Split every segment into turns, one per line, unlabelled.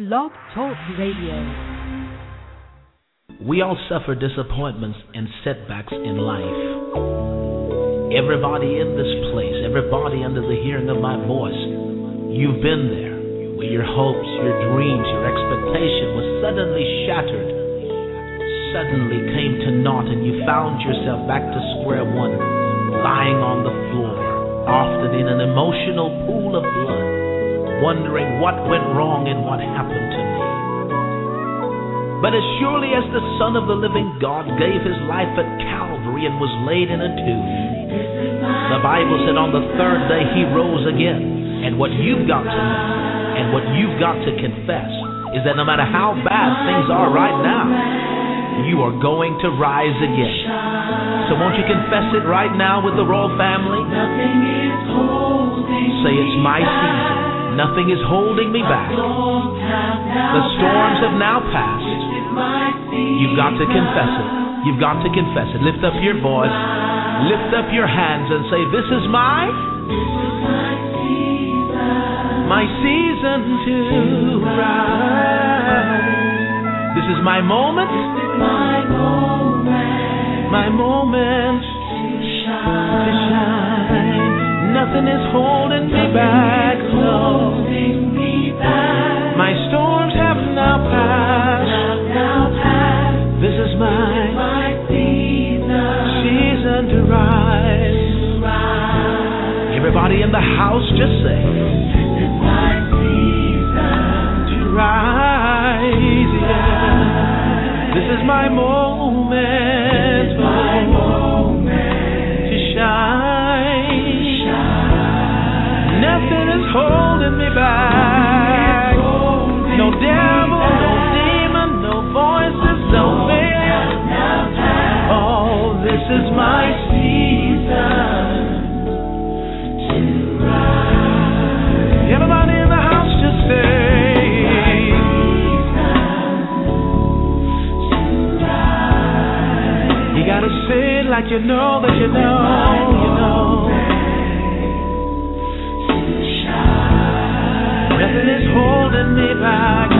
Blog Talk Radio.
We all suffer disappointments and setbacks in life. Everybody in this place, everybody under the hearing of my voice, you've been there where your hopes, your dreams, your expectation was suddenly shattered, suddenly came to naught, and you found yourself back to square one, lying on the floor, often in an emotional pool of blood wondering what went wrong and what happened to me. But as surely as the Son of the living God gave his life at Calvary and was laid in a tomb, the Bible said on the third day he rose again. And what you've got to know and what you've got to confess is that no matter how bad things are right now, you are going to rise again. So won't you confess it right now with the royal family? Say it's my season. Nothing is holding me back. The storms have now passed. You've got to confess it. You've got to confess it. Lift up your voice. Lift up your hands and say, This is my my season to rise. This is my moment. My moment to shine. Nothing is holding me back. Holding me back. My storms have now passed. Now passed. This is my, my season. season to rise. rise. Everybody in the house, just say. This is my season to rise. Yeah. This is my moment. No devil, no demon, no voices. Oh, this is my season. Everybody in the house just. You gotta like you know that you know, you know. Is holding me back.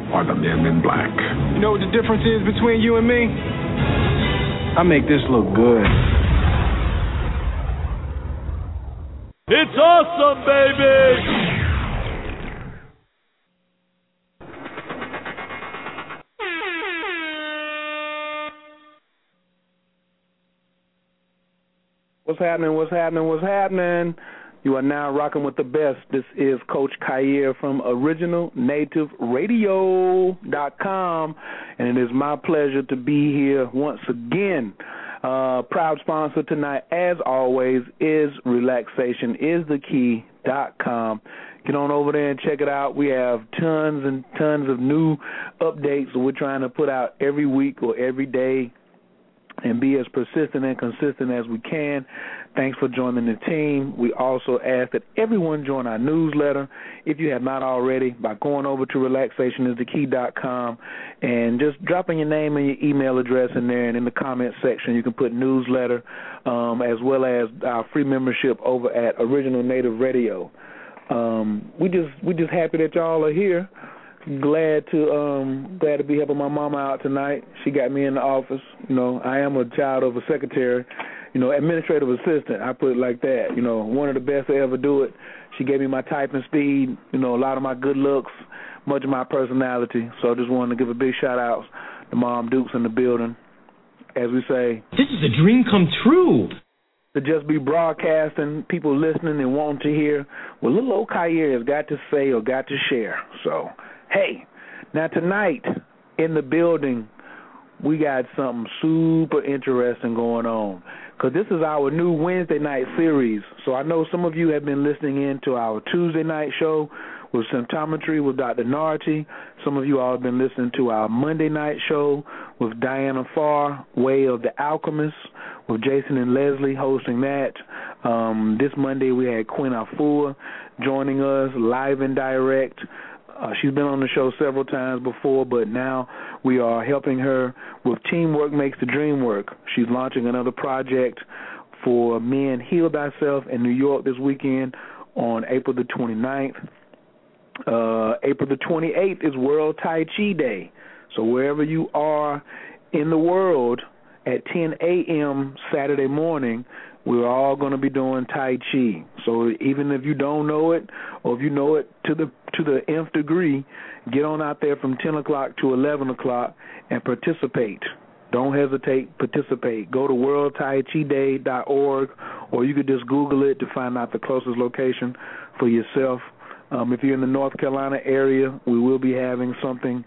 are the men in black.
You know what the difference is between you and me? I make this look good.
It's awesome, baby!
What's happening? What's happening? What's happening? You are now rocking with the best. This is Coach Khayr from OriginalNativeRadio.com, and it is my pleasure to be here once again. Uh, proud sponsor tonight, as always, is Relaxation is the Key dot com. Get on over there and check it out. We have tons and tons of new updates we're trying to put out every week or every day and be as persistent and consistent as we can. Thanks for joining the team. We also ask that everyone join our newsletter if you have not already by going over to relaxationisthekey.com and just dropping your name and your email address in there. And in the comment section, you can put newsletter um, as well as our free membership over at Original Native Radio. Um, we just we just happy that y'all are here glad to um glad to be helping my mama out tonight. She got me in the office. You know, I am a child of a secretary, you know, administrative assistant. I put it like that. You know, one of the best to ever do it. She gave me my typing speed, you know, a lot of my good looks, much of my personality. So I just wanted to give a big shout out to Mom Dukes in the building. As we say,
this is a dream come true
to just be broadcasting, people listening and wanting to hear what little old Khayr has got to say or got to share. So Hey, now tonight in the building, we got something super interesting going on because this is our new Wednesday night series. So I know some of you have been listening in to our Tuesday night show with symptometry with Dr. Nartey. Some of you all have been listening to our Monday night show with Diana Farr, Way of the Alchemist, with Jason and Leslie hosting that. Um, this Monday we had Queen Afua joining us live and direct uh, she's been on the show several times before, but now we are helping her with Teamwork Makes the Dream Work. She's launching another project for Men Heal Thyself in New York this weekend on April the 29th. Uh, April the 28th is World Tai Chi Day. So wherever you are in the world at 10 a.m. Saturday morning, we're all going to be doing Tai Chi. So even if you don't know it, or if you know it to the to the nth degree, get on out there from 10 o'clock to 11 o'clock and participate. Don't hesitate, participate. Go to worldtaichiday.org, or you could just Google it to find out the closest location for yourself. Um, if you're in the North Carolina area, we will be having something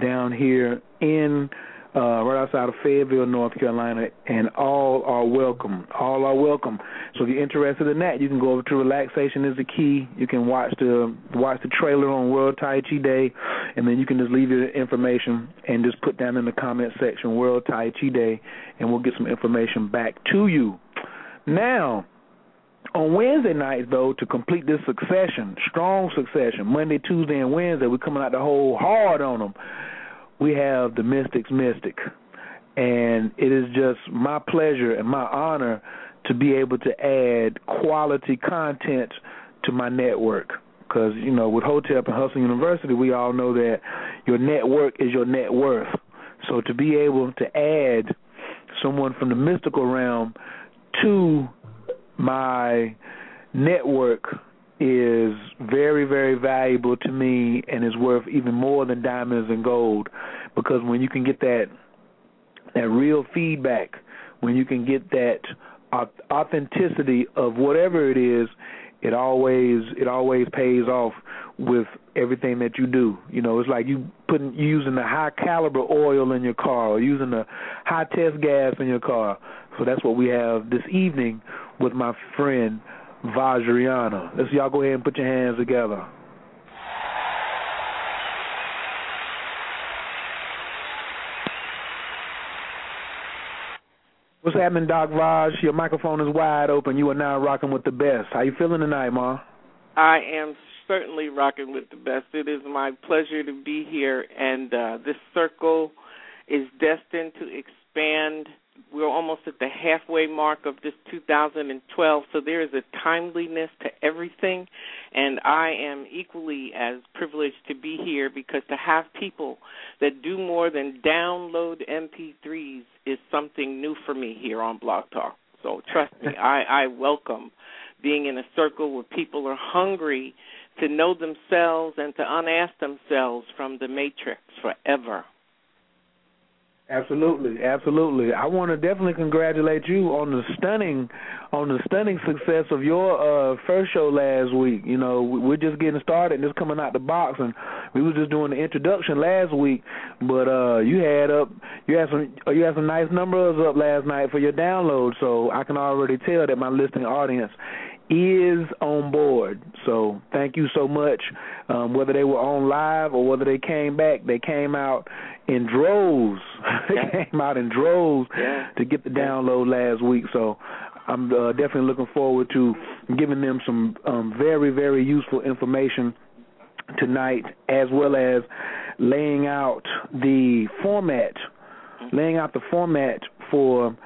down here in uh, right outside of Fayetteville, North Carolina, and all are welcome. All are welcome. So if you're interested in that, you can go over to Relaxation is the Key. You can watch the watch the trailer on World Tai Chi Day, and then you can just leave your information and just put down in the comment section World Tai Chi Day, and we'll get some information back to you. Now, on Wednesday nights, though, to complete this succession, strong succession, Monday, Tuesday, and Wednesday, we're coming out the whole hard on them we have the Mystics Mystic. And it is just my pleasure and my honor to be able to add quality content to my network. Because, you know, with Hotep and Hustle University, we all know that your network is your net worth. So to be able to add someone from the mystical realm to my network is very, very valuable to me and is worth even more than diamonds and gold because when you can get that that real feedback, when you can get that authenticity of whatever it is, it always it always pays off with everything that you do. You know, it's like you putting using the high caliber oil in your car or using the high test gas in your car. So that's what we have this evening with my friend Vajrayana. Let's y'all go ahead and put your hands together. What's happening, Doc Vaj? Your microphone is wide open. You are now rocking with the best. How you feeling tonight, Ma?
I am certainly rocking with the best. It is my pleasure to be here, and uh, this circle is destined to expand we're almost at the halfway mark of this 2012, so there is a timeliness to everything, and I am equally as privileged to be here because to have people that do more than download MP3s is something new for me here on Blog Talk. So trust me, I, I welcome being in a circle where people are hungry to know themselves and to unask themselves from the matrix forever.
Absolutely, absolutely. I want to definitely congratulate you on the stunning, on the stunning success of your uh first show last week. You know, we're just getting started and just coming out the box, and we were just doing the introduction last week. But uh you had up, you had some, you had some nice numbers up last night for your download. So I can already tell that my listening audience is on board. So thank you so much. Um, whether they were on live or whether they came back, they came out in droves. they came out in droves
yeah.
to get the download last week. So I'm uh, definitely looking forward to giving them some um, very, very useful information tonight, as well as laying out the format, laying out the format for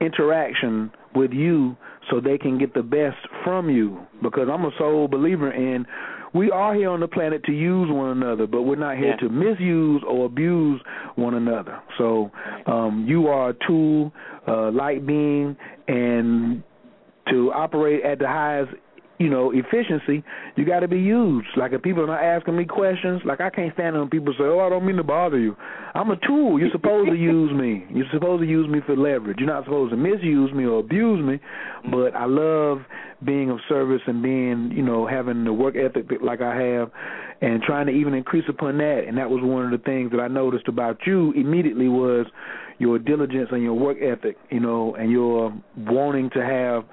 interaction with you so they can get the best from you. Because I'm a sole believer in we are here on the planet to use one another, but we're not here
Yeah.
to misuse or abuse one another. So um, you are a tool, uh, light being, and to operate at the highest you know, efficiency, you got to be used. Like if people are not asking me questions, like I can't stand when people say, "Oh, I don't mean to bother you." I'm a tool. You're supposed to use me. You're supposed to use me for leverage. You're not supposed to misuse me or abuse me. But I love being of service and being, you know, having the work ethic like I have, and trying to even increase upon that. And that was one of the things that I noticed about you immediately was your diligence and your work ethic, you know, and your wanting to have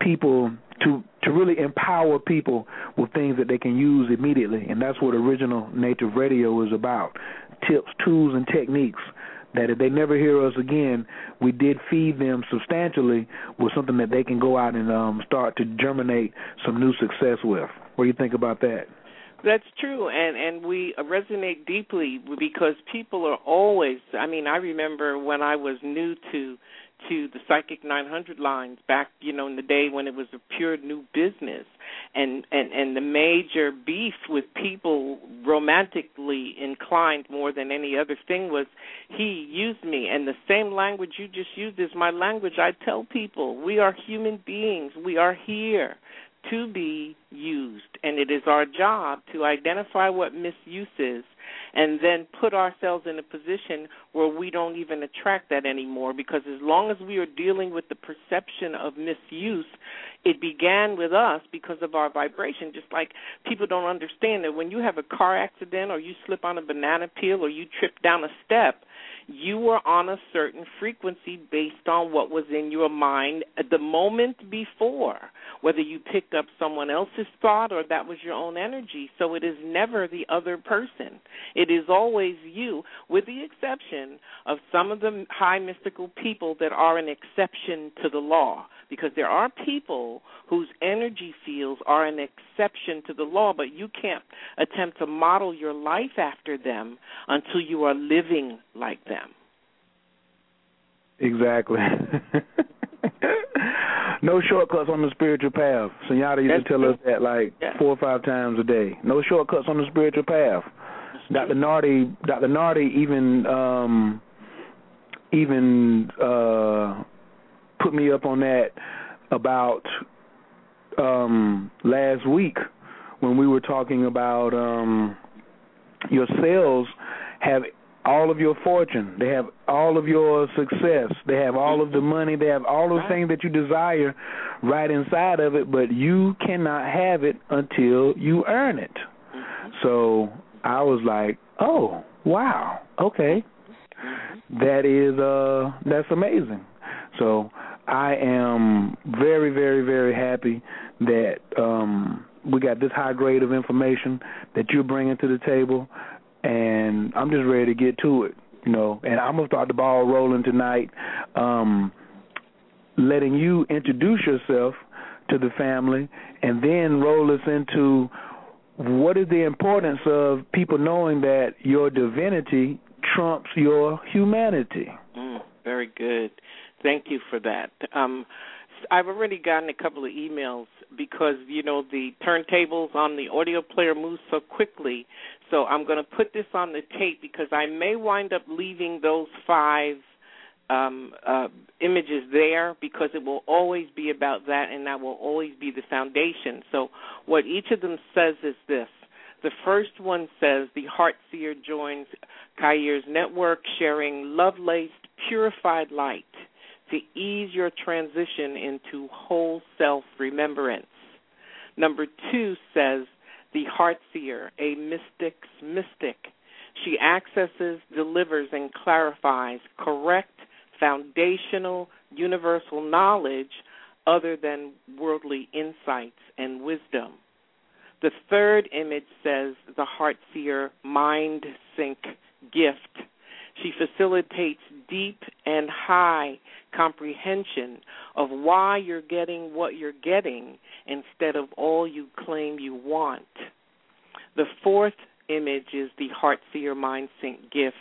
people to to really empower people with things that they can use immediately, and that's what original native radio is about: tips, tools, and techniques. That if they never hear us again, we did feed them substantially with something that they can go out and um, start to germinate some new success with. What do you think about that?
That's true, and and we resonate deeply because people are always. I mean, I remember when I was new to to the Psychic 900 lines back, you know, in the day when it was a pure new business, and and and the major beef with people romantically inclined more than any other thing was he used me, and the same language you just used is my language. I tell people we are human beings. We are here to be used, and it is our job to identify what misuse is and then put ourselves in a position where we don't even attract that anymore because as long as we are dealing with the perception of misuse it began with us because of our vibration. Just like people don't understand that when you have a car accident or you slip on a banana peel or you trip down a step you were on a certain frequency based on what was in your mind at the moment before, whether you picked up someone else's thought or that was your own energy. So it is never the other person. It is always you, with the exception of some of the high mystical people that are an exception to the law. Because there are people whose energy fields are an exception to the law, but you can't attempt to model your life after them until you are living like them.
Exactly. no shortcuts on the spiritual path. Senyata used
That's
to tell
true.
us that like
Yeah.
four or five times a day. No shortcuts on the spiritual path. Dr. Nardi Dr. Nardi even um even uh put me up on that about um last week when we were talking about um your cells have all of your fortune. They have all of your success. They have all of the money. They have all of the things that you desire right inside of it, but you cannot have it until you earn it. So I was like, "Oh, wow. Okay. That is uh that's amazing." So I am very very very happy that um we got this high grade of information that you're bringing to the table and I'm just ready to get to it, you know. And I'm gonna start the ball rolling tonight, um, letting you introduce yourself to the family, and then roll us into what is the importance of people knowing that your divinity trumps your humanity.
Mm, very good. Thank you for that. Um, I've already gotten a couple of emails because you know the turntables on the audio player move so quickly. So I'm going to put this on the tape because I may wind up leaving those five um, uh, images there because it will always be about that, and that will always be the foundation. So what each of them says is this. The first one says the Heart Seer joins Khayr's network, sharing love-laced, purified light to ease your transition into whole self remembrance. Number two says the heart seer, a mystic's mystic. She accesses, delivers, and clarifies correct, foundational, universal knowledge other than worldly insights and wisdom. The third image says the heart seer mind sync gift. She facilitates deep and high comprehension of why you're getting what you're getting instead of all you claim you want. The fourth image is the heart seer mind sync gift.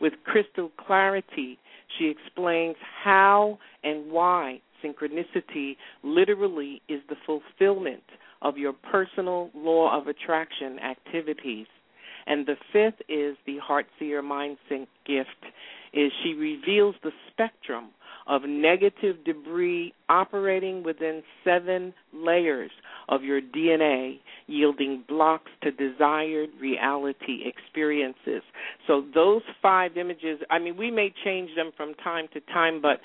With crystal clarity, she explains how and why synchronicity literally is the fulfillment of your personal law of attraction activities. And the fifth is the heart seer mind sync gift is she reveals the spectrum of negative debris operating within seven layers of your DNA, yielding blocks to desired reality experiences. So, those five images, I mean, we may change them from time to time, but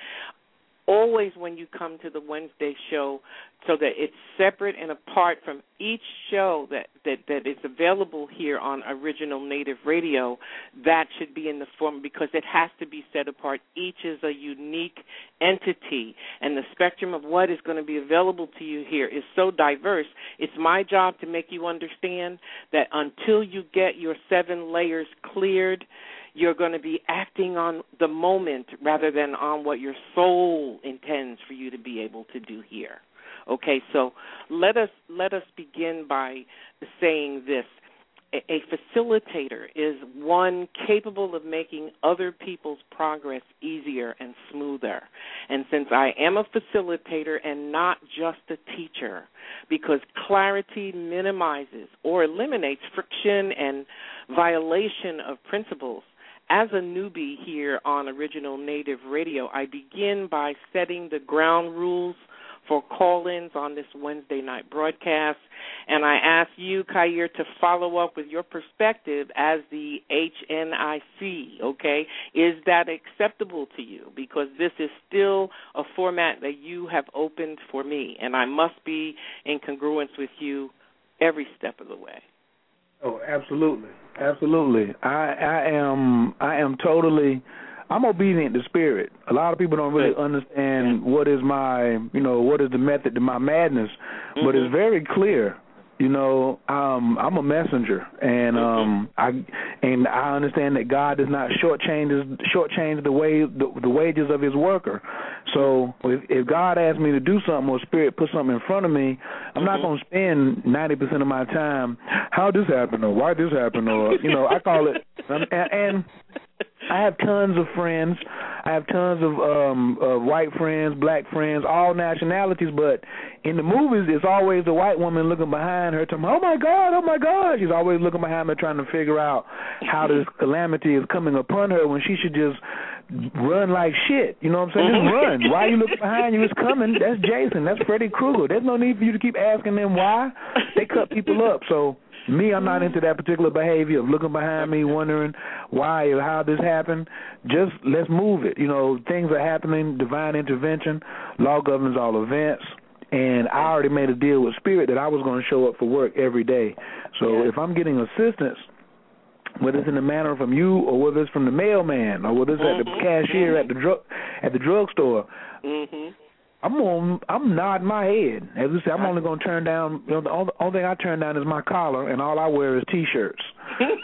always when you come to the Wednesday show so that it's separate and apart from each show that, that, that is available here on original native radio that should be in the form because it has to be set apart. Each is a unique entity and the spectrum of what is going to be available to you here is so diverse. It's my job to make you understand that until you get your seven layers cleared you're going to be acting on the moment rather than on what your soul intends for you to be able to do here. Okay, so let us let us begin by saying this. A, a facilitator is one capable of making other people's progress easier and smoother. And since I am a facilitator and not just a teacher, because clarity minimizes or eliminates friction and violation of principles, as a newbie here on Original Native Radio, I begin by setting the ground rules for call ins on this Wednesday night broadcast. And I ask you, Khayr, to follow up with your perspective as the HNIC, okay? Is that acceptable to you? Because this is still a format that you have opened for me, and I must be in congruence with you every step of the way.
Oh, absolutely, absolutely. I I am I am totally. I'm obedient to spirit. A lot of people don't really understand what is my, you know, what is the method to my madness, mm-hmm. but it's mm-hmm. very clear. You know, um, I'm a messenger, and um, I and I understand that God does not shortchange shortchange the way the, the wages of His worker. So if, if God asks me to do something or Spirit put something in front of me, I'm mm-hmm. not going to spend ninety percent of my time how this happened or why this happened or you know I call it and, and I have tons of friends. I have tons of um uh, white friends, black friends, all nationalities. But in the movies, it's always the white woman looking behind her, telling, "Oh my God, oh my God!" She's always looking behind her, trying to figure out how this calamity is coming upon her when she should just run like shit. You know what I'm saying? Just run. Why you looking behind you? It's coming. That's Jason. That's Freddy Krueger. There's no need for you to keep asking them why. They cut people up. So me, I'm not into that particular behavior of looking behind me, wondering why or how this happened. Just let's move it. You know, things are happening. Divine intervention. Law governs all events. And I already made a deal with Spirit that I was going to show up for work every day. So if I'm getting assistance whether it's in the manner from you or whether it's from the mailman or whether it's mm-hmm. at the mm-hmm. cashier mm-hmm. at the drug at the drugstore.
Mm-hmm.
I'm on. I'm nodding my head. As I say, I'm only going to turn down. You know, the only, only thing I turn down is my collar, and all I wear is t-shirts.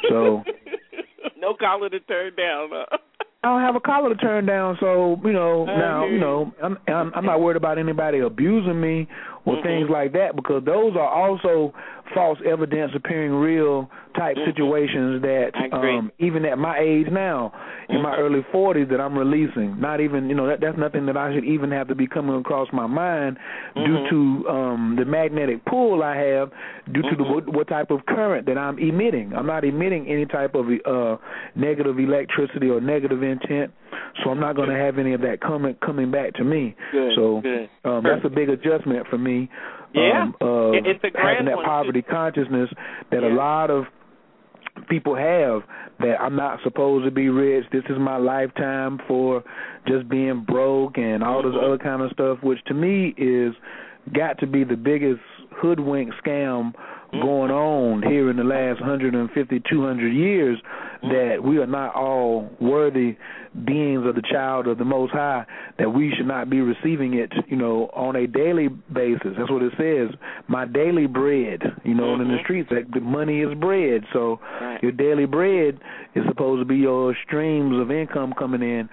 So
no collar to turn down. Huh?
I don't have a collar to turn down, so you know now you know I'm I'm, I'm not worried about anybody abusing me or mm-hmm. things like that because those are also false evidence appearing real type mm-hmm. situations that um even at my age now in mm-hmm. my early 40s that I'm releasing not even you know that that's nothing that I should even have to be coming across my mind due mm-hmm. to um the magnetic pull I have due to the mm-hmm. what, what type of current that I'm emitting I'm not emitting any type of uh negative electricity or negative intent so I'm not going to have any of that coming coming back to me
good,
so
good.
um that's a big adjustment for me
yeah,
um, uh,
it's a
having that poverty
too.
consciousness that
yeah.
a lot of people have that I'm not supposed to be rich. This is my lifetime for just being broke and all
mm-hmm.
this other kind of stuff, which to me is got to be the biggest hoodwink scam going on here in the last 150, 200 years that we are not all worthy beings of the child of the Most High, that we should not be receiving it, you know, on a daily basis. That's what it says. My daily bread, you know,
mm-hmm.
in the streets, that the money is bread. So
right.
your daily bread is supposed to be your streams of income coming in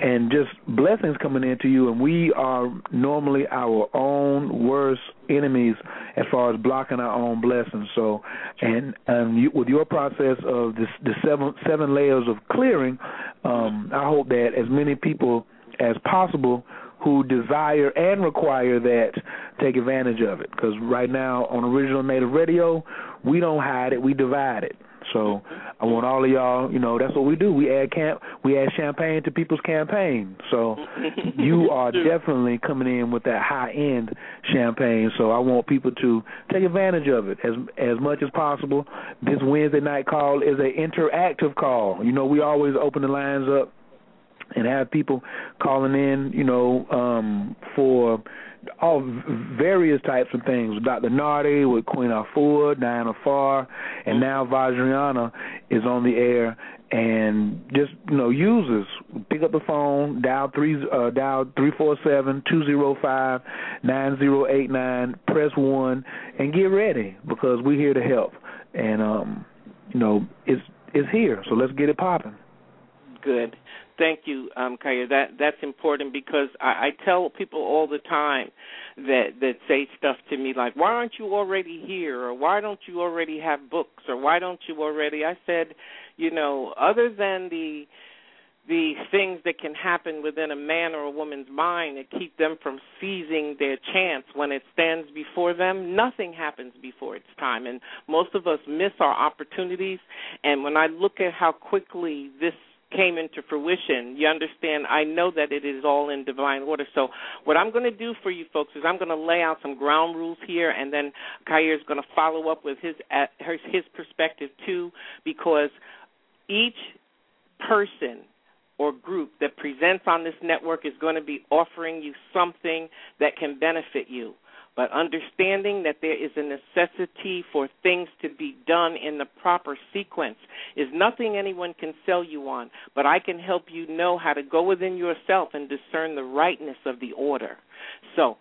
and just blessings coming into you and we are normally our own worst enemies as far as blocking our own blessings. So and um you, with your process of this the seven seven layers of clearing um i hope that as many people as possible who desire and require that take advantage of it. Because right now on original native radio we don't hide it we divide it so I want all of y'all, you know, that's what we do. We add camp we add champagne to people's campaign. So you are definitely coming in with that high end champagne. So I want people to take advantage of it as as much as possible. This Wednesday night call is an interactive call. You know, we always open the lines up and have people calling in, you know, um, for all various types of things. Dr. Nardi with Queen Afua, Diana Farr, and now Vajrayana is on the air and just you know users pick up the phone dial three uh dial three four seven two zero five nine zero eight nine press one and get ready because we're here to help and um you know it's it's here so let's get it popping
good Thank you, um, Khayr. That that's important because I, I tell people all the time that that say stuff to me like, "Why aren't you already here?" or "Why don't you already have books?" or "Why don't you already?" I said, you know, other than the the things that can happen within a man or a woman's mind that keep them from seizing their chance when it stands before them, nothing happens before its time. And most of us miss our opportunities. And when I look at how quickly this came into fruition. You understand? I know that it is all in divine order. So, what I'm going to do for you folks is I'm going to lay out some ground rules here, and then Khayr is going to follow up with his his perspective too, because each person or group that presents on this network is going to be offering you something that can benefit you but understanding that there is a necessity for things to be done in the proper sequence is nothing anyone can sell you on, but I can help you know how to go within yourself and discern the rightness of the order. So,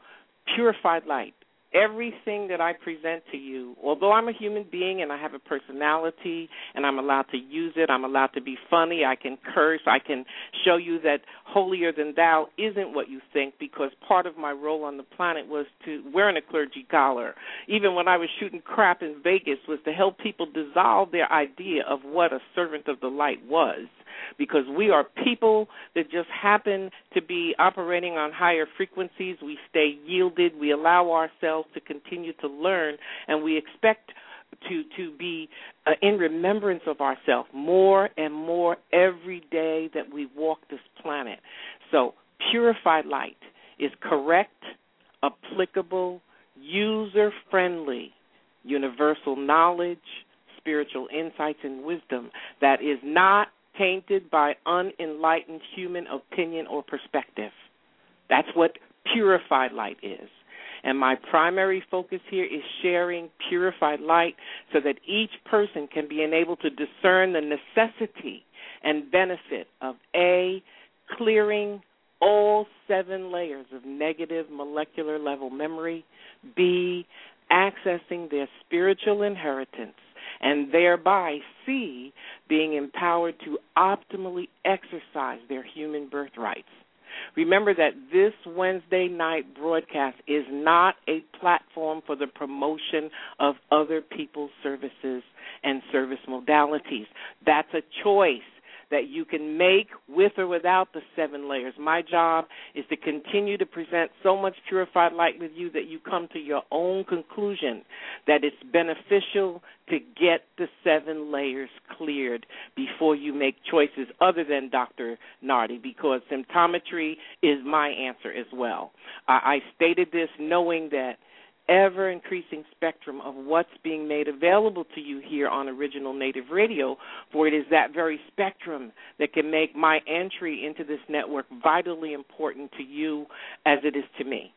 purified light, everything that I present to you, although I'm a human being and I have a personality and I'm allowed to use it, I'm allowed to be funny, I can curse, I can show you that holier than thou isn't what you think because part of my role on the planet was to wearing a clergy collar. Even when I was shooting crap in Vegas was to help people dissolve their idea of what a servant of the light was because we are people that just happen to be operating on higher frequencies. We stay yielded. We allow ourselves to continue to learn, and we expect to to be uh, in remembrance of ourselves more and more every day that we walk this planet. So purified light is correct, applicable, user friendly, universal knowledge, spiritual insights and wisdom that is not tainted by unenlightened human opinion or perspective. That's what purified light is. And my primary focus here is sharing purified light so that each person can be enabled to discern the necessity and benefit of A, clearing all seven layers of negative molecular level memory, B, accessing their spiritual inheritance, and thereby C, being empowered to optimally exercise their human birthrights. Remember that this Wednesday night broadcast is not a platform for the promotion of other people's services and service modalities. That's a choice that you can make with or without the seven layers. My job is to continue to present so much purified light with you that you come to your own conclusion that it's beneficial to get the seven layers cleared before you make choices other than Dr. Nardi because symptometry is my answer as well. I stated this knowing that ever increasing spectrum of what's being made available to you here on Original Native Radio, for it is that very spectrum that can make my entry into this network vitally important to you as it is to me.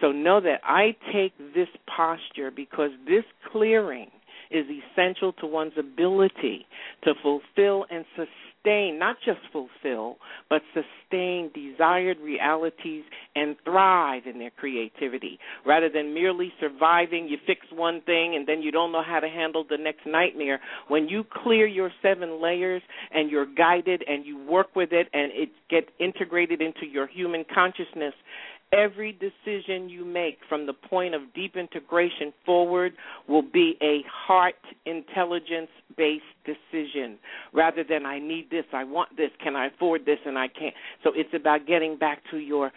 So know that I take this posture because this clearing is essential to one's ability to fulfill and sustain, not just fulfill, but sustain desired realities and thrive in their creativity. Rather than merely surviving, you fix one thing and then you don't know how to handle the next nightmare. When you clear your seven layers and you're guided and you work with it and it gets integrated into your human consciousness, Every decision you make from the point of deep integration forward will be a heart intelligence based decision rather than I need this, I want this, can I afford this, and I can't. So it's about getting back to your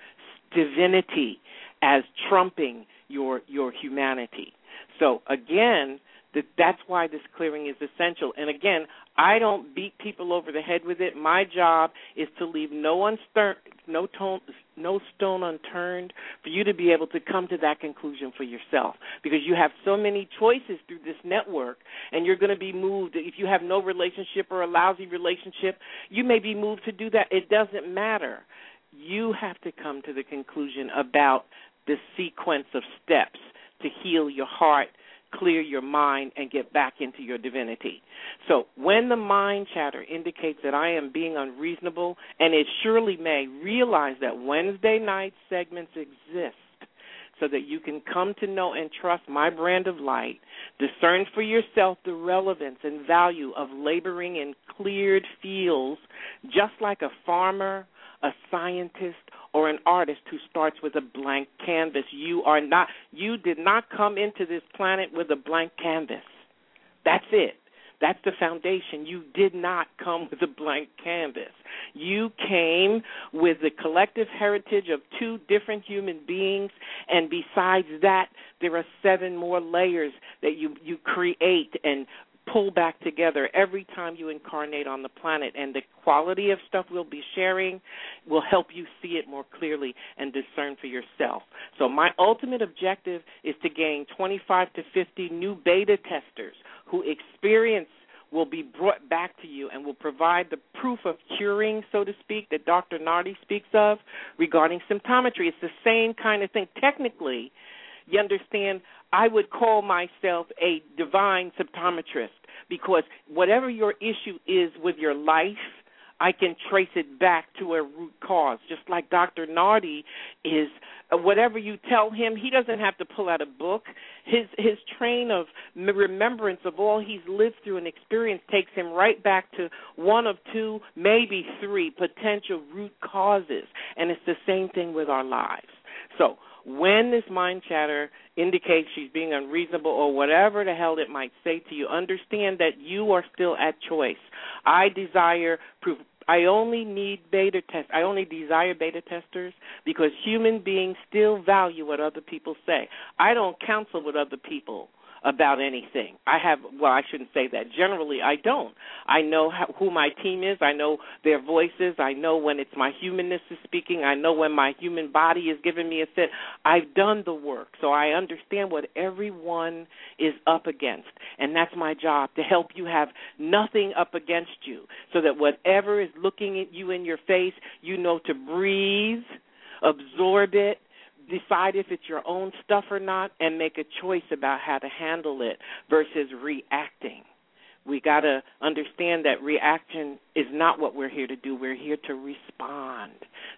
divinity as trumping your your humanity. So again, that that's why this clearing is essential. And again, I don't beat people over the head with it. My job is to leave no unstir- no tone, no stone unturned for you to be able to come to that conclusion for yourself because you have so many choices through this network and you're going to be moved if you have no relationship or a lousy relationship, you may be moved to do that. It doesn't matter. You have to come to the conclusion about the sequence of steps to heal your heart clear your mind and get back into your divinity. So when the mind chatter indicates that I am being unreasonable, and it surely may, realize that Wednesday night segments exist so that you can come to know and trust my brand of light, discern for yourself the relevance and value of laboring in cleared fields, just like a farmer, a scientist, or an artist who starts with a blank canvas. You are not you did not come into this planet with a blank canvas. That's it. That's the foundation. You did not come with a blank canvas. You came with the collective heritage of two different human beings, and besides that, there are seven more layers that you you create and pull back together every time you incarnate on the planet. And the quality of stuff we'll be sharing will help you see it more clearly and discern for yourself. So, my ultimate objective is to gain 25 to 50 new beta testers who experience will be brought back to you and will provide the proof of curing, so to speak, that Dr. Nardi speaks of regarding symptometry. It's the same kind of thing. Technically, you understand, I would call myself a divine symptometrist because whatever your issue is with your life, I can trace it back to a root cause. Just like Dr. Nardi is uh, whatever you tell him, he doesn't have to pull out a book. His his train of remembrance of all he's lived through and experienced takes him right back to one of two, maybe three potential root causes. And it's the same thing with our lives. So, when this mind chatter indicates she's being unreasonable or whatever the hell it might say to you, understand that you are still at choice. I desire proof. I only need beta test. I only desire beta testers because human beings still value what other people say. I don't counsel with other people about anything. I have well, I shouldn't say that. Generally, I don't. I know how, who my team is. I know their voices. I know when it's my humanness is speaking. I know when my human body is giving me a fit. I've done the work, so I understand what everyone is up against, and that's my job to help you have nothing up against you, so that whatever is looking at you in your face, you know to breathe, absorb it, decide if it's your own stuff or not and make a choice about how to handle it versus reacting. We got to understand that reaction is not what we're here to do. We're here to respond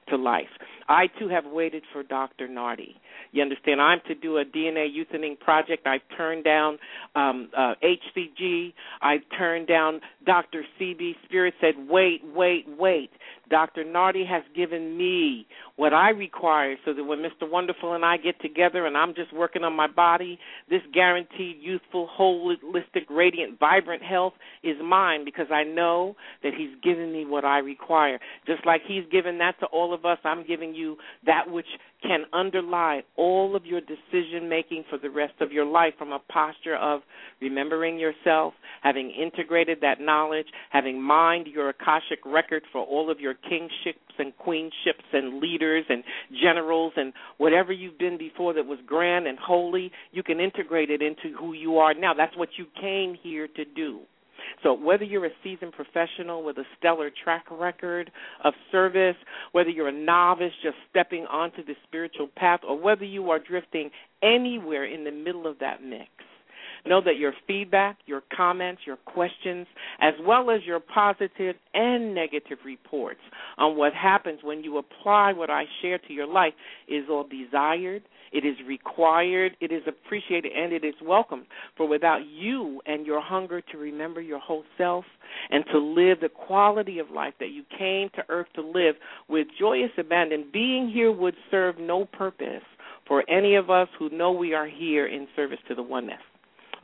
to life. I too have waited for Dr. Nardi. You understand? I'm to do a DNA euthaning project. I've turned down um, uh, HCG. I've turned down Dr. Sebi. Spirit said, wait, wait, wait. Dr. Nardi has given me what I require so that when Mr. Wonderful and I get together and I'm just working on my body, this guaranteed youthful, holistic, radiant, vibrant health is mine because I know that he's given me what I require. Just like he's given that to all of us, I'm giving you that which can underlie all of your decision making for the rest of your life from a posture of remembering yourself, having integrated that knowledge, having mined your Akashic record for all of your kingships and queenships and leaders and generals and whatever you've been before that was grand and holy, you can integrate it into who you are now. That's what you came here to do. So, whether you're a seasoned professional with a stellar track record of service, whether you're a novice just stepping onto the spiritual path, or whether you are drifting anywhere in the middle of that mix, know that your feedback, your comments, your questions, as well as your positive and negative reports on what happens when you apply what I share to your life is all desired, it is required, it is appreciated, and it is welcomed. For without you and your hunger to remember your whole self and to live the quality of life that you came to earth to live with joyous abandon, being here would serve no purpose for any of us who know we are here in service to the oneness.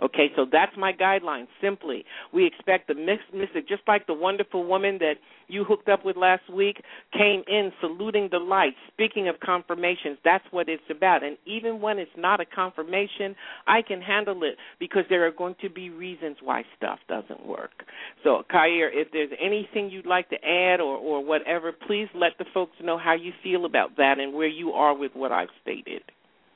Okay, so that's my guideline. Simply, we expect the mystic, just like the wonderful woman that you hooked up with last week, came in saluting the light, speaking of confirmations. That's what it's about. And even when it's not a confirmation, I can handle it because there are going to be reasons why stuff doesn't work. So, Khayr, if there's anything you'd like to add or, or whatever, please let the folks know how you feel about that and where you are with what I've stated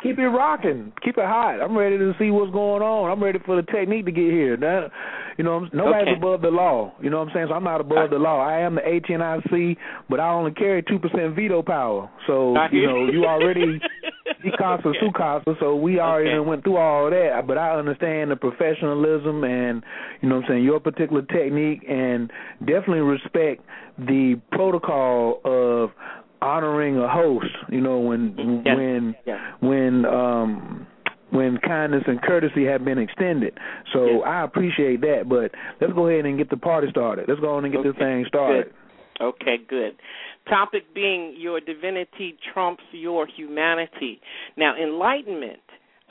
keep it rocking, keep it hot. I'm ready to see what's going on. I'm ready for the technique to get here. That, you know, nobody's
okay.
above the law. You know what I'm saying? So I'm not above the law. I am the HNIC, but I only carry two percent veto power. So you know, you already he casa okay. su casa. So we already
okay.
went through all that. But I understand the professionalism and you know what I'm saying your particular technique, and definitely respect the protocol of honoring a host. You know when
yes.
when
yes.
when um when kindness and courtesy have been extended. So
yes.
I appreciate that. But let's go ahead and get the party started. Let's go on and get
okay.
this thing started.
Good. Okay, good. Topic being your divinity trumps your humanity. Now, enlightenment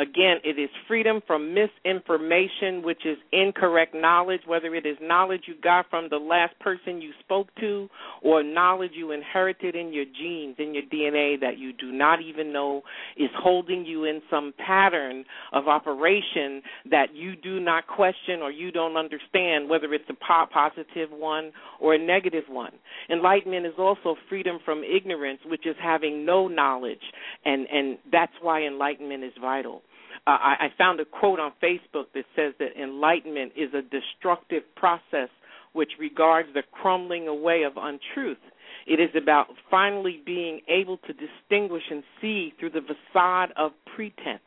Again, it is freedom from misinformation, which is incorrect knowledge, whether it is knowledge you got from the last person you spoke to or knowledge you inherited in your genes, in your DNA that you do not even know is holding you in some pattern of operation that you do not question or you don't understand, whether it's a positive one or a negative one. Enlightenment is also freedom from ignorance, which is having no knowledge, and, and that's why enlightenment is vital. Uh, I, I found a quote on Facebook that says that enlightenment is a destructive process which regards the crumbling away of untruth. It is about finally being able to distinguish and see through the facade of pretense.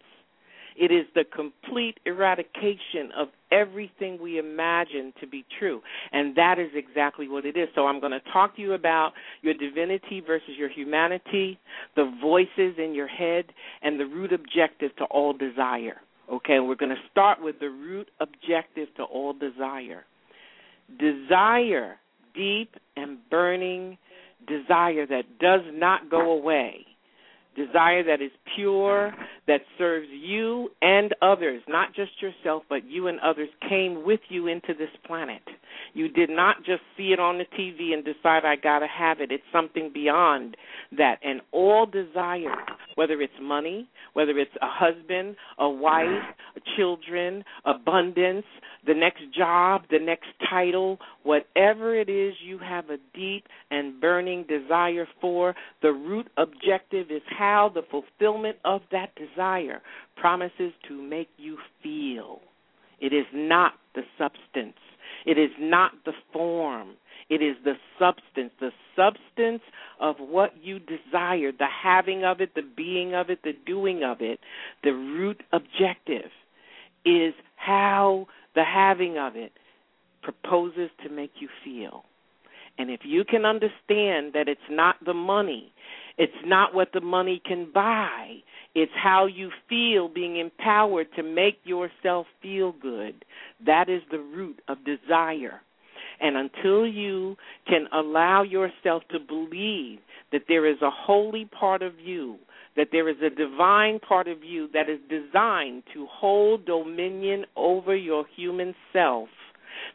It is the complete eradication of everything we imagine to be true. And that is exactly what it is. So I'm going to talk to you about your divinity versus your humanity, the voices in your head, and the root objective to all desire. Okay, we're going to start with the root objective to all desire. Desire, deep and burning desire that does not go away desire that is pure, that serves you and others, not just yourself, but you and others, came with you into this planet. You did not just see it on the TV and decide, I got to have it. It's something beyond that. And all desire, whether it's money, whether it's a husband, a wife, children, abundance, the next job, the next title, whatever it is you have a deep and burning desire for, the root objective is how the fulfillment of that desire promises to make you feel. It is not the substance. It is not the form. It is the substance, the substance of what you desire, the having of it, the being of it, the doing of it. The root objective is how the having of it proposes to make you feel. And if you can understand that it's not the money, it's not what the money can buy, it's how you feel being empowered to make yourself feel good. That is the root of desire. And until you can allow yourself to believe that there is a holy part of you, that there is a divine part of you that is designed to hold dominion over your human self,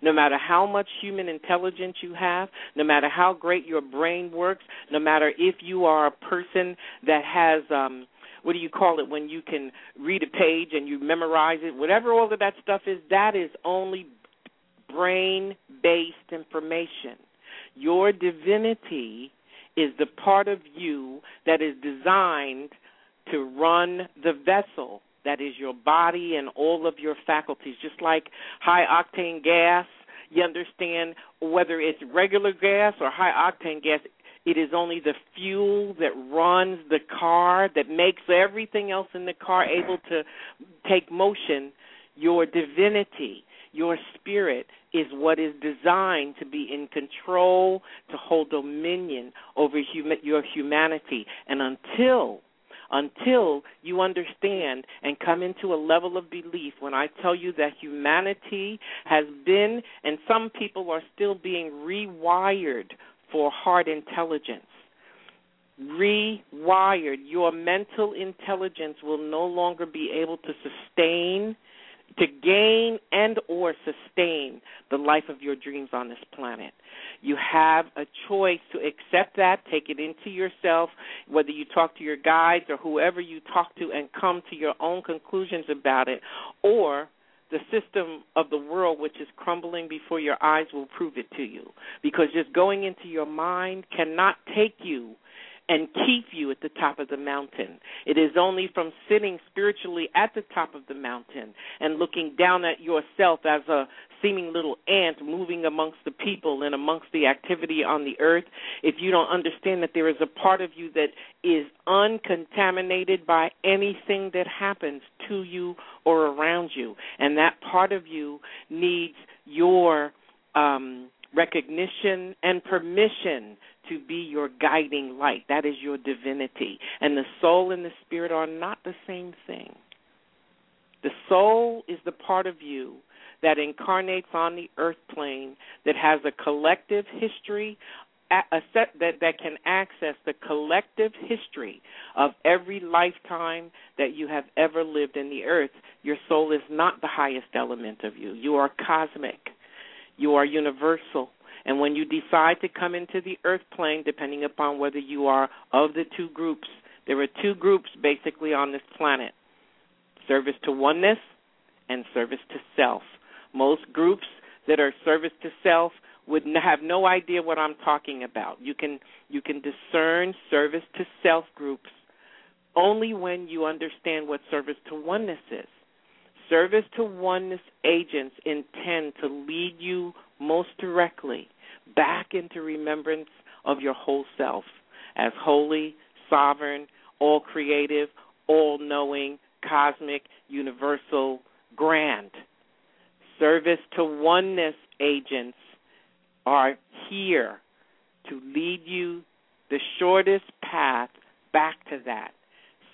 no matter how much human intelligence you have, no matter how great your brain works, no matter if you are a person that has um what do you call it when you can read a page and you memorize it, whatever all of that stuff is, that is only brain based information. Your divinity is the part of you that is designed to run the vessel that is your body and all of your faculties just like high octane gas You understand whether it's regular gas or high octane gas, it is only the fuel that runs the car that makes everything else in the car able to take motion. Your divinity, your spirit, is what is designed to be in control, to hold dominion over hum- your humanity. And until until you understand and come into a level of belief when I tell you that humanity has been, and some people are still being rewired for heart intelligence. Rewired. Your mental intelligence will no longer be able to sustain to gain and or sustain the life of your dreams on this planet. You have a choice to accept that, take it into yourself, whether you talk to your guides or whoever you talk to and come to your own conclusions about it, or the system of the world which is crumbling before your eyes will prove it to you. Because just going into your mind cannot take you and keep you at the top of the mountain. It is only from sitting spiritually at the top of the mountain and looking down at yourself as a seeming little ant moving amongst the people and amongst the activity on the earth, if you don't understand that there is a part of you that is uncontaminated by anything that happens to you or around you, and that part of you needs your um, recognition and permission to be your guiding light. That is your divinity. And the soul and the spirit are not the same thing. The soul is the part of you that incarnates on the earth plane that has a collective history a set that that can access the collective history of every lifetime that you have ever lived in the earth your soul is not the highest element of you you are cosmic you are universal and when you decide to come into the earth plane, depending upon whether you are of the two groups, there are two groups basically on this planet service to oneness and service to self. Most groups that are service to self would have no idea what I'm talking about. You can you can discern service to self groups only when you understand what service to oneness is. Service to oneness agents intend to lead you most directly back into remembrance of your whole self as holy, sovereign, all creative, all knowing, cosmic, universal, grand. Service to oneness agents are here to lead you the shortest path back to that.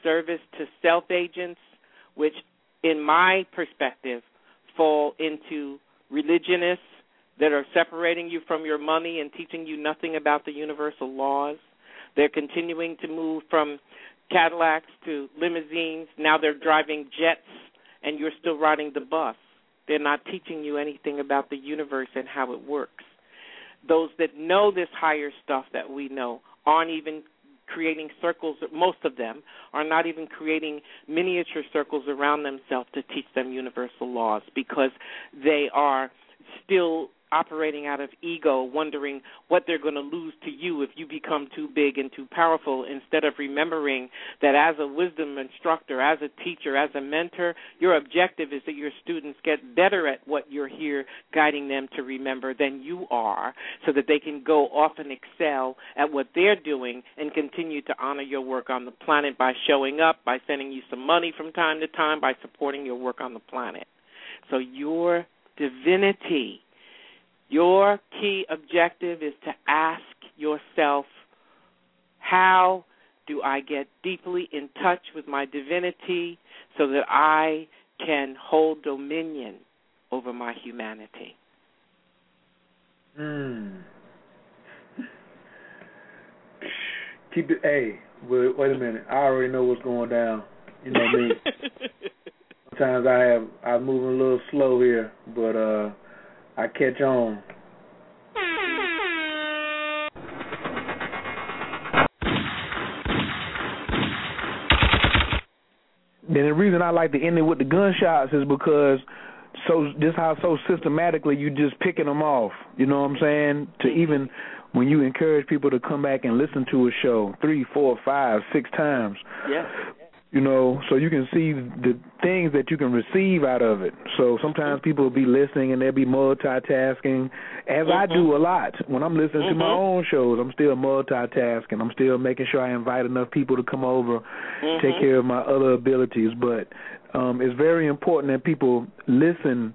Service to self agents, which, in my perspective, fall into religionists that are separating you from your money and teaching you nothing about the universal laws. They're continuing to move from Cadillacs to limousines. Now they're driving jets and you're still riding the bus. They're not teaching you anything about the universe and how it works. Those that know this higher stuff that we know aren't even creating circles, most of them are not even creating miniature circles around themselves to teach them universal laws because they are still operating out of ego, wondering what they're going to lose to you if you become too big and too powerful, instead of remembering that as a wisdom instructor, as a teacher, as a mentor, your objective is that your students get better at what you're here guiding them to remember than you are, so that they can go off and excel at what they're doing and continue to honor your work on the planet by showing up, by sending you some money from time to time, by supporting your work on the planet. So your divinity your key objective is to ask yourself how do I get deeply in touch with my divinity so that I can hold dominion over my humanity?
Mm. Keep it. Hey, wait, wait a minute. I already know what's going down. You know me. Sometimes I have I'm moving a little slow here, but uh I catch on. Then the reason I like to end it with the gunshots is because so this how so systematically you just picking them off. You know what I'm saying? To even when you encourage people to come back and listen to a show three, four, five, six times.
Yeah.
You know, so you can see the things that you can receive out of it. So sometimes people will be listening and they'll be multitasking, as mm-hmm. I do a lot. When I'm listening mm-hmm. to my mm-hmm. own shows, I'm still multitasking. I'm still making sure I invite enough people to come over, mm-hmm. take care of my other abilities. But um, it's very important that people listen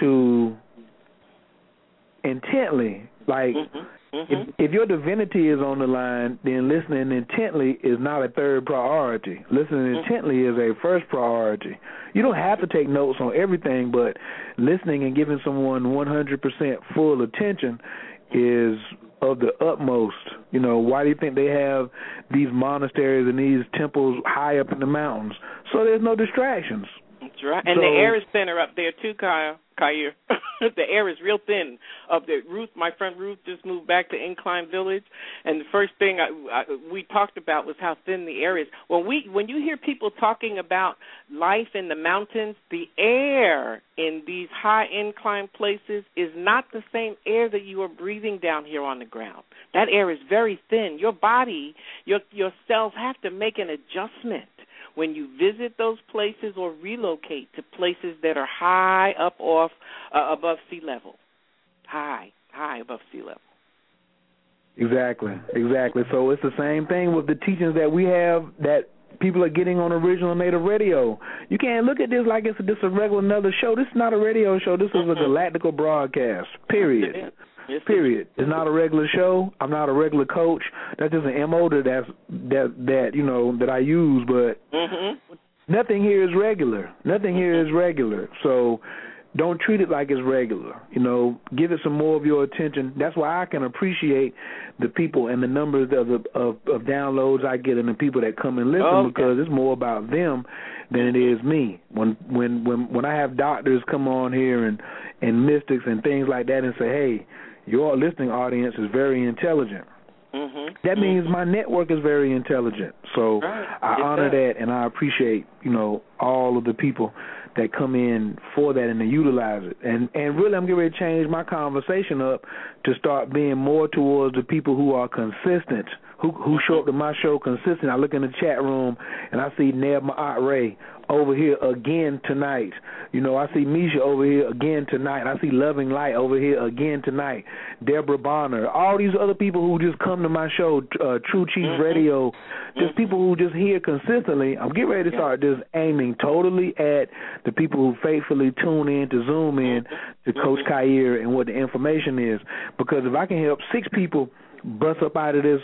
to intently, like.
Mm-hmm.
If, if your divinity is on the line, then listening intently is not a third priority. Listening mm-hmm. intently is a first priority. You don't have to take notes on everything, but listening and giving someone 100% full attention is of the utmost. You know, why do you think they have these monasteries and these temples high up in the mountains? So there's no distractions.
That's right. And so, the air is thinner up there too, Kyle. Khayr. the air is real thin up there. Ruth, my friend Ruth, just moved back to Incline Village, and the first thing I, I, we talked about was how thin the air is. When we, when you hear people talking about life in the mountains, the air in these high incline places is not the same air that you are breathing down here on the ground. That air is very thin. Your body, your your cells have to make an adjustment when you visit those places or relocate to places that are high up off uh, above sea level. High, high above sea level.
Exactly, exactly. So it's the same thing with the teachings that we have that people are getting on original native radio. You can't look at this like it's just a regular another show. This is not a radio show. This is a galactical broadcast. Period.
Yes,
Period. It's not a regular show. I'm not a regular coach. That's just an MO that that's that that you know that I use. But
mm-hmm.
nothing here is regular. Nothing here is regular. So don't treat it like it's regular. You know, give it some more of your attention. That's why I can appreciate the people and the numbers of the, of, of downloads I get and the people that come and listen
okay.
because it's more about them than it is me. When when when when I have doctors come on here and and mystics and things like that and say, hey your listening audience is very intelligent.
Mm-hmm.
That means
mm-hmm.
my network is very intelligent. So
right.
I honor that and I appreciate, you know, all of the people that come in for that and they utilize it. And and really I'm getting ready to change my conversation up to start being more towards the people who are consistent, who who show up to my show consistent. I look in the chat room and I see Neb Maat Ray over here again tonight. You know, I see Misha over here again tonight. I see Loving Light over here again tonight. Deborah Bonner, all these other people who just come to my show, uh, True Chief
mm-hmm.
Radio, just mm-hmm. people who just hear consistently. I'm getting ready to start just aiming totally at the people who faithfully tune in to Zoom in to Coach
mm-hmm.
And what the information is. Because if I can help six people bust up out of this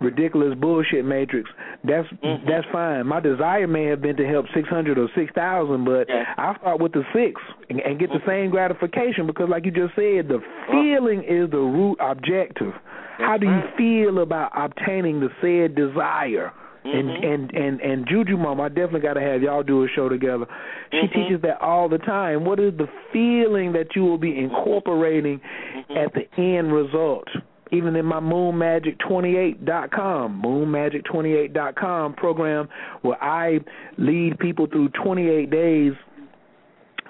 ridiculous bullshit matrix, that's
mm-hmm.
that's fine. My desire may have been to help six hundred or six thousand, but
yeah.
I start with the six and, and get
mm-hmm.
the same gratification because, like you just said, the feeling is the root objective.
That's
How do you
right.
feel about obtaining the said desire?
Mm-hmm.
And and and and Juju Mom, I definitely got to have y'all do a show together. She
Mm-hmm.
teaches that all the time. What is the feeling that you will be incorporating
Mm-hmm.
at the end result? Even in my moonmagic28.com, moonmagic28.com program where I lead people through 28 days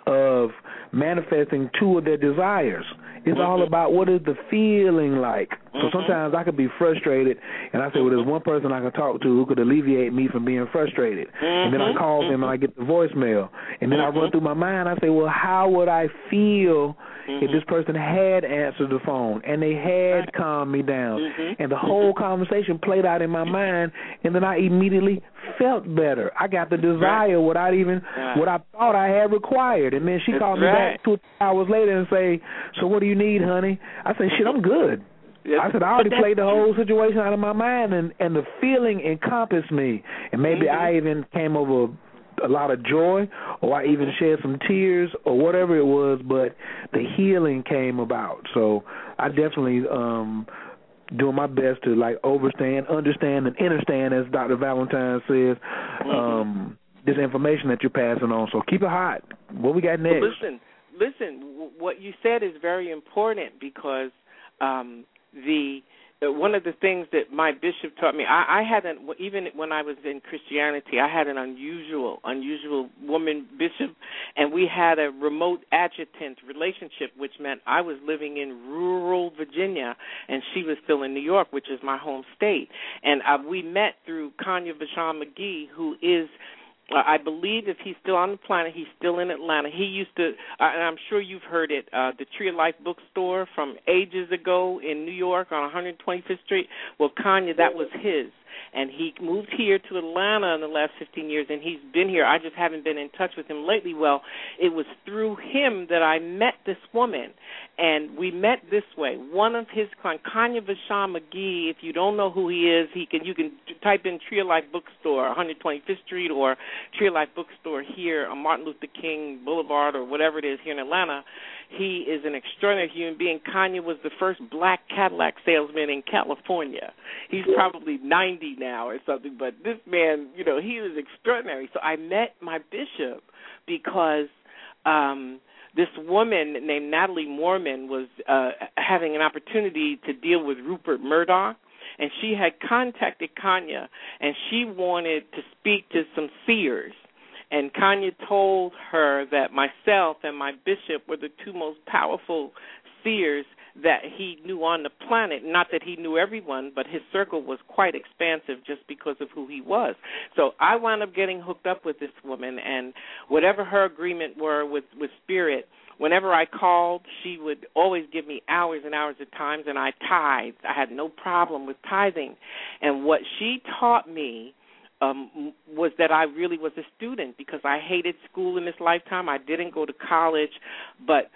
of manifesting two of their desires. It's
mm-hmm.
all about what is the feeling like.
Mm-hmm.
So sometimes I could be frustrated, and I say, well, there's one person I can talk to who could alleviate me from being frustrated. And then I
Mm-hmm.
call them and I get the voicemail. And then I run through my mind. I say, well, how would I feel if this person had answered the phone and they had calmed me down
Mhm.
and the whole conversation played out in my mind and then I immediately felt better. I got the desire without even
Right.
what I thought I had required. And then she
That's
called me
right.
back two hours later and say, So what do you need, honey? I said, Shit, I'm good. I said I already played the whole situation out of my mind, and and the feeling encompassed me, and maybe
Mhm.
I even came over a lot of joy, or I even shed some tears, or whatever it was. But the healing came about, so I definitely um doing my best to like overstand, understand, and understand, as Dr. Valentine says.
Mm-hmm.
Um, this information that you're passing on. So keep it hot. What we got next?
Well, listen, listen. What you said is very important because um, the one of the things that my bishop taught me, I, I had an even when I was in Christianity, I had an unusual, unusual woman bishop, and we had a remote adjutant relationship, which meant I was living in rural Virginia, and she was still in New York, which is my home state, and uh, we met through Kanya Vashon McGee, who is I believe if he's still on the planet, he's still in Atlanta. He used to, uh, and I'm sure you've heard it, uh, the Tree of Life bookstore from ages ago in New York on 125th Street. Well, Kanya, that was his and he moved here to Atlanta in the last 15 years, and he's been here. I just haven't been in touch with him lately. Well, it was through him that I met this woman, and we met this way. One of his clients, Kanya Vashon McGee. If you don't know who he is, he can you can type in Tree of Life Bookstore, 125th Street, or Tree of Life Bookstore here on Martin Luther King Boulevard, or whatever it is here in Atlanta. He is an extraordinary human being. Kanya was the first black Cadillac salesman in California. He's probably 90 now or something, but this man, you know, he was extraordinary. So I met my bishop because um this woman named Natalie Mormon was uh having an opportunity to deal with Rupert Murdoch and she had contacted Kanya and she wanted to speak to some seers and Kanya told her that myself and my bishop were the two most powerful seers that he knew on the planet. Not that he knew everyone, but his circle was quite expansive just because of who he was. So I wound up getting hooked up with this woman, and whatever her agreement were with with spirit. Whenever I called, she would always give me hours and hours of times, and I tithed. I had no problem with tithing, and what she taught me um was that I really was a student because I hated school in this lifetime. I didn't go to college, but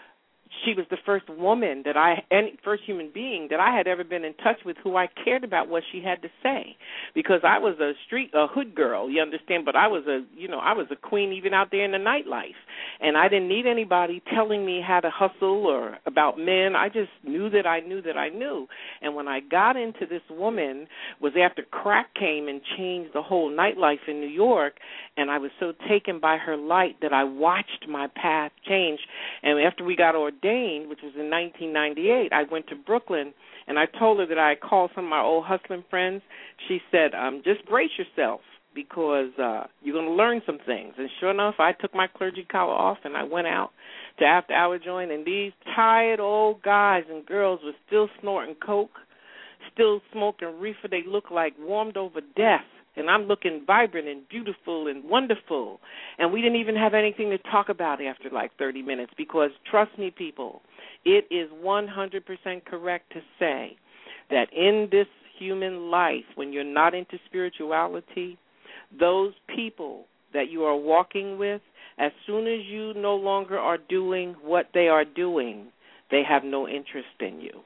she was the first woman that I any first human being that I had ever been in touch with who I cared about what she had to say. Because I was a street a hood girl you understand but I was a you know I was a queen even out there in the nightlife. And I didn't need anybody telling me how to hustle or about men. I just knew that I knew that I knew. And when I got into this woman was after crack came and changed the whole nightlife in New York. And I was so taken by her light that I watched my path change. And after we got ordained ordained, which was in 1998, I went to Brooklyn and I told her that I called some of my old hustling friends. She said, um, "Just brace yourself because uh you're going to learn some things." And sure enough, I took my clergy collar off and I went out to after hour joint, and these tired old guys and girls were still snorting coke, still smoking reefer. They looked like warmed over death and I'm looking vibrant and beautiful and wonderful. And we didn't even have anything to talk about after like 30 minutes because trust me, people, it is 100% correct to say that in this human life, when you're not into spirituality, those people that you are walking with, as soon as you no longer are doing what they are doing, they have no interest in you.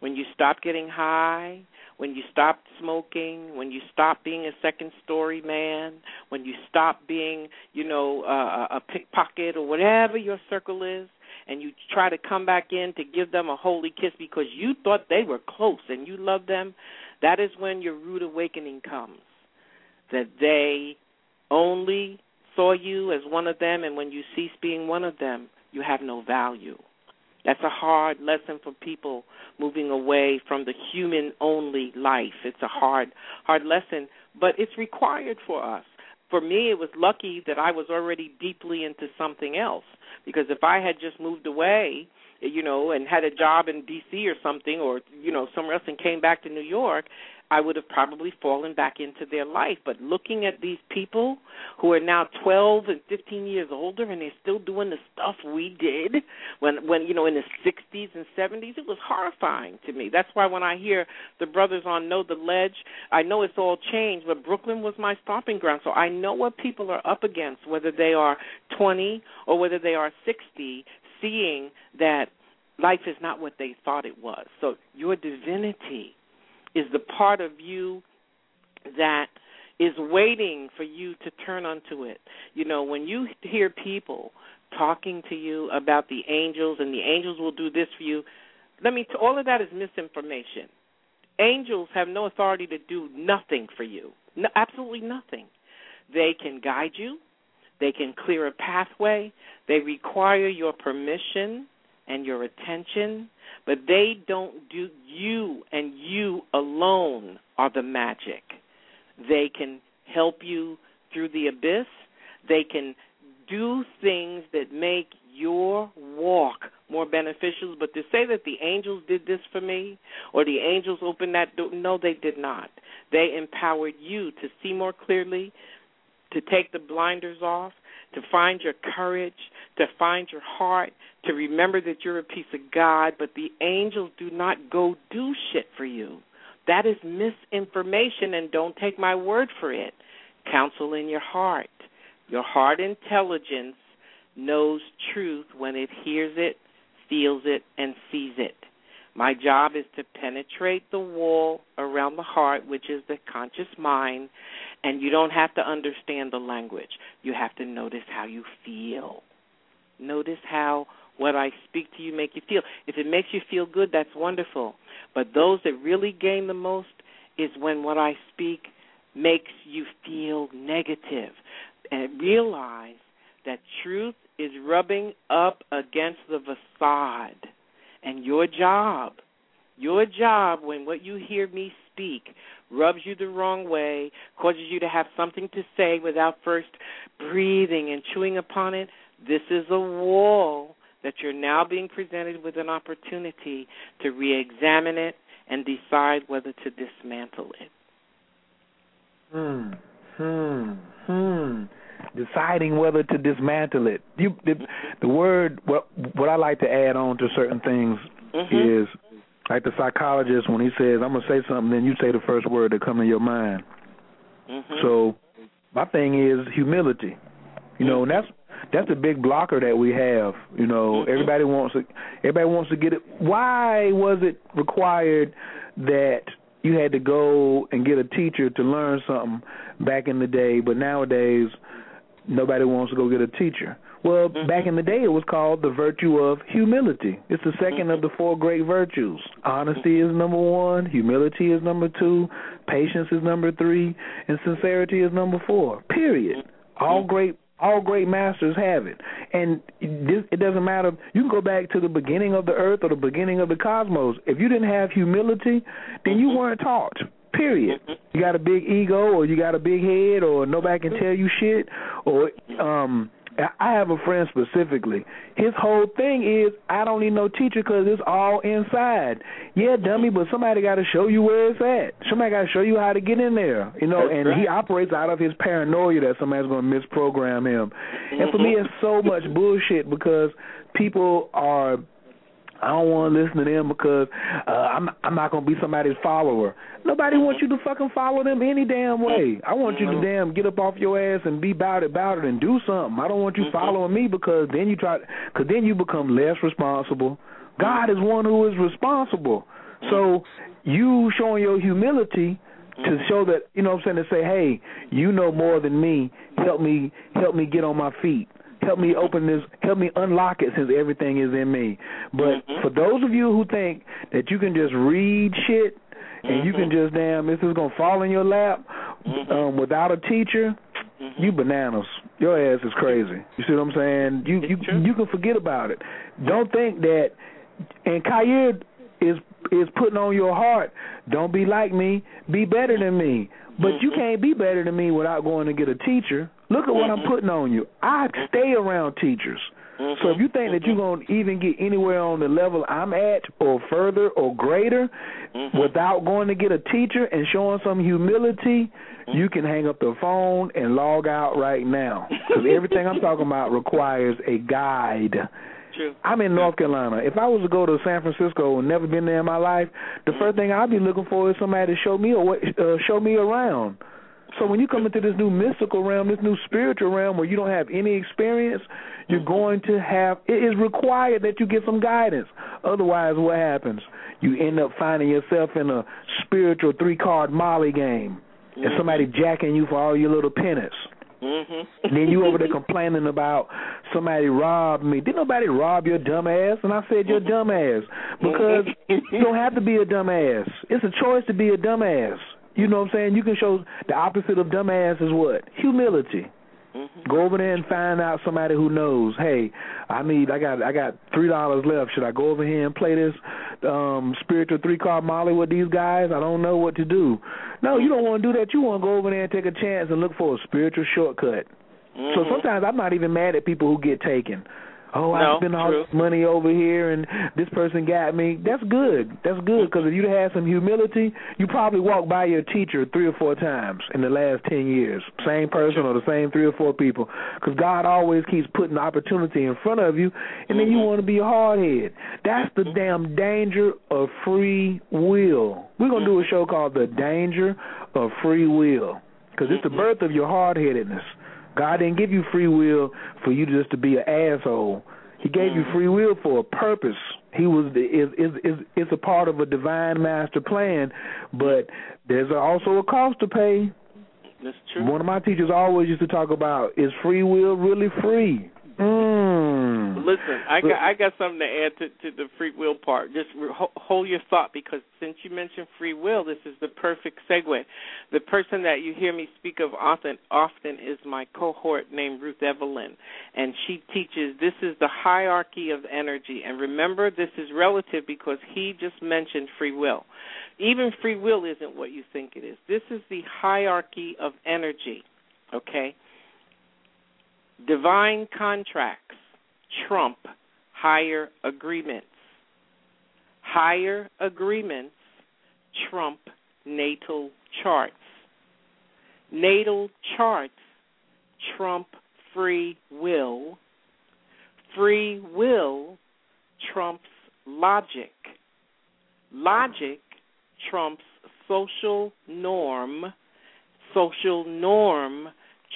When you stop getting high, when you stop smoking, when you stop being a second story man, when you stop being, you know, uh, a pickpocket or whatever your circle is, and you try to come back in to give them a holy kiss because you thought they were close and you love them, that is when your rude awakening comes. That they only saw you as one of them, and when you cease being one of them, you have no value. That's a hard lesson for people moving away from the human only life. It's a hard hard lesson, but it's required for us. For me, it was lucky that I was already deeply into something else because if I had just moved away, you know, and had a job in DC or something or you know, somewhere else and came back to New York, I would have probably fallen back into their life. But looking at these people who are now 12 and 15 years older and they're still doing the stuff we did when when you know in the 60s and 70s, it was horrifying to me. That's why when I hear the brothers on Know the Ledge, I know it's all changed, but Brooklyn was my stomping ground. So I know what people are up against, whether they are 20 or whether they are 60, seeing that life is not what they thought it was. So your divinity is the part of you that is waiting for you to turn onto it. You know, when you hear people talking to you about the angels and the angels will do this for you, let me t- all of that is misinformation. Angels have no authority to do nothing for you. No, absolutely nothing. They can guide you. They can clear a pathway. They require your permission and your attention, but they don't do you and you alone are the magic. They can help you through the abyss. They can do things that make your walk more beneficial. But to say that the angels did this for me or the angels opened that door, no, they did not. They empowered you to see more clearly, to take the blinders off, to find your courage, to find your heart, to remember that you're a piece of God, but the angels do not go do shit for you. That is misinformation, and don't take my word for it. Counsel in your heart. Your heart intelligence knows truth when it hears it, feels it, and sees it. My job is to penetrate the wall around the heart, which is the conscious mind, and you don't have to understand the language. You have to notice how you feel. Notice how what I speak to you make you feel. If it makes you feel good, that's wonderful. But those that really gain the most is when what I speak makes you feel negative. And realize that truth is rubbing up against the facade. And your job, your job when what you hear me speak rubs you the wrong way, causes you to have something to say without first breathing and chewing upon it, this is a wall that you're now being presented with an opportunity to re examine it and decide whether to dismantle it.
Hmm. Hmm. Hmm. Deciding whether to dismantle it. You the, the word what what I like to add on to certain things
mm-hmm.
is like the psychologist when he says I'm gonna say something, then you say the first word that come in your mind.
Mm-hmm.
So my thing is humility. You know, and that's that's the big blocker that we have. You know,
mm-hmm.
everybody wants to everybody wants to get it. Why was it required that you had to go and get a teacher to learn something back in the day, but nowadays nobody wants to go get a teacher. Well,
mm-hmm.
back in the day, it was called the virtue of humility. It's the 2nd
mm-hmm.
of the four great virtues. Honesty is number one, humility is number two, patience is number three, and sincerity is number four. Period.
Mm-hmm.
All great all great masters have it. And this, it doesn't matter. You can go back to the beginning of the earth or the beginning of the cosmos. If you didn't have humility, then you weren't taught. Period. You got a big ego, or you got a big head, or nobody can tell you shit, or um I have a friend specifically. His whole thing is I don't need no teacher because it's all inside. Yeah, dummy, but somebody got to show you where it's at. Somebody got to show you how to get in there. You know,
That's
and
right.
he operates out of his paranoia that somebody's going to misprogram him.
Mm-hmm.
And for me, it's so much bullshit because people are I don't want to listen to them because uh, I'm I'm not gonna be somebody's follower. Nobody wants you to fucking follow them any damn way. I want you to mm-hmm. damn get up off your ass and be about it, about it, and do something. I don't want you mm-hmm. following me because then you try, because then you become less responsible. God is one who is responsible. So you showing your humility to mm-hmm. show that you know what I'm saying to say, hey, you know more than me. Help me, help me get on my feet help me open this, help me unlock it since everything is in me. But
mm-hmm.
for those of you who think that you can just read shit and
mm-hmm.
you can just damn this is gonna fall in your lap
mm-hmm.
um, without a teacher, you bananas. Your ass is crazy. You see what I'm saying? You you you can forget about it. Don't think that. And Khayr is is putting on your heart. Don't be like me. Be better than me. But you can't be better than me without going to get a teacher. Look at what I'm mm-hmm. putting on you. I stay around teachers. Mm-hmm. So if you think that you're mm-hmm. going to even get anywhere on the level I'm at or further or greater without going to get a teacher and showing some humility, you can hang up the phone and log out right now. Because everything I'm talking about requires a guide.
True.
I'm in North Carolina. If I was to go to San Francisco and never been there in my life, the first thing I'd be looking for is somebody to show me way, uh, show me around. So when you come into this new mystical realm, this new spiritual realm where you don't have any experience, you're going to have it is required that you get some guidance. Otherwise, what happens? You end up finding yourself in a spiritual three card Molly game, and somebody jacking you for all your little penance.
Mm-hmm.
And then you over there complaining about somebody robbed me. Did nobody rob your dumb ass? And I said your dumb ass because you don't have to be a dumb ass. It's a choice to be a dumb ass. You know what I'm saying? You can show the opposite of dumb ass is what? Humility.
Mm-hmm.
Go over there and find out somebody who knows. Hey, I need. I got. I got three dollars left. Should I go over here and play this um spiritual three card Molly with these guys? I don't know what to do. No, you don't want to do that. You want to go over there and take a chance and look for a spiritual shortcut.
Mm-hmm.
So sometimes I'm not even mad at people who get taken. Oh,
no,
I spent all
true.
this money over here, and this person got me. That's good. That's good because if you had some humility, you probably walked by your teacher three or four times in the last ten years, same person or the same three or four people. Because God always keeps putting opportunity in front of you, and then you
Mm-hmm.
want to be a hard head. That's the damn danger of free will. We're gonna do a show called The Danger of Free Will because it's the
Mm-hmm.
birth of your hard headedness. God didn't give you free will for you just to be an asshole. He gave you mm. free will for a purpose. He was is is is it's a part of a divine master plan, but there's also a cost to pay.
That's true.
One of my teachers always used to talk about is free will really free? Mm.
Listen, I got I got something to add to, to the free will part. Just ho- hold your thought because since you mentioned free will, this is the perfect segue. The person that you hear me speak of often often is my cohort named Ruth Evelyn, and she teaches this is the hierarchy of energy. And remember, this is relative because he just mentioned free will. Even free will isn't what you think it is. This is the hierarchy of energy. Okay. Divine contracts trump higher agreements. Higher agreements trump natal charts. Natal charts trump free will. Free will trumps logic. Logic trumps social norm. Social norm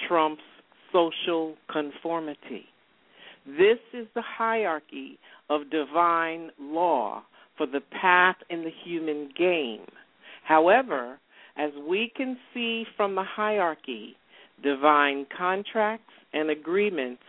trumps social conformity. This is the hierarchy of divine law for the path in the human game. However, as we can see from the hierarchy, divine contracts and agreements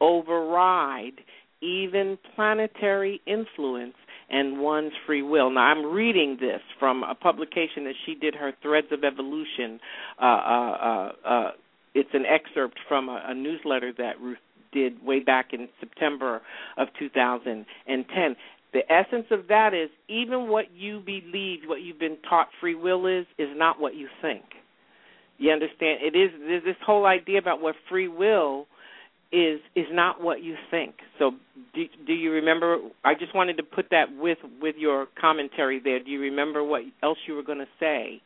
override even planetary influence and one's free will. Now, I'm reading this from a publication that she did, her Threads of Evolution. Uh, uh, uh, uh, it's an excerpt from a, a newsletter that Ruth did way back in September of 2010. The essence of that is even what you believe, what you've been taught free will is, is not what you think. You understand? It is there's this whole idea about what free will is is not what you think. So do do you remember I just wanted to put that with with your commentary there. Do you remember what else you were going to say?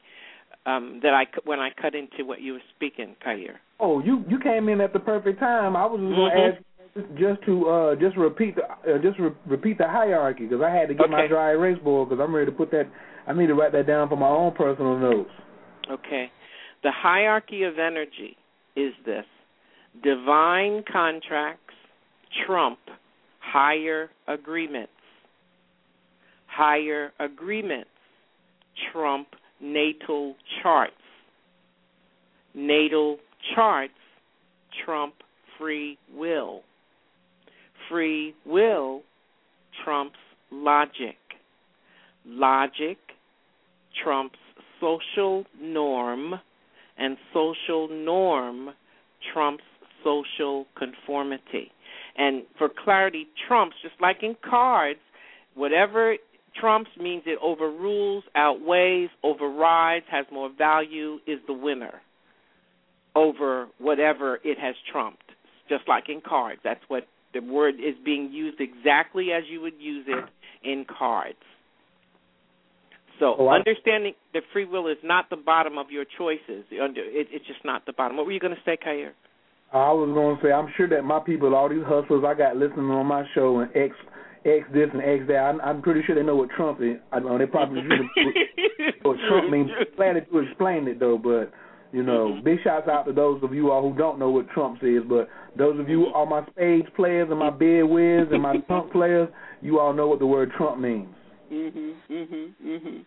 Um that I when I cut into what you were speaking, Khayr.
Oh, you you came in at the perfect time. I was just going to ask you just to uh just repeat the uh, just re- repeat the hierarchy because I had to get my dry erase board because I'm ready to put that. I need to write that down for my own personal notes.
Okay. The hierarchy of energy is this divine contracts trump higher agreements. Higher agreements trump natal charts. Natal charts trump free will. Free will trumps logic. Logic trumps social norm, and social norm trumps social conformity. And for clarity, trumps, just like in cards, whatever trumps means it overrules, outweighs, overrides, has more value, is the winner over whatever it has trumped. Just like in cards. That's what the word is being used exactly as you would use it in cards. So understanding that free will is not the bottom of your choices. It's just not the bottom. What were you going to say, Khayr?
I was going to say I'm sure that my people, all these hustlers I got listening on my show and X X this and X that, I'm, I'm pretty sure they know what Trump is. I know they probably what Trump means. Glad that you explained it though, but you know,
Mm-hmm.
big shouts out to those of you all who don't know what Trump is, but those of you are my spades players and my bid whist and my Trump players, you all know what the word Trump means.
Mhm, mhm, mhm.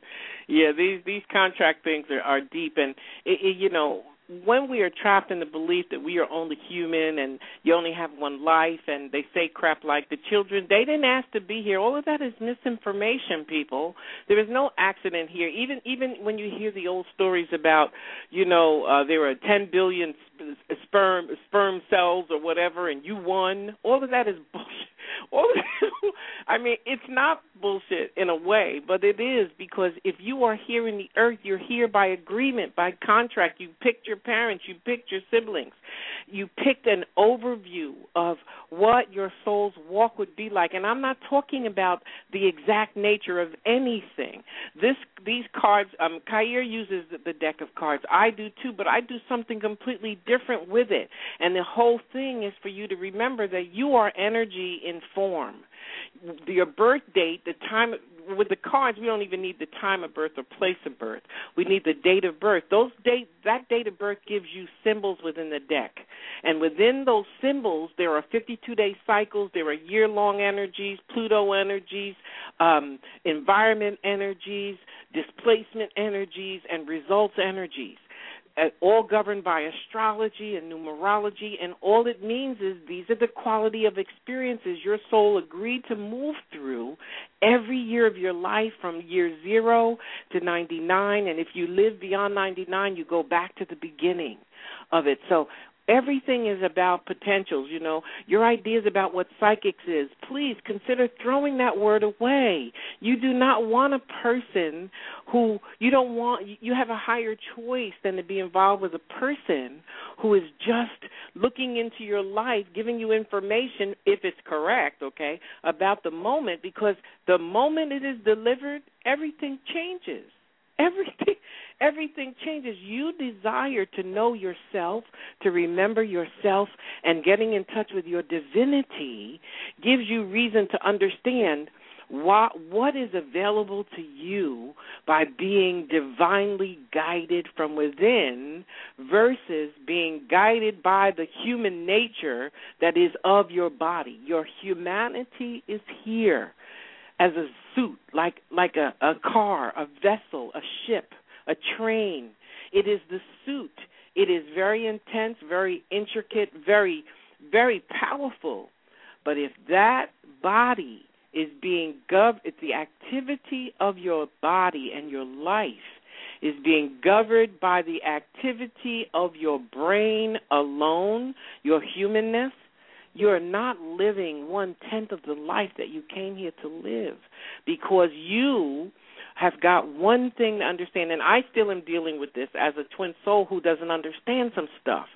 Yeah, these these contract things are, are deep, and it, it, you know, when we are trapped in the belief that we are only human and you only have one life and they say crap like the children they didn't ask to be here. All of that is misinformation people. There is no accident here. Even even when you hear the old stories about you know uh there are 10 billion sperm sperm cells or whatever and you won all of that is bullshit all I mean, it's not bullshit in a way, but it is because if you are here in the earth, you're here by agreement, by contract. You picked your parents, you picked your siblings, you picked an overview of what your soul's walk would be like. And I'm not talking about the exact nature of anything. This these cards, um, Khayr uses the deck of cards. I do too, but I do something completely different with it. And the whole thing is for you to remember that you are energy in form your birth date, the time with the cards, we don't even need the time of birth or place of birth. We need the date of birth. Those date that date of birth gives you symbols within the deck, and within those symbols, there are 52 day cycles. There are year long energies, Pluto energies, um, environment energies, displacement energies, and results energies. All governed by astrology and numerology, and all it means is these are the quality of experiences your soul agreed to move through every year of your life from year zero to 99. And if you live beyond 99, you go back to the beginning of it. So Everything is about potentials, you know. Your ideas about what psychics is, please consider throwing that word away. You do not want a person who you don't want you have a higher choice than to be involved with a person who is just looking into your life, giving you information if it's correct, okay, about the moment because the moment it is delivered, everything changes. Everything everything changes. You desire to know yourself, to remember yourself, and getting in touch with your divinity gives you reason to understand what what is available to you by being divinely guided from within versus being guided by the human nature that is of your body. Your humanity is here as a suit, like like a, a car, a vessel, a ship a train. It is the suit. It is very intense, very intricate, very, very powerful. But if that body is being governed, if the activity of your body and your life is being governed by the activity of your brain alone, your humanness, you're not living one tenth of the life that you came here to live because you have got one thing to understand, and I still am dealing with this as a twin soul who doesn't understand some stuff.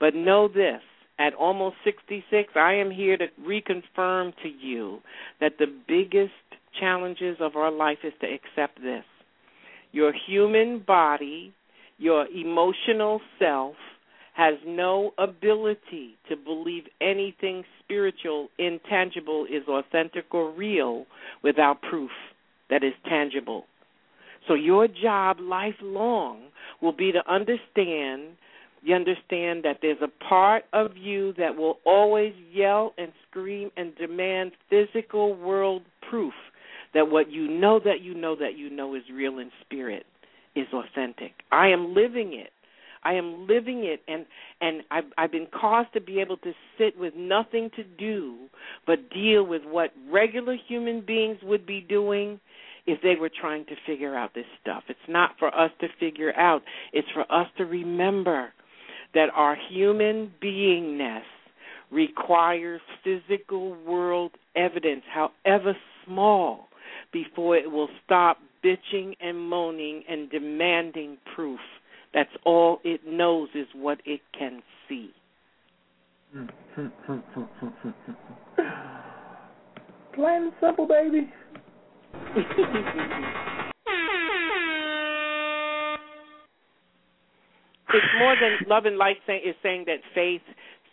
But know this at almost 66, I am here to reconfirm to you that the biggest challenges of our life is to accept this. Your human body, your emotional self, has no ability to believe anything spiritual, intangible is authentic or real without proof that is tangible. So your job lifelong will be to understand you understand that there's a part of you that will always yell and scream and demand physical world proof that what you know that you know that you know is real in spirit is authentic. I am living it. I am living it and and I've I've been caused to be able to sit with nothing to do but deal with what regular human beings would be doing if they were trying to figure out this stuff. It's not for us to figure out, it's for us to remember that our human beingness requires physical world evidence, however small, before it will stop bitching and moaning and demanding proof. That's all it knows is what it can see.
Plain and simple, baby
it's more than love and light say, is saying that faith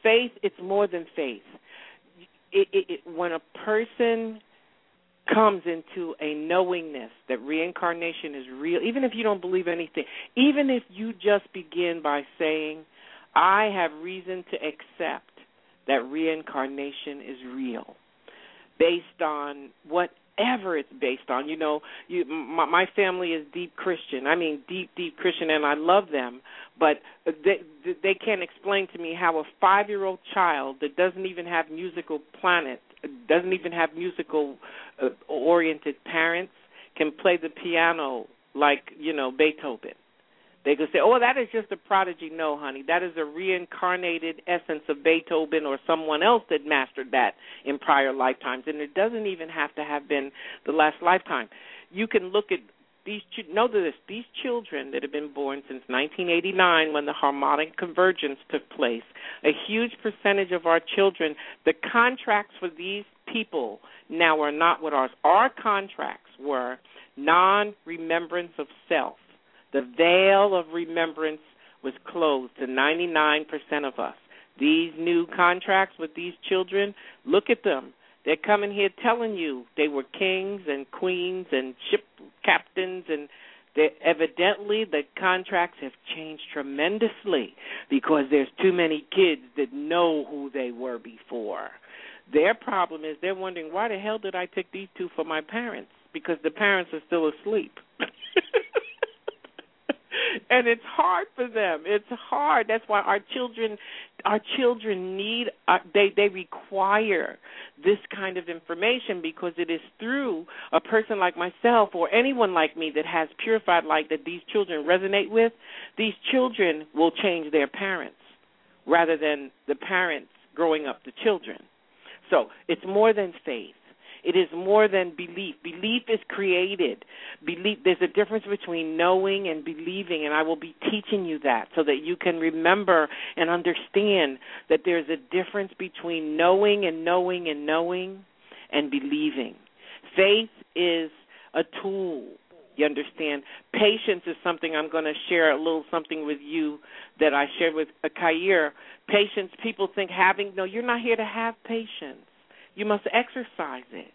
faith it's more than faith. It, it, it, when a person comes into a knowingness that reincarnation is real even if you don't believe anything even if you just begin by saying i have reason to accept that reincarnation is real based on what whatever it's based on. You know, you my, my family is deep Christian. I mean, deep, deep Christian, and I love them. But they they can't explain to me how a five year old child that doesn't even have musical planet, doesn't even have musical uh, oriented parents, can play the piano like you know Beethoven. They could say, "Oh, that is just a prodigy." No, honey, that is a reincarnated essence of Beethoven or someone else that mastered that in prior lifetimes, and it doesn't even have to have been the last lifetime. You can look at these. Know this: these children that have been born since 1989, when the harmonic convergence took place, a huge percentage of our children, the contracts for these people now are not what ours. Our contracts were non-remembrance of self the veil of remembrance was closed to 99% of us. These new contracts with these children, look at them. They're coming here telling you they were kings and queens and ship captains and they evidently the contracts have changed tremendously because there's too many kids that know who they were before. Their problem is they're wondering why the hell did I pick these two for my parents? Because the parents are still asleep. And it's hard for them. It's hard. That's why our children our children need uh, they they require this kind of information because it is through a person like myself or anyone like me that has purified light that these children resonate with. These children will change their parents rather than the parents growing up the children. So, it's more than faith. It is more than belief. Belief is created. Belief there's a difference between knowing and believing and I will be teaching you that so that you can remember and understand that there's a difference between knowing and knowing and knowing and believing. Faith is a tool. You understand? Patience is something I'm going to share a little something with you that I shared with uh, Khayr. Patience, people think having, no, you're not here to have patience. You must exercise it.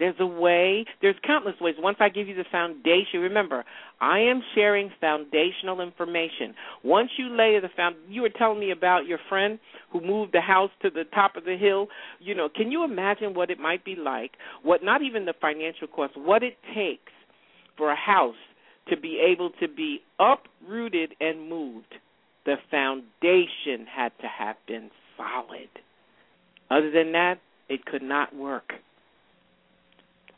There's a way, there's countless ways. Once I give you the foundation, remember, I am sharing foundational information. Once you lay the found you were telling me about your friend who moved the house to the top of the hill. You know, can you imagine what it might be like? What not even the financial cost, what it takes for a house to be able to be uprooted and moved. The foundation had to have been solid. Other than that, it could not work.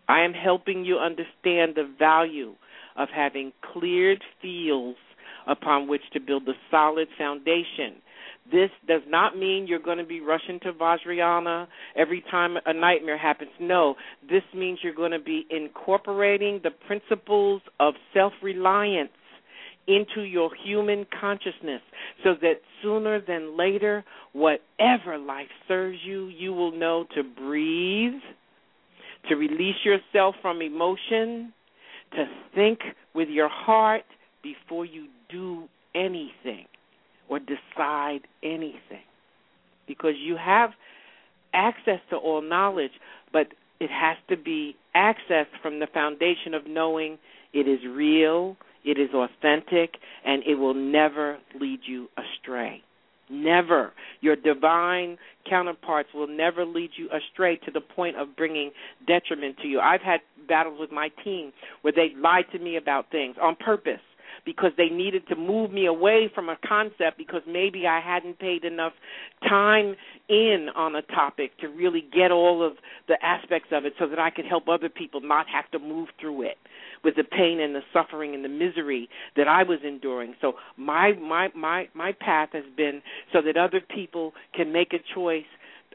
I am helping you understand the value of having cleared fields upon which to build a solid foundation. This does not mean you're going to be rushing to Vajrayana every time a nightmare happens. No, this means you're going to be incorporating the principles of self reliance into your human consciousness so that sooner than later, whatever life serves you, you will know to breathe, to release yourself from emotion, to think with your heart before you do anything or decide anything. Because you have access to all knowledge, but it has to be accessed from the foundation of knowing it is real, it is authentic, and it will never lead you astray. Never. Your divine counterparts will never lead you astray to the point of bringing detriment to you. I've had battles with my team where they lied to me about things on purpose because they needed to move me away from a concept because maybe I hadn't paid enough time in on a topic to really get all of the aspects of it so that I could help other people not have to move through it with the pain and the suffering and the misery that I was enduring. So my my my my path has been so that other people can make a choice,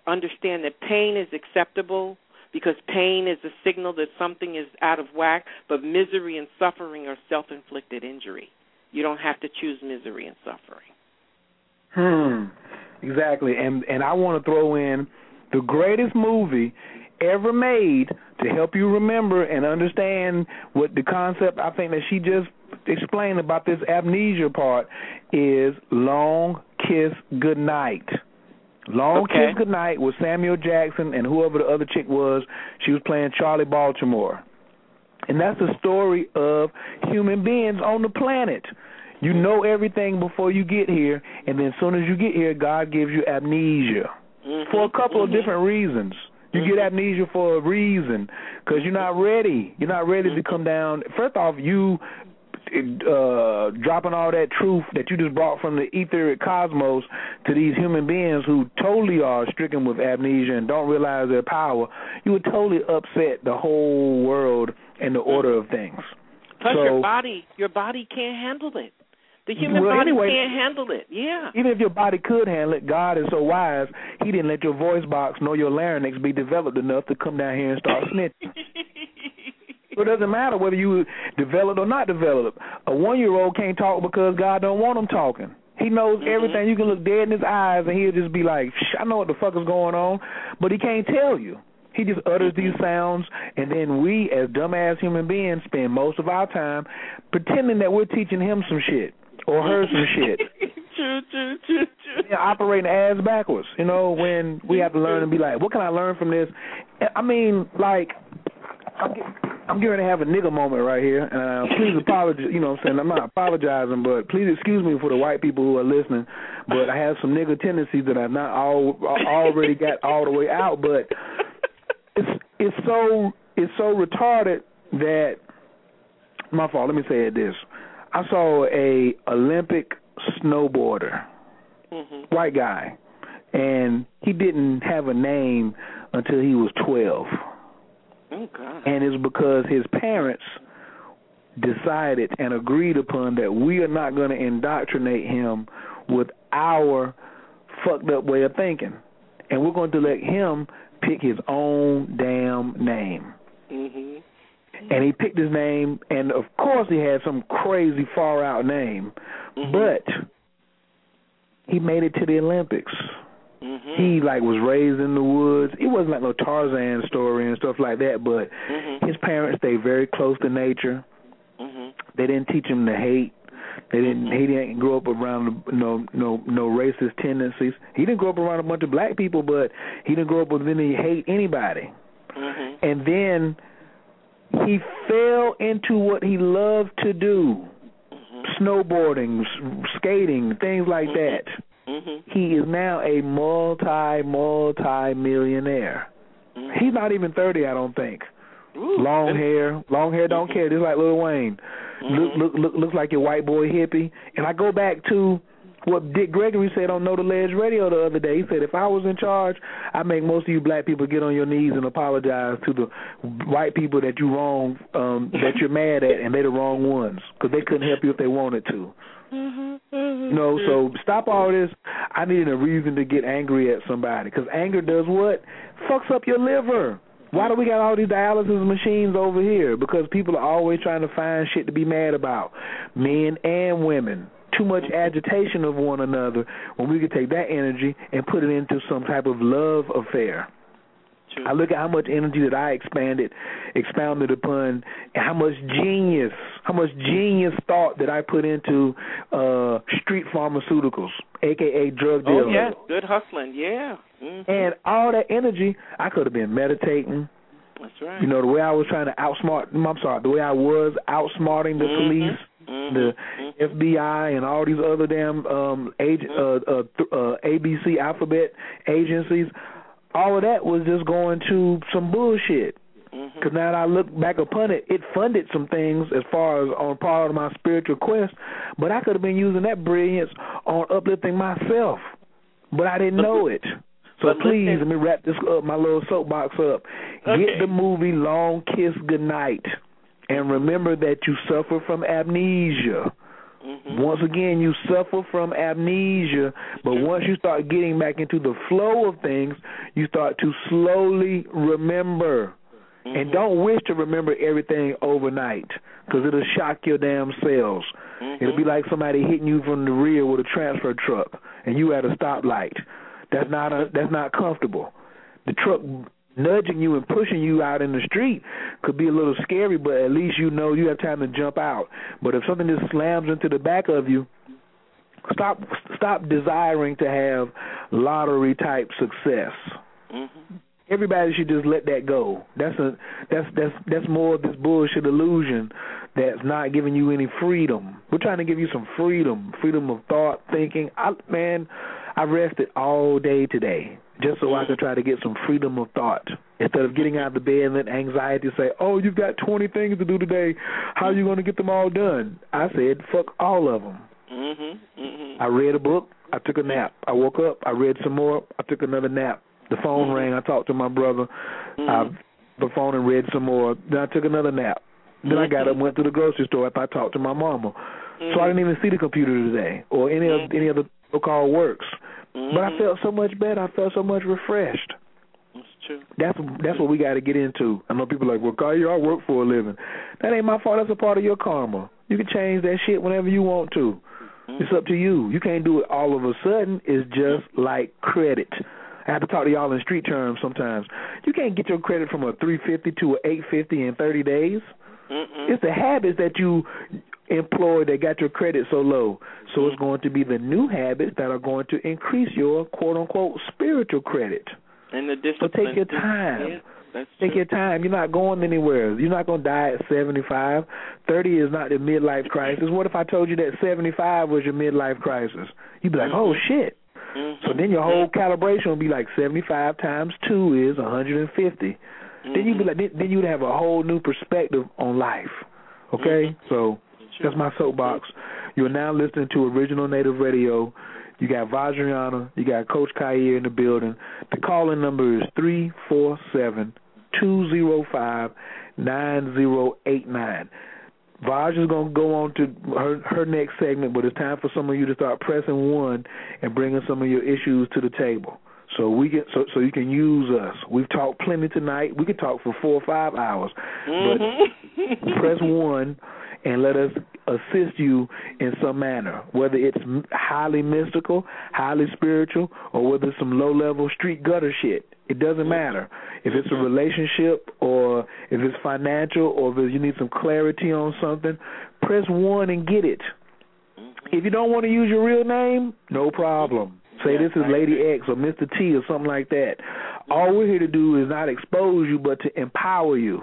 understand that pain is acceptable because pain is a signal that something is out of whack, but misery and suffering are self-inflicted injury. You don't have to choose misery and suffering.
Hmm. Exactly. And and I want to throw in the greatest movie ever made to help you remember and understand what the concept I think that she just explained about this amnesia part is Long Kiss Goodnight. Long
okay.
Kiss Goodnight with Samuel Jackson and whoever the other chick was. She was playing Charlie Baltimore. And that's the story of human beings on the planet. You know everything before you get here, and then as soon as you get here, God gives you amnesia
mm-hmm.
for a couple
mm-hmm.
of different reasons. You get amnesia for a reason because you're not ready. You're not ready to come down. First off, you uh dropping all that truth that you just brought from the etheric cosmos to these human beings who totally are stricken with amnesia and don't realize their power, you would totally upset the whole world and the order of things.
Plus,
so,
your body, your body can't handle it. The human
well,
body
anyway,
can't handle it. Yeah.
Even if your body could handle it, God is so wise, He didn't let your voice box nor your larynx be developed enough to come down here and start snitching. so it doesn't matter whether you developed or not developed. A one-year-old can't talk because God don't want him talking. He knows
mm-hmm.
everything. You can look dead in his eyes, and he'll just be like, "I know what the fuck is going on," but he can't tell you. He just utters these sounds, and then we, as dumbass human beings, spend most of our time pretending that we're teaching him some shit or her some shit.
true, true, true, true.
Yeah, operating ass backwards. You know, when we have to learn and be like, what can I learn from this? I mean, like, I'm, I'm going to have a nigga moment right here. Uh, please apologize. You know what I'm saying? I'm not apologizing, but please excuse me for the white people who are listening. But I have some nigga tendencies that I've not all already got all the way out. But it's it's so it's so retarded that my fault. Let me say it this. I saw a Olympic snowboarder,
mm-hmm.
white guy, and he didn't have a name until he was twelve.
Oh God!
And it's because his parents decided and agreed upon that we are not going to indoctrinate him with our fucked up way of thinking, and we're going to let him pick his own damn name.
Mhm
and he picked his name, and of course he had some crazy far out name,
mm-hmm.
but he made it to the Olympics.
Mm-hmm.
He like was raised in the woods. It wasn't like no Tarzan story and stuff like that, but
mm-hmm.
his parents stayed very close to nature.
Mm-hmm.
They didn't teach him to hate. They didn't.
Mm-hmm.
He didn't grow up around no no no racist tendencies. He didn't grow up around a bunch of black people, but he didn't grow up with any hate anybody.
Mm-hmm.
And then he fell into what he loved to do
mm-hmm.
snowboarding skating things like
mm-hmm.
that
mm-hmm.
he is now a multi multi millionaire
mm-hmm.
he's not even thirty i don't think
Ooh,
long hair long hair don't care just like lil wayne look
Mm-hmm.
look look looks like your white boy hippie and i go back to what Dick Gregory said on Know the Ledge Radio the other day. He said, if I was in charge, I'd make most of you black people get on your knees and apologize to the white people that you wrong, um, that you're mad at, and they're the wrong ones because they couldn't help you if they wanted to.
Mm-hmm.
You know, so stop all this. I need a reason to get angry at somebody because anger does what? Fucks up your liver. Why do we got all these dialysis machines over here? Because people are always trying to find shit to be mad about, men and women too much agitation of one another when we could take that energy and put it into some type of love affair. I look at how much energy that I expanded, expounded upon, and how much genius, how much genius thought that I put into uh street pharmaceuticals, aka drug dealing.
Oh yeah, good hustling, yeah. Mm-hmm.
And all that energy, I could have been meditating.
That's right.
You know, the way I was trying to outsmart, I'm sorry, the way I was outsmarting the
mm-hmm.
police
Mm-hmm.
the FBI and all these other damn um agent uh, uh, uh ABC alphabet agencies all of that was just going to some bullshit because
mm-hmm.
now that I look back upon it, it funded some things as far as on part of my spiritual quest, but I could have been using that brilliance on uplifting myself, but I didn't know it. So
but
please,
listen.
let me wrap this up, my little soapbox up.
Okay.
Get the movie Long Kiss Goodnight and remember that you suffer from amnesia.
Mm-hmm.
Once again, you suffer from amnesia, but once you start getting back into the flow of things, you start to slowly remember.
Mm-hmm.
And don't wish to remember everything overnight because it'll shock your damn cells.
Mm-hmm.
It'll be like somebody hitting you from the rear with a transfer truck and you at a stoplight. That's not a, that's not comfortable. The truck nudging you and pushing you out in the street could be a little scary, but at least you know you have time to jump out. But if something just slams into the back of you, stop stop desiring to have lottery type success.
Mm-hmm.
Everybody should just let that go. That's a that's that's that's more of this bullshit illusion that's not giving you any freedom. We're trying to give you some freedom, freedom of thought, thinking. I man, I rested all day today just so I could try to get some freedom of thought. Instead of getting out of the bed and let anxiety say, "Oh, you've got 20 things to do today. How are you going to get them all done?" I said, "Fuck all of them."
Mhm. Mhm.
I read a book. I took a nap. I woke up. I read some more. I took another nap. The phone mm-hmm. rang. I talked to my brother. Mm-hmm. I the phone and read some more. Then I took another nap. Then I got up mm-hmm. went to the grocery store I talked to my mama. So I didn't even see the computer today or any of any of the so-called works. But I felt so much better. I felt so much refreshed.
That's true.
That's that's what we got to get into. I know people are like, well, Kyle, I work for a living. That ain't my fault. That's a part of your karma. You can change that shit whenever you want to. Mm-hmm. It's up to you. You can't do it all of a sudden. It's just like credit. I have to talk to y'all in street terms sometimes. You can't get your credit from a 350 to a 850 in 30 days.
Mm-mm.
It's the habits that you employ that got your credit so low. So it's mm-hmm. going to be the new habits that are going to increase your quote unquote spiritual credit.
And the
So take your time.
Yeah, that's
Take
true.
your time. You're not going anywhere. You're not going to die at 75. 30 is not the midlife crisis. What if I told you that 75 was your midlife crisis? You'd be like, oh, mm-hmm. shit. Mm-hmm. So then your whole calibration would be like 75 times 2 is 150. Then you'd be like, then then you'd have a whole new perspective on life. Okay? So that's my soapbox. You're now listening to Original Native Radio. You got Vajrayana, you got Coach Khayr in the building. The calling number is three four seven two zero five nine zero eight nine. Vaj is gonna go on to her her next segment, but it's time for some of you to start pressing one and bringing some of your issues to the table. So we get so so you can use us. We've talked plenty tonight. We could talk for four or five hours, but mm-hmm. press one and let us assist you in some manner, whether it's highly mystical, highly spiritual, or whether it's some low level street gutter shit. It doesn't matter. If it's a relationship or if it's financial or if you need some clarity on something, press one and get it. If you don't want to use your real name, no problem. Say this is Lady X or Mr. T or something like that. All we're here to do is not expose you, but to empower you.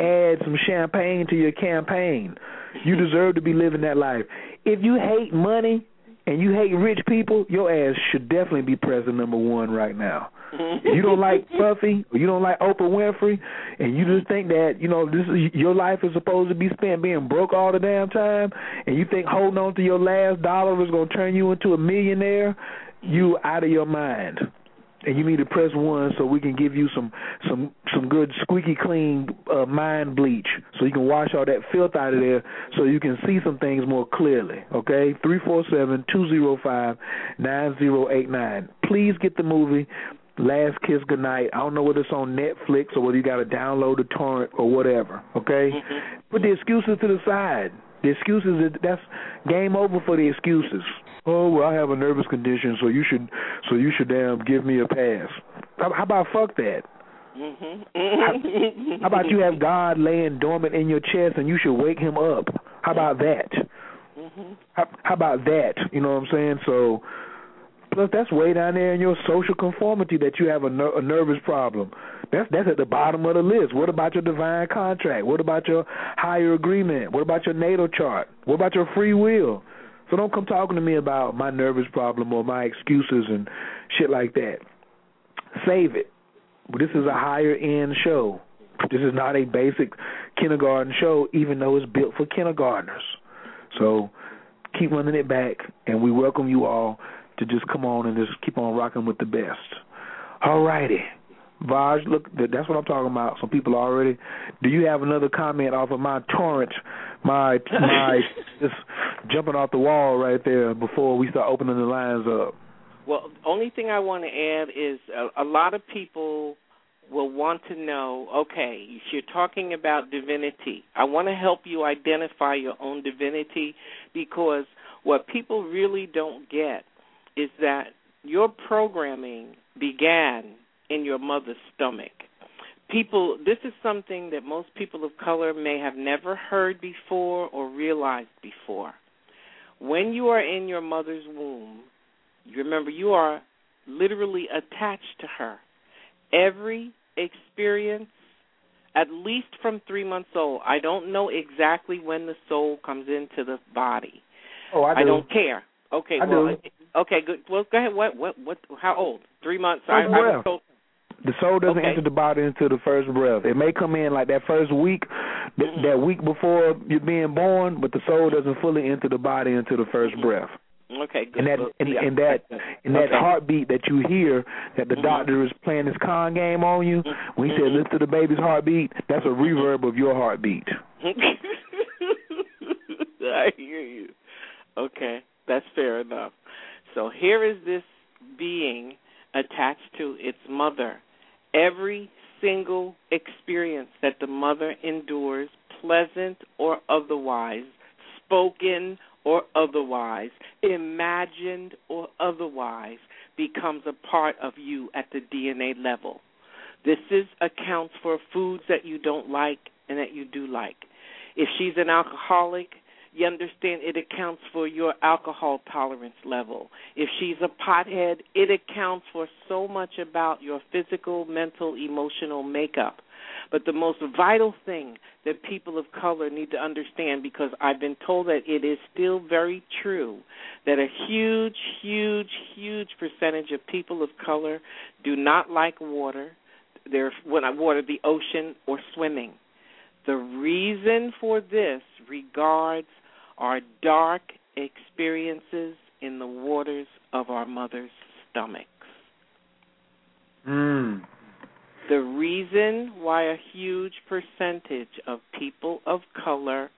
Add some champagne to your campaign. You deserve to be living that life. If you hate money and you hate rich people, your ass should definitely be president number one right now. If you don't like Puffy or you don't like Oprah Winfrey, and you just think that you know this is your life is supposed to be spent being broke all the damn time, and you think holding on to your last dollar is going to turn you into a millionaire, you out of your mind. And you need to press one so we can give you some some some good squeaky clean uh, mind bleach, so you can wash all that filth out of there, so you can see some things more clearly. Okay, three four seven two zero five nine zero eight nine. Please get the movie. Last Kiss Goodnight. I don't know whether it's on Netflix or whether you got to download a torrent or whatever. Okay, put the excuses to the side. The excuses that's game over for the excuses. Oh, well, I have a nervous condition, so you should so you should damn give me a pass. How, how about fuck that?
Mm-hmm.
How about you have God laying dormant in your chest and you should wake him up? How about that?
Mm-hmm.
How, how about that? You know what I'm saying? So, plus that's way down there in your social conformity that you have a, ner- a nervous problem. That's that's at the bottom of the list. What about your divine contract? What about your higher agreement? What about your natal chart? What about your free will? So don't come talking to me about my nervous problem or my excuses and shit like that. Save it. This is a higher end show. This is not a basic kindergarten show, even though it's built for kindergartners. So keep running it back, and we welcome you all to just come on and just keep on rocking with the best. All righty. Vaj, look, that's what I'm talking about. Some people already. Do you have another comment off of my torrent, my my just jumping off the wall right there before we start opening the lines up?
Well, only thing I want to add is a, a lot of people will want to know. Okay, if you're talking about divinity, I want to help you identify your own divinity because what people really don't get is that your programming began in your mother's stomach. People, this is something that most people of color may have never heard before or realized before. When you are in your mother's womb, you remember you are literally attached to her. Every experience, at least from three months old, I don't know exactly when the soul comes into the body.
Oh, I, do.
I don't care. Okay,
I
well,
do.
okay, good. Well, go ahead. What, what, what? How old? Three months.
Oh,
I, I was told.
The soul doesn't
Okay.
enter the body until the first breath. It may come in like that first week, th-
Mhm.
that week before you're being born, but the soul doesn't fully enter the body until the 1st breath.
Okay, good.
And that and,
yeah,
and that and that
okay.
heartbeat that you hear that the
Mhm.
doctor is playing his con game on you. When he said
Mhm.
listen to the baby's heartbeat, that's a reverb of your heartbeat.
I hear you. Okay, that's fair enough. So here is this being attached to its mother. Every single experience that the mother endures, pleasant or otherwise, spoken or otherwise, imagined or otherwise, becomes a part of you at the DNA level. This is accounts for foods that you don't like and that you do like. If she's an alcoholic, you understand it accounts for your alcohol tolerance level. If she's a pothead, it accounts for so much about your physical, mental, emotional makeup. But the most vital thing that people of color need to understand, because I've been told that it is still very true, that a huge, huge, huge percentage of people of color do not like water. They're when I water the ocean or swimming. The reason for this regards our dark experiences in the waters of our mother's stomachs.
Mm.
The reason why a huge percentage of people of color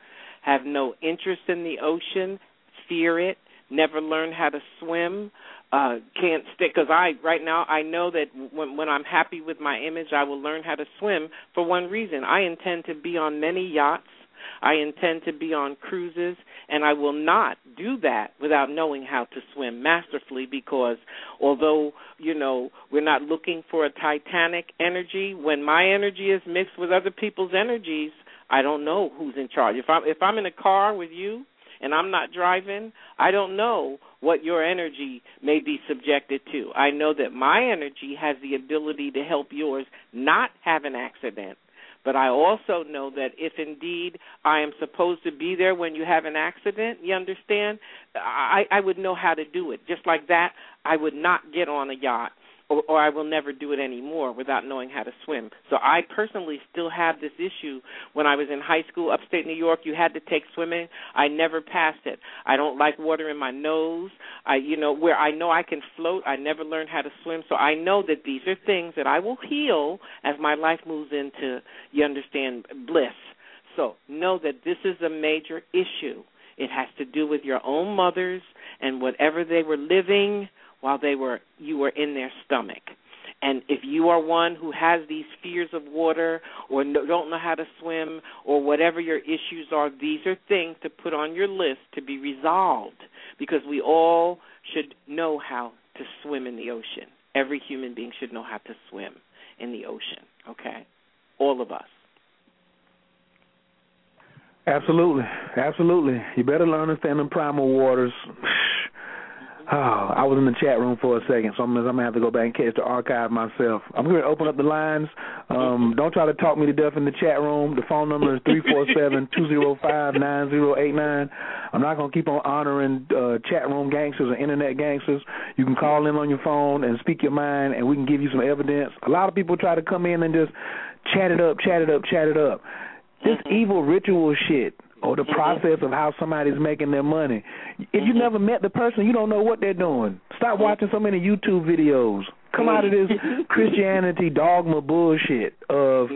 have no interest in the ocean, fear it, never learn how to swim, uh can't stick because I right now I know that when when I'm happy with my image I will learn how to swim for one reason. I intend to be on many yachts. I intend to be on cruises and I will not do that without knowing how to swim masterfully because although, you know, we're not looking for a titanic energy, when my energy is mixed with other people's energies, I don't know who's in charge. If I'm if I'm in a car with you and I'm not driving, I don't know what your energy may be subjected to. I know that my energy has the ability to help yours not have an accident. But I also know that if indeed I am supposed to be there when you have an accident, you understand, I, I would know how to do it. Just like that, I would not get on a yacht or, or I will never do it anymore without knowing how to swim. So I personally still have this issue. When I was in high school, upstate New York, you had to take swimming. I never passed it. I don't like water in my nose. I, you know, where I know I can float, I never learned how to swim. So I know that these are things that I will heal as my life moves into, you understand, bliss. So know that this is a major issue. It has to do with your own mothers and whatever they were living while they were you were in their stomach. And if you are one who has these fears of water or no, don't know how to swim or whatever your issues are, these are things to put on your list to be resolved because we all should know how to swim in the ocean. Every human being should know how to swim in the ocean, okay? All of us.
Absolutely, absolutely. You better learn to understand in primal waters. Oh, I was in the chat room for a second, so I'm, I'm gonna have to go back and catch the archive myself. I'm going to open up the lines. Um, don't try to talk me to death in the chat room. The phone number is three four seven two zero five nine zero eight nine. I'm not gonna keep on honoring uh, chat room gangsters or internet gangsters. You can call in on your phone and speak your mind, and we can give you some evidence. A lot of people try to come in and just chat it up, chat it up, chat it up. This evil ritual shit or the mm-hmm. process of how somebody's making their money. If you mm-hmm. never met the person, you don't know what they're doing. Stop mm-hmm. watching so many YouTube videos. Come out of this Christianity dogma bullshit of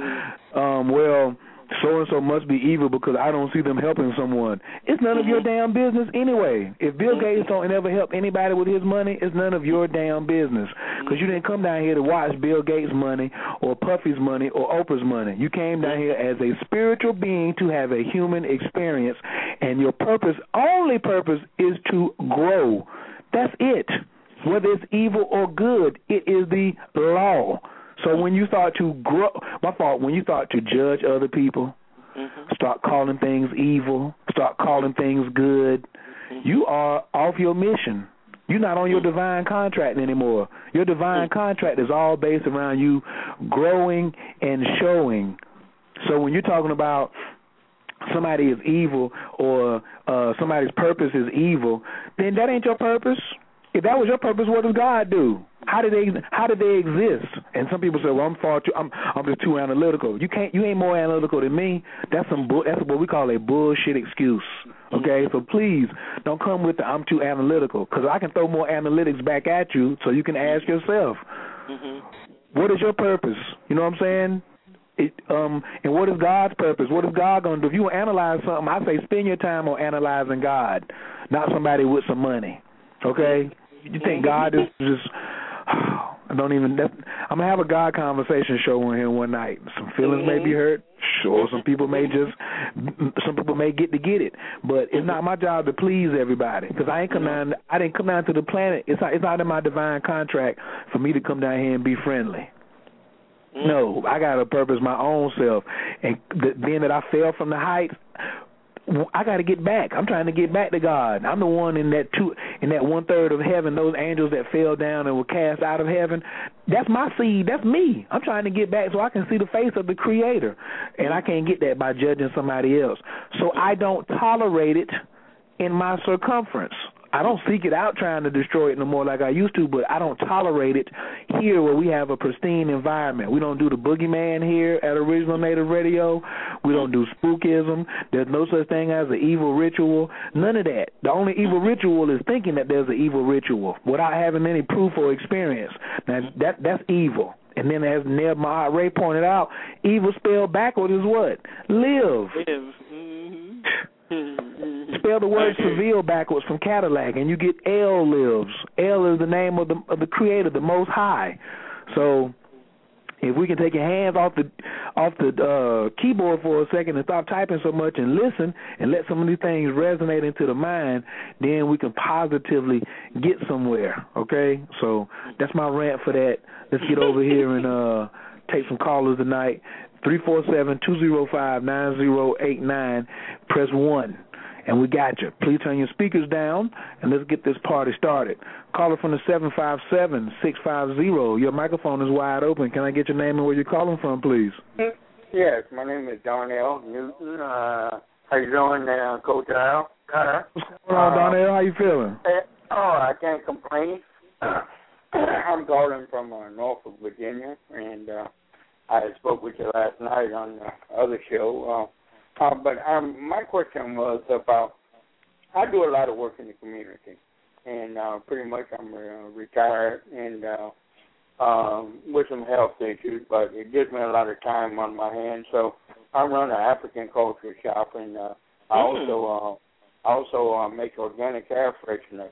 um well so and so must be evil because I don't see them helping someone. It's none of your mm-hmm. damn business anyway. If Bill mm-hmm. Gates don't ever help anybody with his money, it's none of your damn business. Because you didn't come down here to watch Bill Gates' money or Puffy's money or Oprah's money. You came down here as a spiritual being to have a human experience, and your purpose, only purpose, is to grow. That's it. Whether it's evil or good, it is the law. So when you start to grow, my fault, when you start to judge other people,
Mm-hmm.
start calling things evil, start calling things good, you are off your mission. You're not on your divine contract anymore. Your divine contract is all based around you growing and showing. So when you're talking about somebody is evil or uh somebody's purpose is evil, then that ain't your purpose. If that was your purpose, what does God do? How did they how did they exist? And some people say, "Well, I'm far too I'm I'm just too analytical." You can't you ain't more analytical than me. That's some bull, that's what we call a bullshit excuse. Okay, so please don't come with the I'm too analytical because I can throw more analytics back at you, so you can ask yourself,
Mm-hmm.
what is your purpose? You know what I'm saying? It, um, and what is God's purpose? What is God gonna do? If you analyze something, I say spend your time on analyzing God, not somebody with some money. Okay? You think God is just? I don't even. That, I'm gonna have a God conversation show on here one night. Some feelings may be mm-hmm. hurt. Sure, some people may just, some people may get to get it, but it's not my job to please everybody because I ain't come down. I didn't come down to the planet. It's not. It's not in my divine contract for me to come down here and be friendly. Mm. No, I got to purpose my own self, and the, being that I fell from the heights, I got to get back. I'm trying to get back to God. I'm the one in that two, in that one third of heaven. Those angels that fell down and were cast out of heaven. That's my seed. That's me. I'm trying to get back so I can see the face of the Creator, and I can't get that by judging somebody else. So I don't tolerate it in my circumference. I don't seek it out trying to destroy it no more like I used to, but I don't tolerate it here where we have a pristine environment. We don't do the boogeyman here at Original Native Radio. We don't do spookism. There's no such thing as an evil ritual. None of that. The only evil ritual is thinking that there's an evil ritual without having any proof or experience. Now that that's evil. And then as Neb Mahat Ray pointed out, evil spelled backwards is what? Live.
Live. Mm-hmm.
Spell the word Seville backwards from Cadillac, and you get L lives. L is the name of the of the Creator, the Most High. So, if we can take your hands off the off the uh, keyboard for a second and stop typing so much and listen and let some of these things resonate into the mind, then we can positively get somewhere. Okay, so that's my rant for that. Let's get over here and uh, take some callers tonight. Three four seven two zero five nine zero eight nine. Press one, and we got you. Please turn your speakers down, and let's get this party started. Caller from the seven five seven six five zero. Your microphone is wide open. Can I get your name and where you're calling from, please?
Yes, my name is Darnell Newton. Uh, how you doing, uh, Coach Al? Carter?
What's going on, Darnell? How you feeling?
Uh, oh, I can't complain. I'm calling from uh, Norfolk, Virginia, and uh, I spoke with you last night on the other show. Uh, uh, but um, my question was about I do a lot of work in the community, and uh, pretty much I'm uh, retired and uh, um, with some health issues, but it gives me a lot of time on my hands. So I run an African culture shop, and uh, I also uh, also uh, make organic air freshener,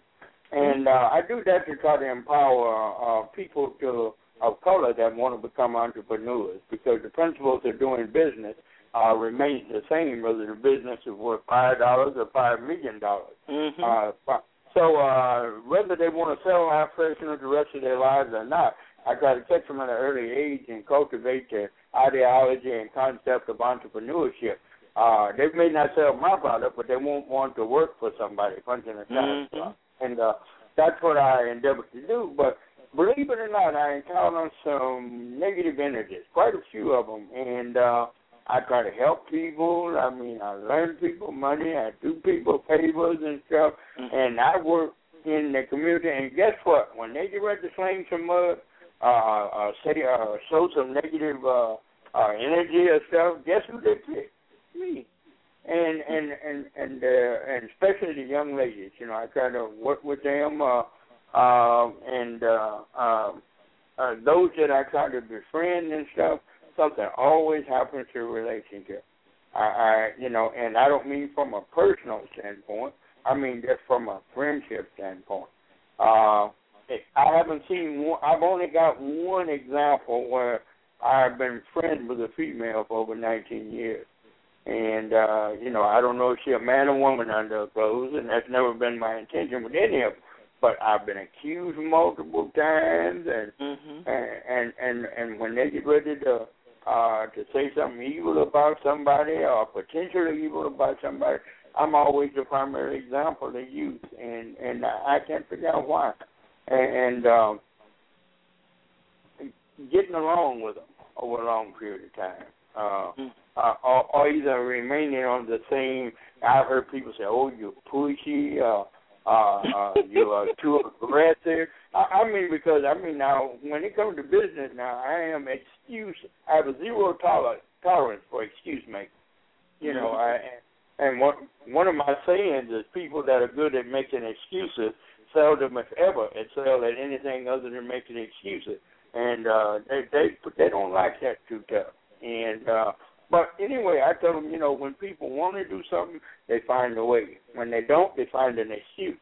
and uh, I do that to try to empower uh, people to of color that want to become entrepreneurs because the principles of doing business uh, remain the same whether the business is worth five dollars or five million dollars.
Mm-hmm.
Uh, so uh, whether they want to sell freshener the rest of their lives or not, I try to catch them at an early age and cultivate their ideology and concept of entrepreneurship. Uh, they may not sell my product, but they won't want to work for somebody punching a time
Mhm.
and uh, that's what I endeavor to do. But believe it or not, I encounter some negative energies, quite a few of them, and uh, I try to help people. I mean, I lend people money, I do people favors and stuff, and I work in the community. And guess what? When they get ready to sling some mud, uh, uh, say, uh, show some negative uh, uh, energy or stuff, guess who they pick? Me and and and and uh, and especially the young ladies. You know, I try to work with them, uh, uh, and uh, uh, uh, those that I try to befriend and stuff. Something always happens to a relationship. I, I, you know, and I don't mean from a personal standpoint. I mean just from a friendship standpoint. Uh, I haven't seen one. I've only got one example where I've been friends with a female for over 19 years and uh, you know, I don't know if she's a man or woman under her clothes, and that's never been my intention with any of them. But I've been accused multiple times, and
Mm-hmm.
and and and, and when they get ready to uh, to say something evil about somebody or potentially evil about somebody, I'm always the primary example they use, and and I can't figure out why. And, and um, getting along with them over a long period of time. Uh, uh, or, or either remaining on the same. I've heard people say, "Oh, you're pushy," uh, uh, uh, you are too aggressive. I, I mean, because I mean now, when it comes to business, now I am excuse. I have a zero tolerance tolerance for excuse making. You know, I and one one of my sayings is people that are good at making excuses seldom, if ever, excel at anything other than making excuses. And uh, they they they don't like that too tough. And uh, but anyway, I tell them, you know, when people want to do something, they find a way. When they don't, they find an excuse.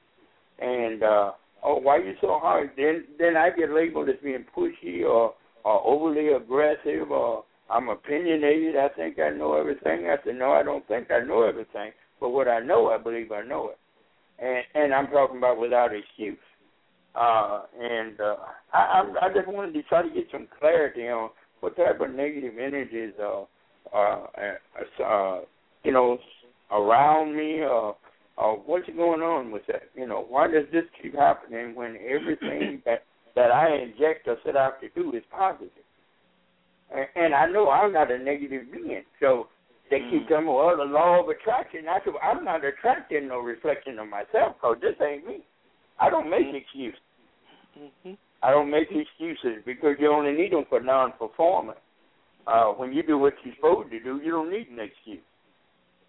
And uh, oh, why are you so hard? Then then I get labeled as being pushy or or overly aggressive or I'm opinionated. I think I know everything. I said, no, I don't think I know everything. But what I know, I believe I know it. And and I'm talking about without excuse. Uh, and uh, I, I I just wanted to try to get some clarity on what type of negative energies are, uh, uh, uh, you know, around me, or, uh, or what's going on with that? You know, why does this keep happening when everything that that I inject or set out to do is positive? And, and I know I'm not a negative being, so they keep mm. telling me, well, the law of attraction. I said, I'm not attracting no reflection of myself because this ain't me. I don't make mm-hmm. excuses. Mm-hmm. I don't make excuses because you only need them for non-performance. Uh, when you do what you're supposed to do, you don't need an excuse.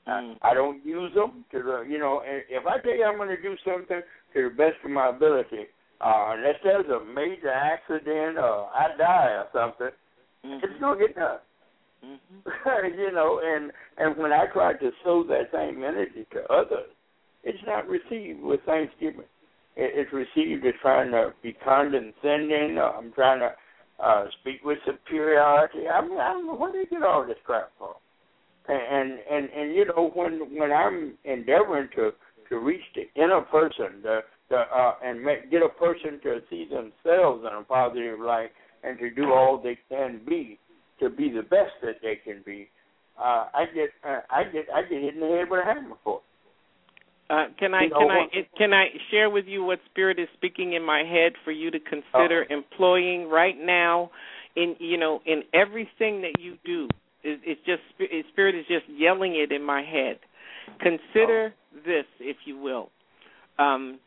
Mm. I, I don't use them to the, you know. If I tell you I'm going to do something to the best of my ability, uh, unless there's a major accident or I die or something, mm-hmm. it's going to get done. Mm-hmm. you know, and and when I try to sow that same energy to others, it's not received with thanksgiving. It, it's received as trying to be condescending. Or I'm trying to uh, speak with superiority. I mean, I don't know where they get all this crap from. And and and, you know when when I'm endeavoring to to reach the inner person, the the uh, and make, get a person to see themselves in a positive light, and to do all they can be to be the best that they can be, uh, I get uh, I get I get hit in the head with a hammer for.
Uh, can I you know, can I can I share with you what spirit is speaking in my head for you to consider employing right now in you know in everything that you do? It, it's just spirit is just yelling it in my head. Consider uh, this if you will. Um,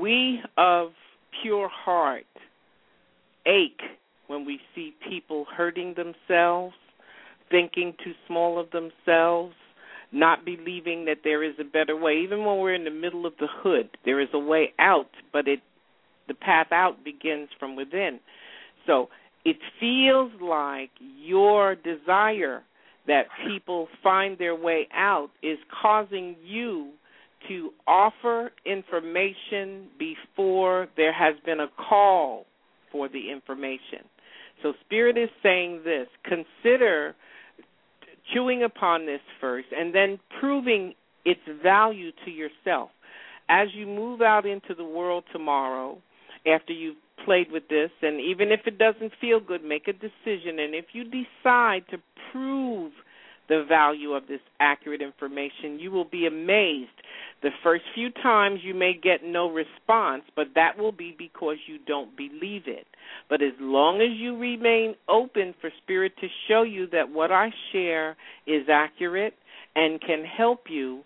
we of pure heart ache when we see people hurting themselves, thinking too small of themselves, not believing that there is a better way. Even when we're in the middle of the hood, there is a way out, but it the path out begins from within. So it feels like your desire that people find their way out is causing you to offer information before there has been a call for the information. So, Spirit is saying this consider chewing upon this first and then proving its value to yourself. As you move out into the world tomorrow, after you've played with this, and even if it doesn't feel good, make a decision. And if you decide to prove the value of this accurate information, you will be amazed. The first few times you may get no response, but that will be because you don't believe it. But as long as you remain open for Spirit to show you that what I share is accurate and can help you,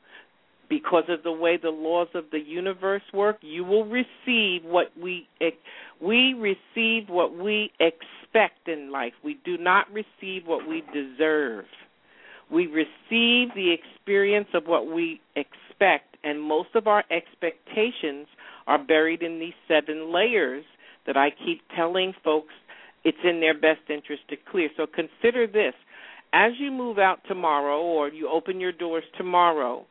because of the way the laws of the universe work, you will receive what we we receive what we expect in life. We do not receive what we deserve. We receive the experience of what we expect, and most of our expectations are buried in these seven layers that I keep telling folks it's in their best interest to clear. So consider this. As you move out tomorrow or you open your doors tomorrow,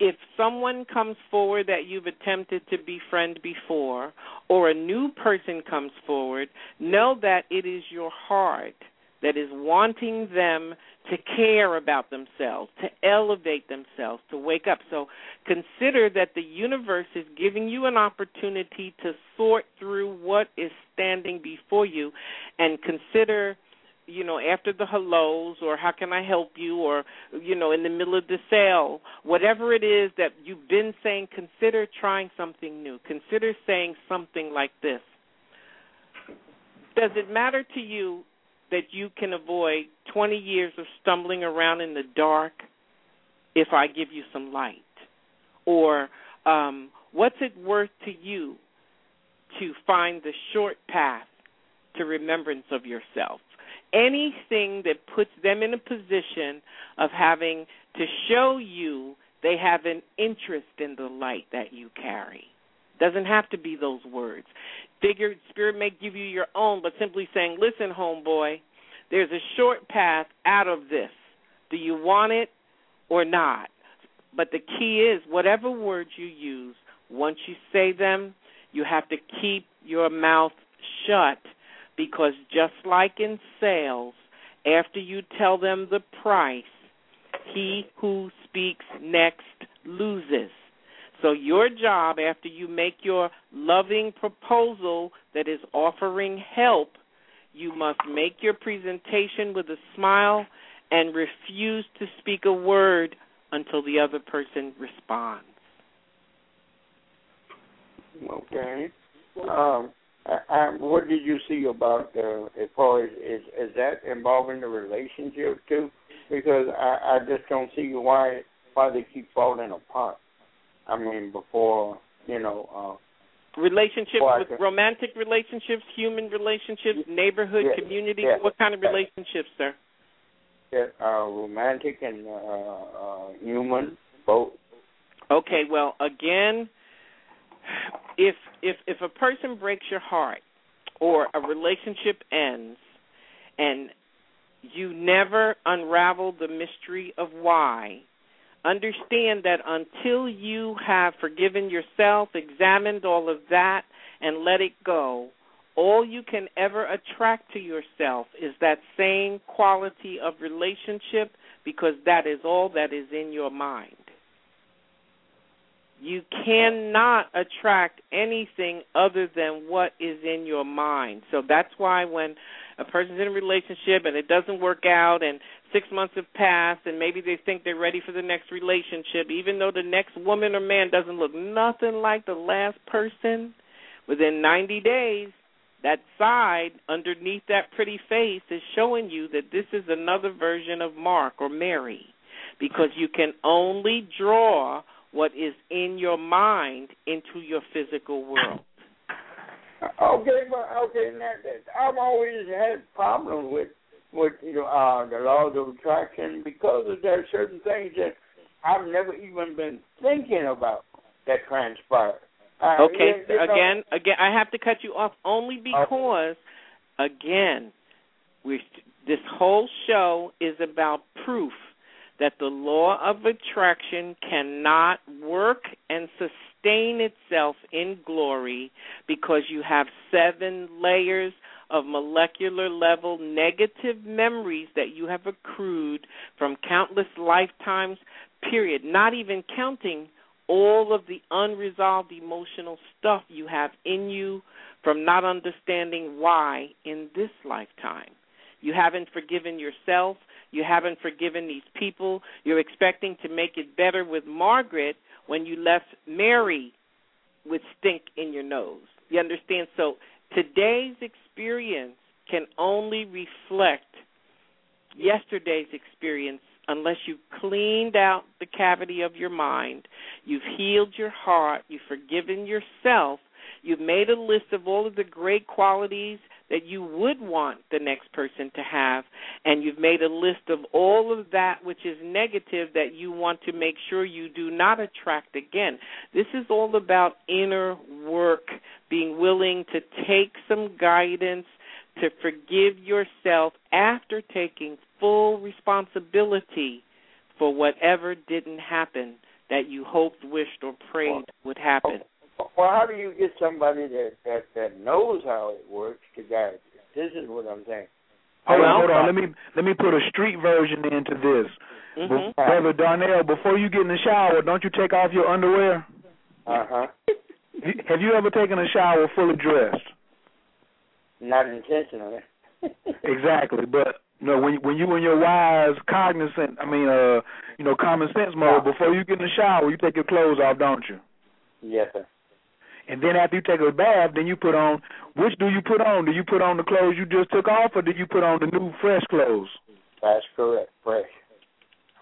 if someone comes forward that you've attempted to befriend before or a new person comes forward, know that it is your heart that is wanting them to care about themselves, to elevate themselves, to wake up. So consider that the universe is giving you an opportunity to sort through what is standing before you and consider you know after the hellos or how can i help you or you know in the middle of the sale whatever it is that you've been saying consider trying something new consider saying something like this does it matter to you that you can avoid 20 years of stumbling around in the dark if I give you some light? Or um, what's it worth to you to find the short path to remembrance of yourself? Anything that puts them in a position of having to show you they have an interest in the light that you carry. Doesn't have to be those words. Figure spirit may give you your own, but simply saying, "Listen, homeboy, there's a short path out of this. Do you want it or not?" But the key is whatever words you use, once you say them, you have to keep your mouth shut because just like in sales, after you tell them the price, he who speaks next loses. So, your job after you make your loving proposal that is offering help, you must make your presentation with a smile and refuse to speak a word until the other person responds.
Okay. Um, I, I, what did you see about uh, as far as is, is that involving the relationship too? Because I, I just don't see why why they keep falling apart. I mean, before you know. Uh,
relationships with can... romantic relationships, human relationships, neighborhood,
yeah,
community.
Yeah,
what kind of relationships, sir?
Yeah, uh, romantic and uh, uh, human, both.
Okay, well, again, if if if a person breaks your heart or a relationship ends and you never unravel the mystery of why understand that until you have forgiven yourself examined all of that and let it go all you can ever attract to yourself is that same quality of relationship because that is all that is in your mind you cannot attract anything other than what is in your mind. So that's why when a person's in a relationship and it doesn't work out and six months have passed and maybe they think they're ready for the next relationship, even though the next woman or man doesn't look nothing like the last person, within 90 days, that side underneath that pretty face is showing you that this is another version of Mark or Mary because you can only draw what is in your mind into your physical world.
Okay, but okay, I've always had problems with with you know uh, the laws of attraction because of there are certain things that I've never even been thinking about that transpire. Uh,
okay,
you, you
again,
know,
again, I have to cut you off only because, okay. again, we this whole show is about proof that the law of attraction cannot work and sustain itself in glory because you have seven layers of molecular level negative memories that you have accrued from countless lifetimes period. Not even counting all of the unresolved emotional stuff you have in you from not understanding why in this lifetime. You haven't forgiven yourself. You haven't forgiven these people. You're expecting to make it better with Margaret when you left Mary with stink in your nose. You understand? So today's experience can only reflect yesterday's experience unless you've cleaned out the cavity of your mind, you've healed your heart, you've forgiven yourself, you've made a list of all of the great qualities that you would want the next person to have, and you've made a list of all of that which is negative that you want to make sure you do not attract again. This is all about inner work, being willing to take some guidance, to forgive yourself after taking full responsibility for whatever didn't happen that you hoped, wished, or prayed would happen.
Well, how do you get somebody that that that knows how it works to guide you? This is what I'm saying.
Hold on, hold on. Let me let me put a street version into this.
Mm-hmm.
Brother Darnell, before you get in the shower, don't you take off your underwear?
Uh huh.
Have you ever taken a shower fully dressed?
Not intentionally.
exactly, but no, when when you in your wise, cognizant, I mean, uh, you know, common sense mode, before you get in the shower, you take your clothes off, don't you?
Yes, sir.
And then after you take a bath, then you put on which do you put on? Do you put on the clothes you just took off, or do you put on the new fresh clothes?
That's correct, fresh.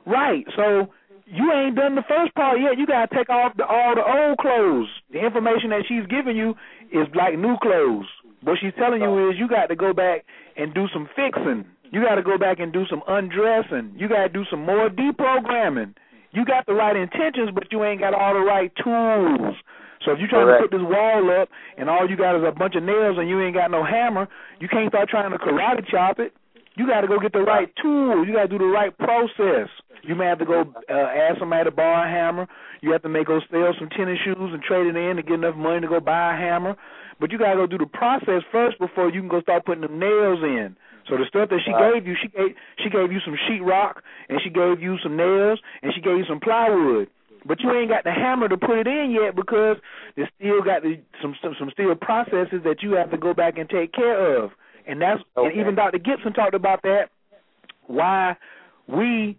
Right. So you ain't done the first part yet. You gotta take off the, all the old clothes. The information that she's giving you is like new clothes. What she's telling you is you got to go back and do some fixing. You got to go back and do some undressing. You got to do some more deprogramming. You got the right intentions, but you ain't got all the right tools. So if you're trying
Correct.
to put this wall up and all you got is a bunch of nails and you ain't got no hammer, you can't start trying to karate chop it. You got to go get the right tool. You got to do the right process. You may have to go uh, ask somebody to borrow a hammer. You have to make go sell some tennis shoes and trade it in to get enough money to go buy a hammer. But you got to go do the process first before you can go start putting the nails in. So the stuff that she
Right.
gave you, she gave she gave you some sheetrock and she gave you some nails and she gave you some plywood. But you ain't got the hammer to put it in yet because there's still got the, some, some some still processes that you have to go back and take care of. And that's and even Dr. Gibson talked about that. Why we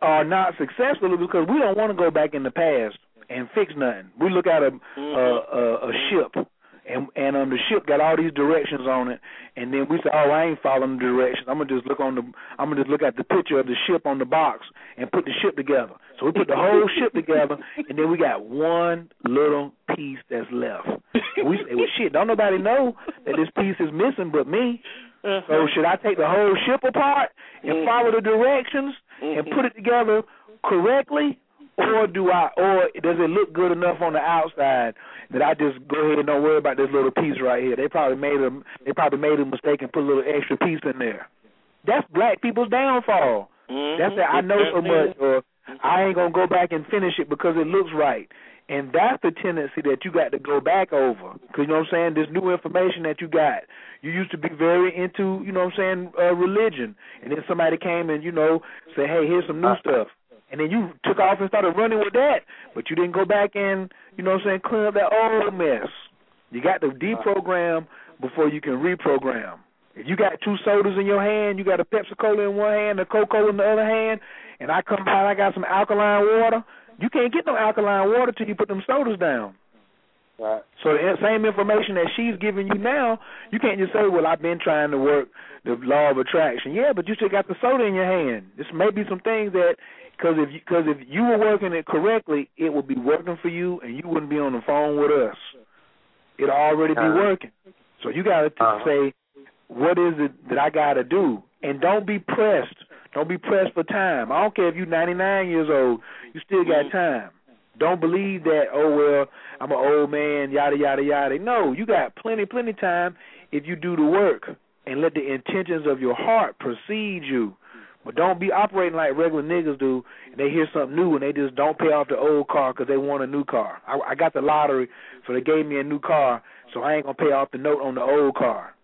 are not successful is because we don't want to go back in the past and fix nothing. We look at a a, a, a ship and and um the ship got all these directions on it and then we said Oh, I ain't following the directions. I'm gonna just look on the I'm gonna just look at the picture of the ship on the box and put the ship together. So we put the whole ship together and then we got one little piece that's left. And we say, Well shit, don't nobody know that this piece is missing but me. So uh-huh. should I take the whole ship apart and mm-hmm. follow the directions and mm-hmm. put it together correctly, or do I, or does it look good enough on the outside that I just go ahead and don't worry about this little piece right here? They probably made a, they probably made a mistake and put a little extra piece in there. That's black people's downfall. That's that I know so much, or I ain't gonna go back and finish it because it looks right. And that's the tendency that you got to go back over. Because, you know what I'm saying, this new information that you got. You used to be very into, you know what I'm saying, uh, religion. And then somebody came and, you know, say, hey, here's some new stuff. And then you took off and started running with that. But you didn't go back and, you know what I'm saying, clean up that old mess. You got to deprogram before you can reprogram. If you got two sodas in your hand, you got a Pepsi Cola in one hand, a Coca Cola in the other hand, and I come by and I got some alkaline water, you can't get no alkaline water till you put them sodas down.
Right.
So the same information that she's giving you now, you can't just say, "Well, I've been trying to work the law of attraction." Yeah, but you still got the soda in your hand. This may be some things that, because if because if you were working it correctly, it would be working for you, and you wouldn't be on the phone with us. It'll already be
Uh-huh.
working. So you got to
Uh-huh.
say, "What is it that I got to do?" And don't be pressed. Don't be pressed for time. I don't care if you're 99 years old. You still got time. Don't believe that, oh, well, I'm an old man, yada, yada, yada. No, you got plenty, plenty time if you do the work and let the intentions of your heart precede you. But don't be operating like regular niggas do. And they hear something new and they just don't pay off the old car because they want a new car. I, I got the lottery, so they gave me a new car, so I ain't gonna pay off the note on the old car.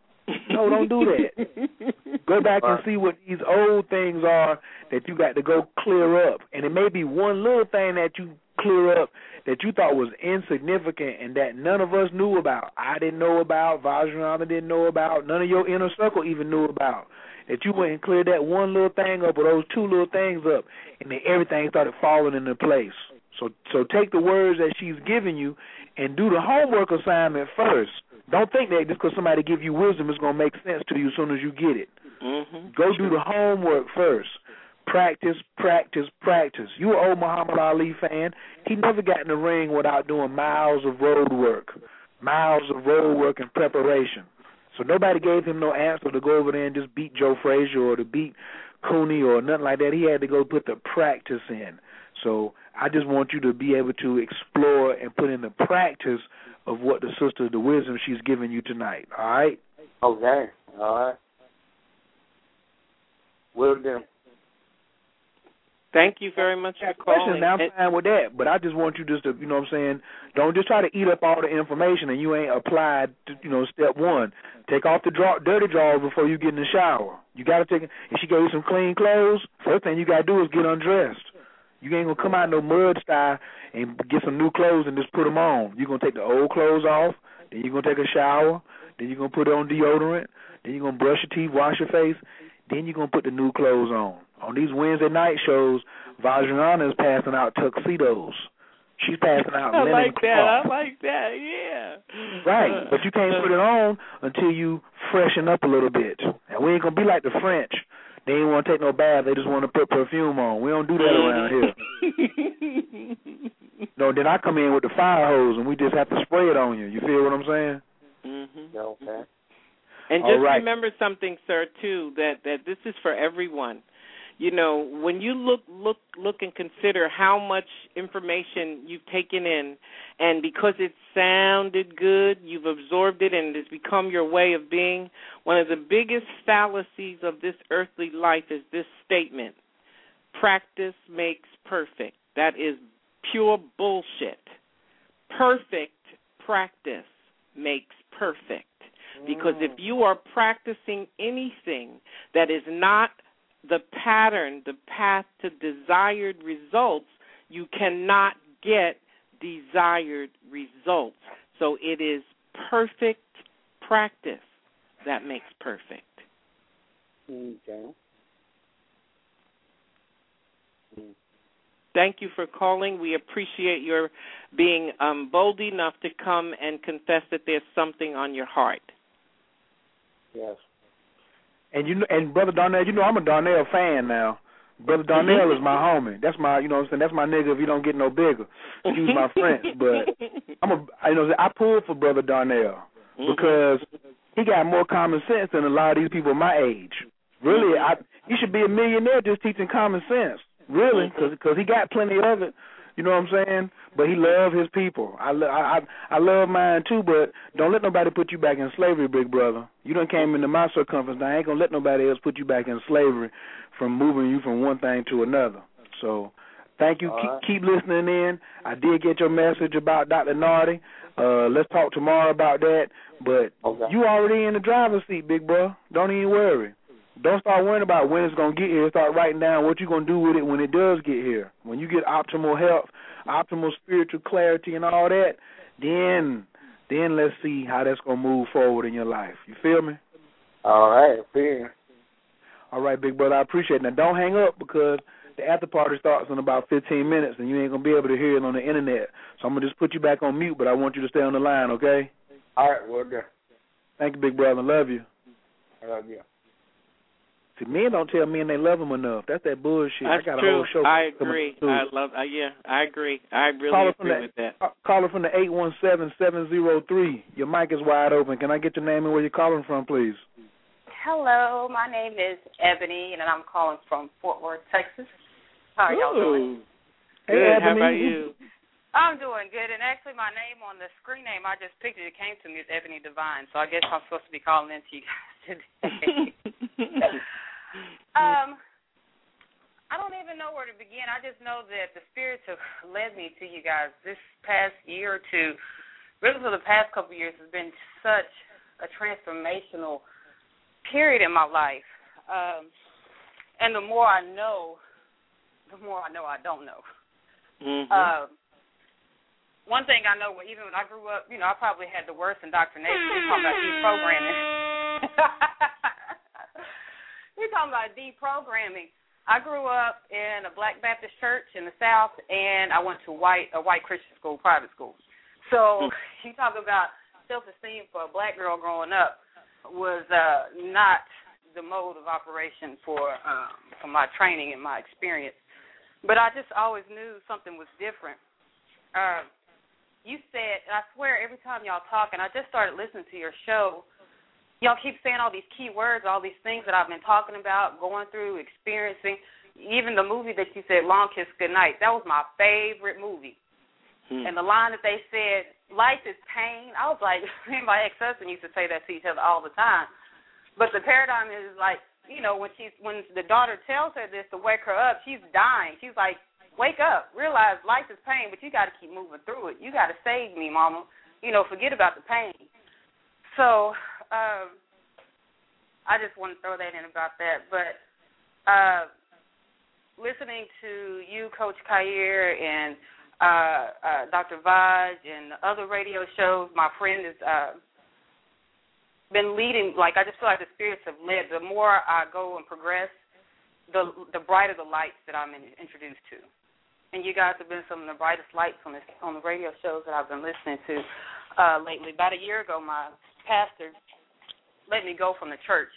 No, don't do that. Go back and see what these old things are that you got to go clear up. And it may be one little thing that you clear up that you thought was insignificant and that none of us knew about. I didn't know about, Vajrayana didn't know about, none of your inner circle even knew about. That you went and cleared that one little thing up or those two little things up and then everything started falling into place. So so take the words that she's giving you and do the homework assignment first. Don't think that just because somebody give you wisdom is going to make sense to you as soon as you get it.
Mm-hmm.
Go do the homework first. Practice, practice, practice. You an old Muhammad Ali fan. He never got in the ring without doing miles of road work, miles of road work and preparation. So nobody gave him no answer to go over there and just beat Joe Frazier or to beat Cooney or nothing like that. He had to go put the practice in. So I just want you to be able to explore and put in the practice of what the sister, of the wisdom she's giving you tonight. All right?
Okay. All right. Will do.
Thank you very much for calling.
Question, now I'm fine with that, but I just want you just to, you know what I'm saying, don't just try to eat up all the information and you ain't applied, to, you know, step one. Take off the draw, dirty drawers before you get in the shower. You got to take, if she gave you some clean clothes, first thing you got to do is get undressed. You ain't going to come out no mud style and get some new clothes and just put them on. You're going to take the old clothes off, then you're going to take a shower, then you're going to put on deodorant, then you're going to brush your teeth, wash your face, then you're going to put the new clothes on. On these Wednesday night shows, Vajrayana is passing out tuxedos. She's passing out
I
linen
like that. I like that. Yeah.
Right, but you can't put it on until you freshen up a little bit. And we ain't gonna be like the French. They ain't want to take no bath. They just want to put perfume on. We don't do that around here. no, then I come in with the fire hose and we just have to spray it on you. You feel what I'm saying?
Mhm.
Okay.
And
All
just
right.
remember something, sir, too, that that this is for everyone. You know, when you look look look and consider how much information you've taken in and because it sounded good, you've absorbed it and it's become your way of being, one of the biggest fallacies of this earthly life is this statement. Practice makes perfect. That is pure bullshit. Perfect practice makes perfect. Because if mm. you are practicing anything that is not the pattern, the path to desired results, you cannot get desired results. So it is perfect practice that makes perfect.
Okay.
Thank you for calling. We appreciate your being um, bold enough to come and confess that there's something on your heart.
Yes.
And you know, and brother Darnell, you know I'm a Darnell fan now. Brother Darnell is my homie. That's my, you know, what I'm saying that's my nigga. If you don't get no bigger, excuse my French, but I'm a, you know I pull for brother Darnell mm-hmm. because he got more common sense than a lot of these people my age. Really, mm-hmm. I he should be a millionaire just teaching common sense. Really, mm-hmm. because he got plenty of it. You know what I'm saying? But he love his people. I, lo- I I love mine too. But don't let nobody put you back in slavery, big brother. You done came into my circumference. I ain't gonna let nobody else put you back in slavery from moving you from one thing to another. So thank you. Keep,
right.
keep listening in. I did get your message about Dr. Nardi. Uh, let's talk tomorrow about that. But
Okay.
you already in the driver's seat, big bro. Don't even worry. Don't start worrying about when it's gonna get here. Start writing down what you're gonna do with it when it does get here. When you get optimal health, optimal spiritual clarity, and all that, then then let's see how that's gonna move forward in your life. You feel me?
All right. Fair.
All right, big brother. I appreciate it. Now don't hang up because the after party starts in about 15 minutes, and you ain't gonna be able to hear it on the internet. So I'm gonna just put you back on mute, but I want you to stay on the line, okay?
All right. Well done.
Thank you, big brother. Love you.
I love you.
See, men don't tell men they love them enough. That's that bullshit.
That's
I got
true.
a whole show.
I
coming
agree. I love. Uh, yeah, I agree. I really
Caller from
agree
the-
with that.
Uh, Caller from the eight one seven seven zero three. Your mic is wide open. Can I get your name and where you're calling from, please?
Hello, my name is Ebony, and I'm calling from Fort Worth, Texas. How are y'all doing?
Ooh. Good. How about you?
I'm doing good, and actually, my name on the screen name I just picked it. It came to me as Ebony Divine, so I guess I'm supposed to be calling in to you guys today. um, I don't even know where to begin. I just know that the spirits have led me to you guys this past year or two. Really, for the past couple of years, has been such a transformational period in my life. Um, and the more I know, the more I know I don't know.
Mhm.
Um, one thing I know, even when I grew up, you know, I probably had the worst indoctrination. We're talking about deprogramming. We're talking about deprogramming. I grew up in a Black Baptist church in the South, and I went to white a white Christian school, private school. So you talk about self-esteem for a black girl growing up was uh, not the mode of operation for um, for my training and my experience. But I just always knew something was different. Uh, you said, and I swear every time y'all talk, and I just started listening to your show, y'all keep saying all these key words, all these things that I've been talking about, going through, experiencing. Even the movie that you said, Long Kiss Goodnight, that was my favorite movie.
Hmm.
And the line that they said, life is pain, I was like, me and my ex-husband used to say that to each other all the time. But the paradigm is like, you know, when she's when the daughter tells her this to wake her up, she's dying. She's like, wake up, realize life is pain, but you got to keep moving through it. You got to save me, mama. You know, forget about the pain. So, um, I just want to throw that in about that. But uh, listening to you, Coach Khayr, and uh, uh, Dr. Vaj, and the other radio shows, my friend has uh, been leading. Like I just feel like the spirits have led. The more I go and progress, the the brighter the lights that I'm in, introduced to. And you guys have been some of the brightest lights on this on the radio shows that I've been listening to uh, lately. About a year ago, my pastor let me go from the church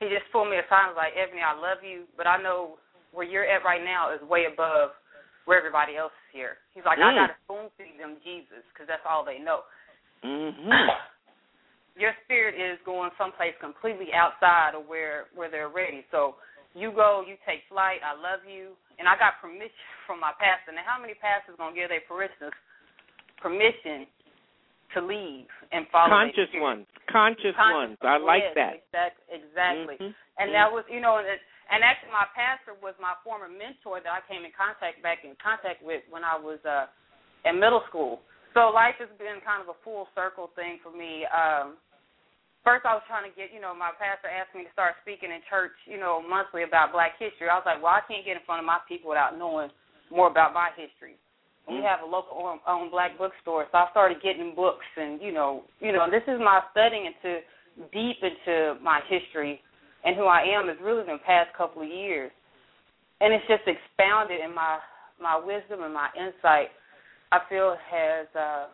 he just pulled me aside and was like, Ebony, I love you, but I know where you're at right now is way above where everybody else is here. He's like,
Mm.
I got to spoon feed them Jesus because that's all they know.
Mhm.
Your spirit is going someplace completely outside of where where they're ready. So you go, you take flight. I love you, and I got permission from my pastor. Now, how many pastors gonna give their parishioners permission to leave and follow
Conscious ones. Conscious,
Conscious
ones. I like
yes,
that.
Exactly. Exactly.
Mhm.
And that was, you know, and, and actually, my pastor was my former mentor that I came in contact back in contact with when I was uh in middle school. So life has been kind of a full circle thing for me. Um First, I was trying to get, you know, my pastor asked me to start speaking in church, you know, monthly about Black history. I was like, well, I can't get in front of my people without knowing more about my history. We have a local owned- black bookstore, so I started getting books, and you know, you know, this is my studying into deep into my history and who I am has really been past couple of years, and it's just expounded in my my wisdom and my insight. I feel has uh,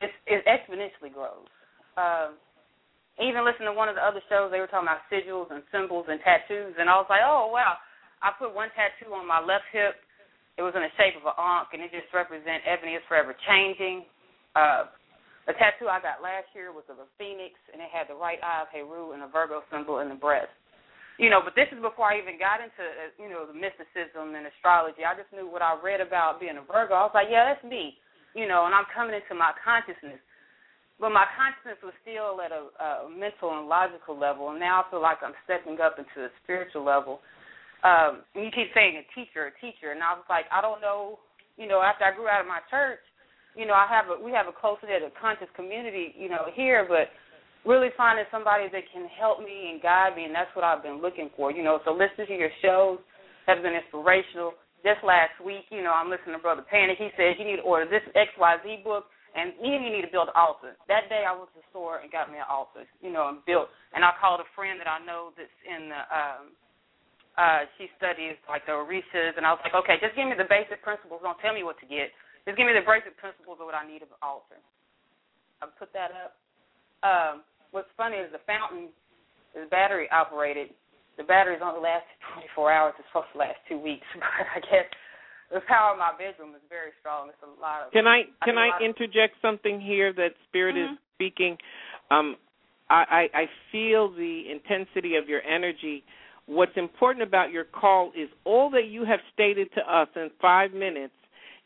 it's, it exponentially grows. Um, even listening to one of the other shows, they were talking about sigils and symbols and tattoos, and I was like, oh wow! I put one tattoo on my left hip. It was in the shape of an ankh, and it just represents Ebony is forever changing. Uh, the tattoo I got last year was of a phoenix, and it had the right eye of Heru and a Virgo symbol in the breast. You know, but this is before I even got into uh, you know the mysticism and astrology. I just knew what I read about being a Virgo. I was like, yeah, that's me. You know, and I'm coming into my consciousness but my consciousness was still at a, a mental and logical level, and now I feel like I'm stepping up into a spiritual level. Um, you keep saying a teacher, a teacher, and I was like, I don't know. You know, after I grew out of my church, you know, I have a we have a close knit, a conscious community, you know, here, but really finding somebody that can help me and guide me, and that's what I've been looking for. You know, so listening to your shows has been inspirational. Just last week, you know, I'm listening to Brother Panic. He says you need to order this X Y Z book and even you need to build an altar. That day I went to the store and got me an altar, you know, and built. And I called a friend that I know that's in the, um, uh, she studies like the Orishas, and I was like, okay, just give me the basic principles. Don't tell me what to get. Just give me the basic principles of what I need of an altar. I put that up. Um, what's funny is the fountain is battery operated. The battery's only lasted 24 hours. It's supposed to last two weeks, but I guess the power of my bedroom is very strong. It's a lot of.
Can I can
a
I
lot of-
interject something here that Spirit
Mhm.
is speaking? Um, I, I I feel the intensity of your energy. What's important about your call is all that you have stated to us in five minutes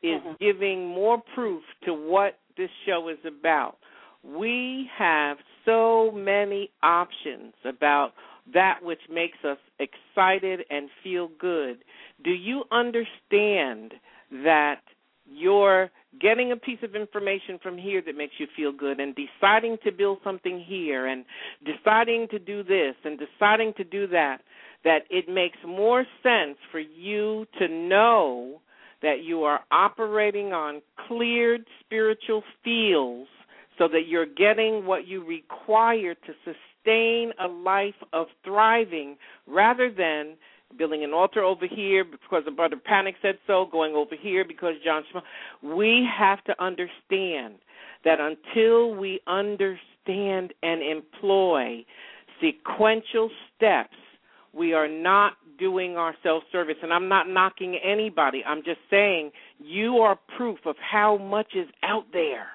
is
Mhm.
giving more proof to what this show is about. We have so many options about that which makes us excited and feel good. Do you understand that you're getting a piece of information from here that makes you feel good and deciding to build something here and deciding to do this and deciding to do that, that it makes more sense for you to know that you are operating on cleared spiritual fields so that you're getting what you require to sustain a life of thriving rather than building an altar over here because the brother panic said so going over here because john Schmo- we have to understand that until we understand and employ sequential steps we are not doing our self service and i'm not knocking anybody i'm just saying you are proof of how much is out there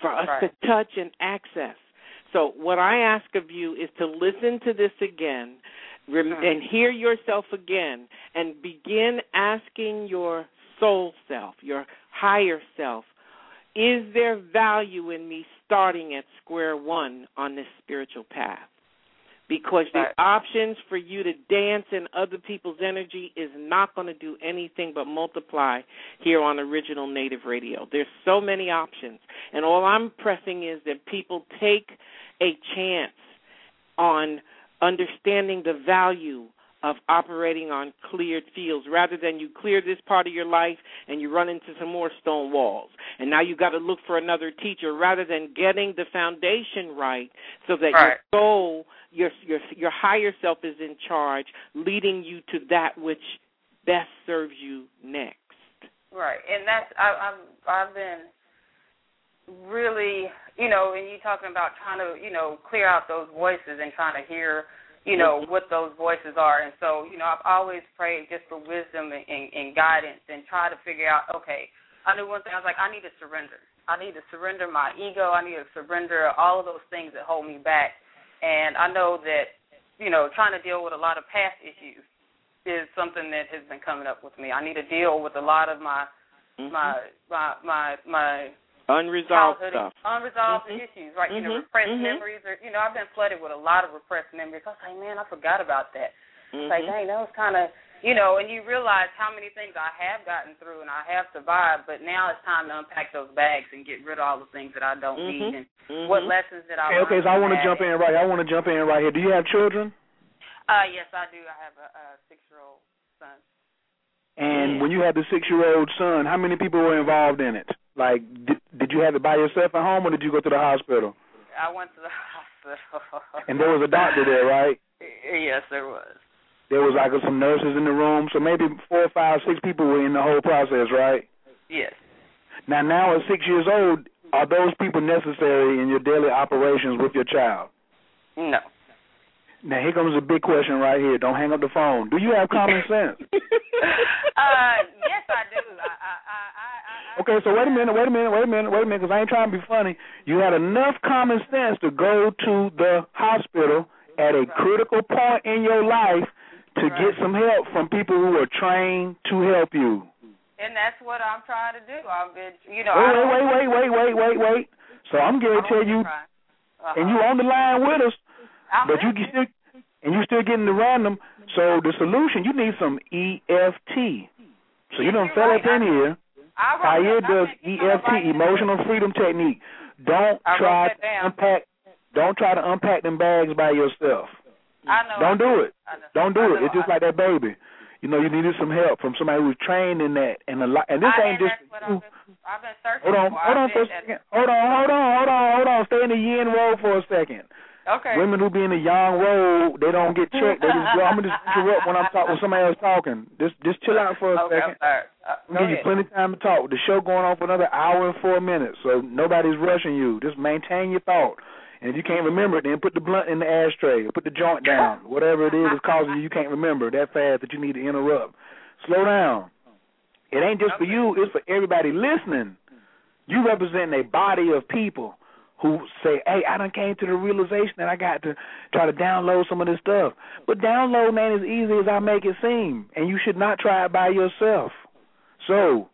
for us
Right.
to touch and access so what i ask of you is to listen to this again rem-
Mhm.
and hear yourself again and begin asking your soul self your higher self is there value in me starting at square one on this spiritual path because the options for you to dance in other people's energy is not going to do anything but multiply here on original native radio. There's so many options. And all i'm pressing is that people take a chance on understanding the value of operating on cleared fields rather than you clear this part of your life and you run into some more stone walls and now you got to look for another teacher rather than getting the foundation right so that
Right.
your soul your your your higher self is in charge leading you to that which best serves you next
Right, and that's I, I've I've been really, you know, and you talking about trying to, you know, clear out those voices and trying to hear, you know what those voices are. And so, you know, I've always prayed just for wisdom and, and, and guidance, and try to figure out. Okay, I knew one thing. I was like, I need to surrender. I need to surrender my ego. I need to surrender all of those things that hold me back. And I know that, you know, trying to deal with a lot of past issues is something that has been coming up with me. I need to deal with a lot of my
mm-hmm.
my my my my
unresolved
stuff, unresolved
mm-hmm.
issues, right?
Mm-hmm.
You know, repressed
mm-hmm.
memories, or you know, I've been flooded with a lot of repressed memories. I was like, man, I forgot about that. It's like,
Mm-hmm.
dang, that was kind of, you know, and you realize how many things I have gotten through and I have survived, but now it's time to unpack those bags and get rid of all the things that I don't need and what lessons that I.
Okay, okay so I want to jump in right. I want to jump in right here. Do you have children?
Uh, yes, I do. I have a, a six-year-old son.
And when you had the six-year-old son, how many people were involved in it? Like, did, did you have it by yourself at home, or did you go to the hospital?
I went to the hospital.
And there was a doctor there, right?
Yes, there was.
There was like some nurses in the room, so maybe four, five, six people were in the whole process, right?
Yes.
Now, now at six years old, are those people necessary in your daily operations with your child?
No.
Now here comes a big question right here. Don't hang up the phone. Do you have common sense?
uh, yes, I do. I,
okay, so wait a minute, wait a minute, wait a minute, wait a minute, because I ain't trying to be funny. You had enough common sense to go to the hospital at a critical point in your life to
right.
get some help from people who are trained to help you.
And that's what I'm trying to do. I've been, you know.
Wait, wait, wait, wait, wait, wait, wait. So I'm going to tell you,
uh-huh.
and you on the line with us,
I'm
but you still, and you still getting the random. So the solution, you need some EFT. So you don't fell up in here. Khayr does EFT, emotional freedom technique. Don't try to unpack. Don't try to unpack them bags by yourself.
I know.
Don't do it. Don't do it. It's just like that baby. You know, you needed some help from somebody who's trained in that, and a lot. And this
I,
ain't
and
just.
I've been, I've been searching
Hold on, hold on for a second. Hold on, hold on, hold on, hold on. Stay in the yin role for a second.
Okay.
Women who be in the yang role, they don't get checked. They just go. I'm gonna just interrupt when I'm talking when somebody else talking. Just just chill out for a
okay,
second.
Sorry. Uh, go
give you plenty of time to talk. The show going on for another hour and four minutes, so nobody's rushing you. Just maintain your thought. And if you can't remember it, then put the blunt in the ashtray or put the joint down. Whatever it is that's causing you, you can't remember that fast that you need to interrupt. Slow down. It ain't just for you, it's for everybody listening. You represent a body of people who say, Hey, I done came to the realization that I got to try to download some of this stuff. But downloading ain't as easy as I make it seem. And you should not try it by yourself. So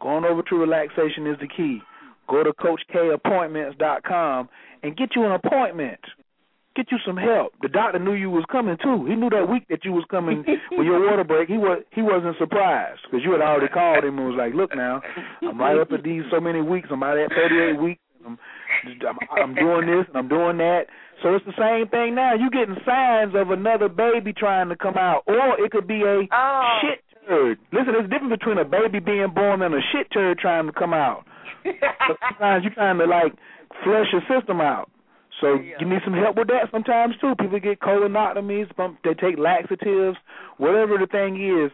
going over to relaxation is the key. Go to CoachKappointments.com and get you an appointment. Get you some help. The doctor knew you was coming too. He knew that week that you was coming with your water break. He was he wasn't surprised because you had already called him and was like, "Look now, I'm right up at these so many weeks. I'm about at 38 weeks. I'm, I'm I'm doing this and I'm doing that. So it's the same thing now. You getting signs of another baby trying to come out, or it could be a
Oh.
shit turd. Listen, there's a difference between a baby being born and a shit turd trying to come out. But sometimes you're trying to like flush your system out. So you need some help with that sometimes too. People get colonotomies, they take laxatives, whatever the thing is,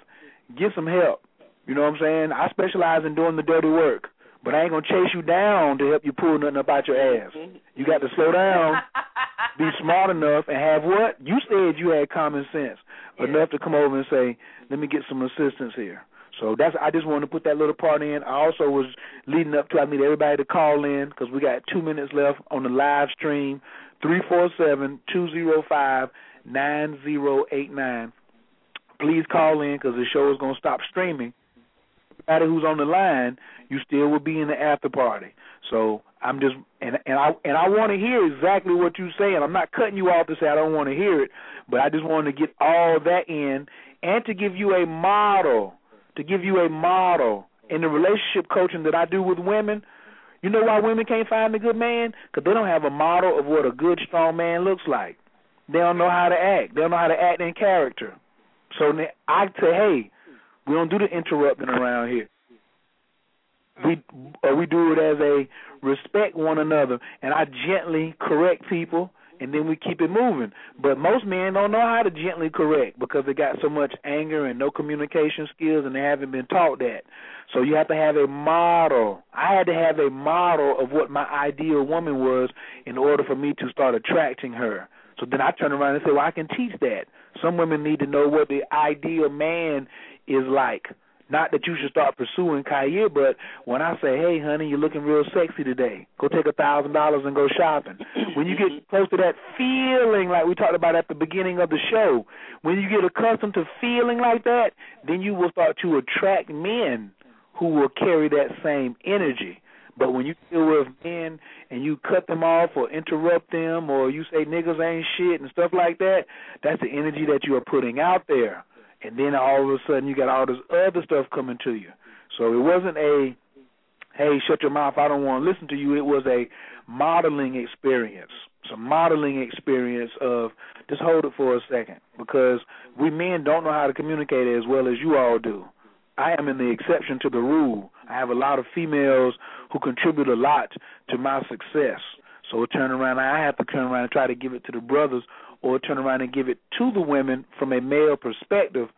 get some help. You know what I'm saying? I specialize in doing the dirty work, but I ain't gonna chase you down to help you pull nothing up out your ass. Mm-hmm. You got to slow down, be smart enough, and have what? You said you had common sense enough to come over and say, "Let me get some assistance here." So that's I just wanted to put that little part in. I also was leading up to I need everybody to call in because we got two minutes left on the live stream. Three four seven two zero five nine zero eight nine. Please call in because the show is going to stop streaming. Everybody who's on the line, you still will be in the after party. So I'm just and and I and I want to hear exactly what you're saying. I'm not cutting you off to say I don't want to hear it, but I just wanted to get all that in and to give you a model, to give you a model in the relationship coaching that I do with women. You know why women can't find a good man? Because they don't have a model of what a good, strong man looks like. They don't know how to act. They don't know how to act in character. So I say, hey, we don't do the interrupting around here. We uh, we do it as a respect one another, and I gently correct people, and then we keep it moving. But most men don't know how to gently correct because they got so much anger and no communication skills, and they haven't been taught that. So you have to have a model. I had to have a model of what my ideal woman was in order for me to start attracting her. So then I turn around and say, well, I can teach that. Some women need to know what the ideal man is like. Not that you should start pursuing Khayr, but when I say, "Hey, honey, you're looking real sexy today. Go take a thousand dollars and go shopping." When you get mm-hmm. close to that feeling, like we talked about at the beginning of the show, when you get accustomed to feeling like that, then you will start to attract men who will carry that same energy. But when you deal with men and you cut them off or interrupt them or you say niggas ain't shit and stuff like that, that's the energy that you are putting out there. And then all of a sudden you got all this other stuff coming to you. So it wasn't a hey, shut your mouth, I don't want to listen to you. It was a modeling experience. Some modeling experience of just hold it for a second because we men don't know how to communicate as well as you all do. I am in the exception to the rule. I have a lot of females who contribute a lot to my success. So turn around, I have to turn around and try to give it to the brothers, or turn around and give it to the women from a male perspective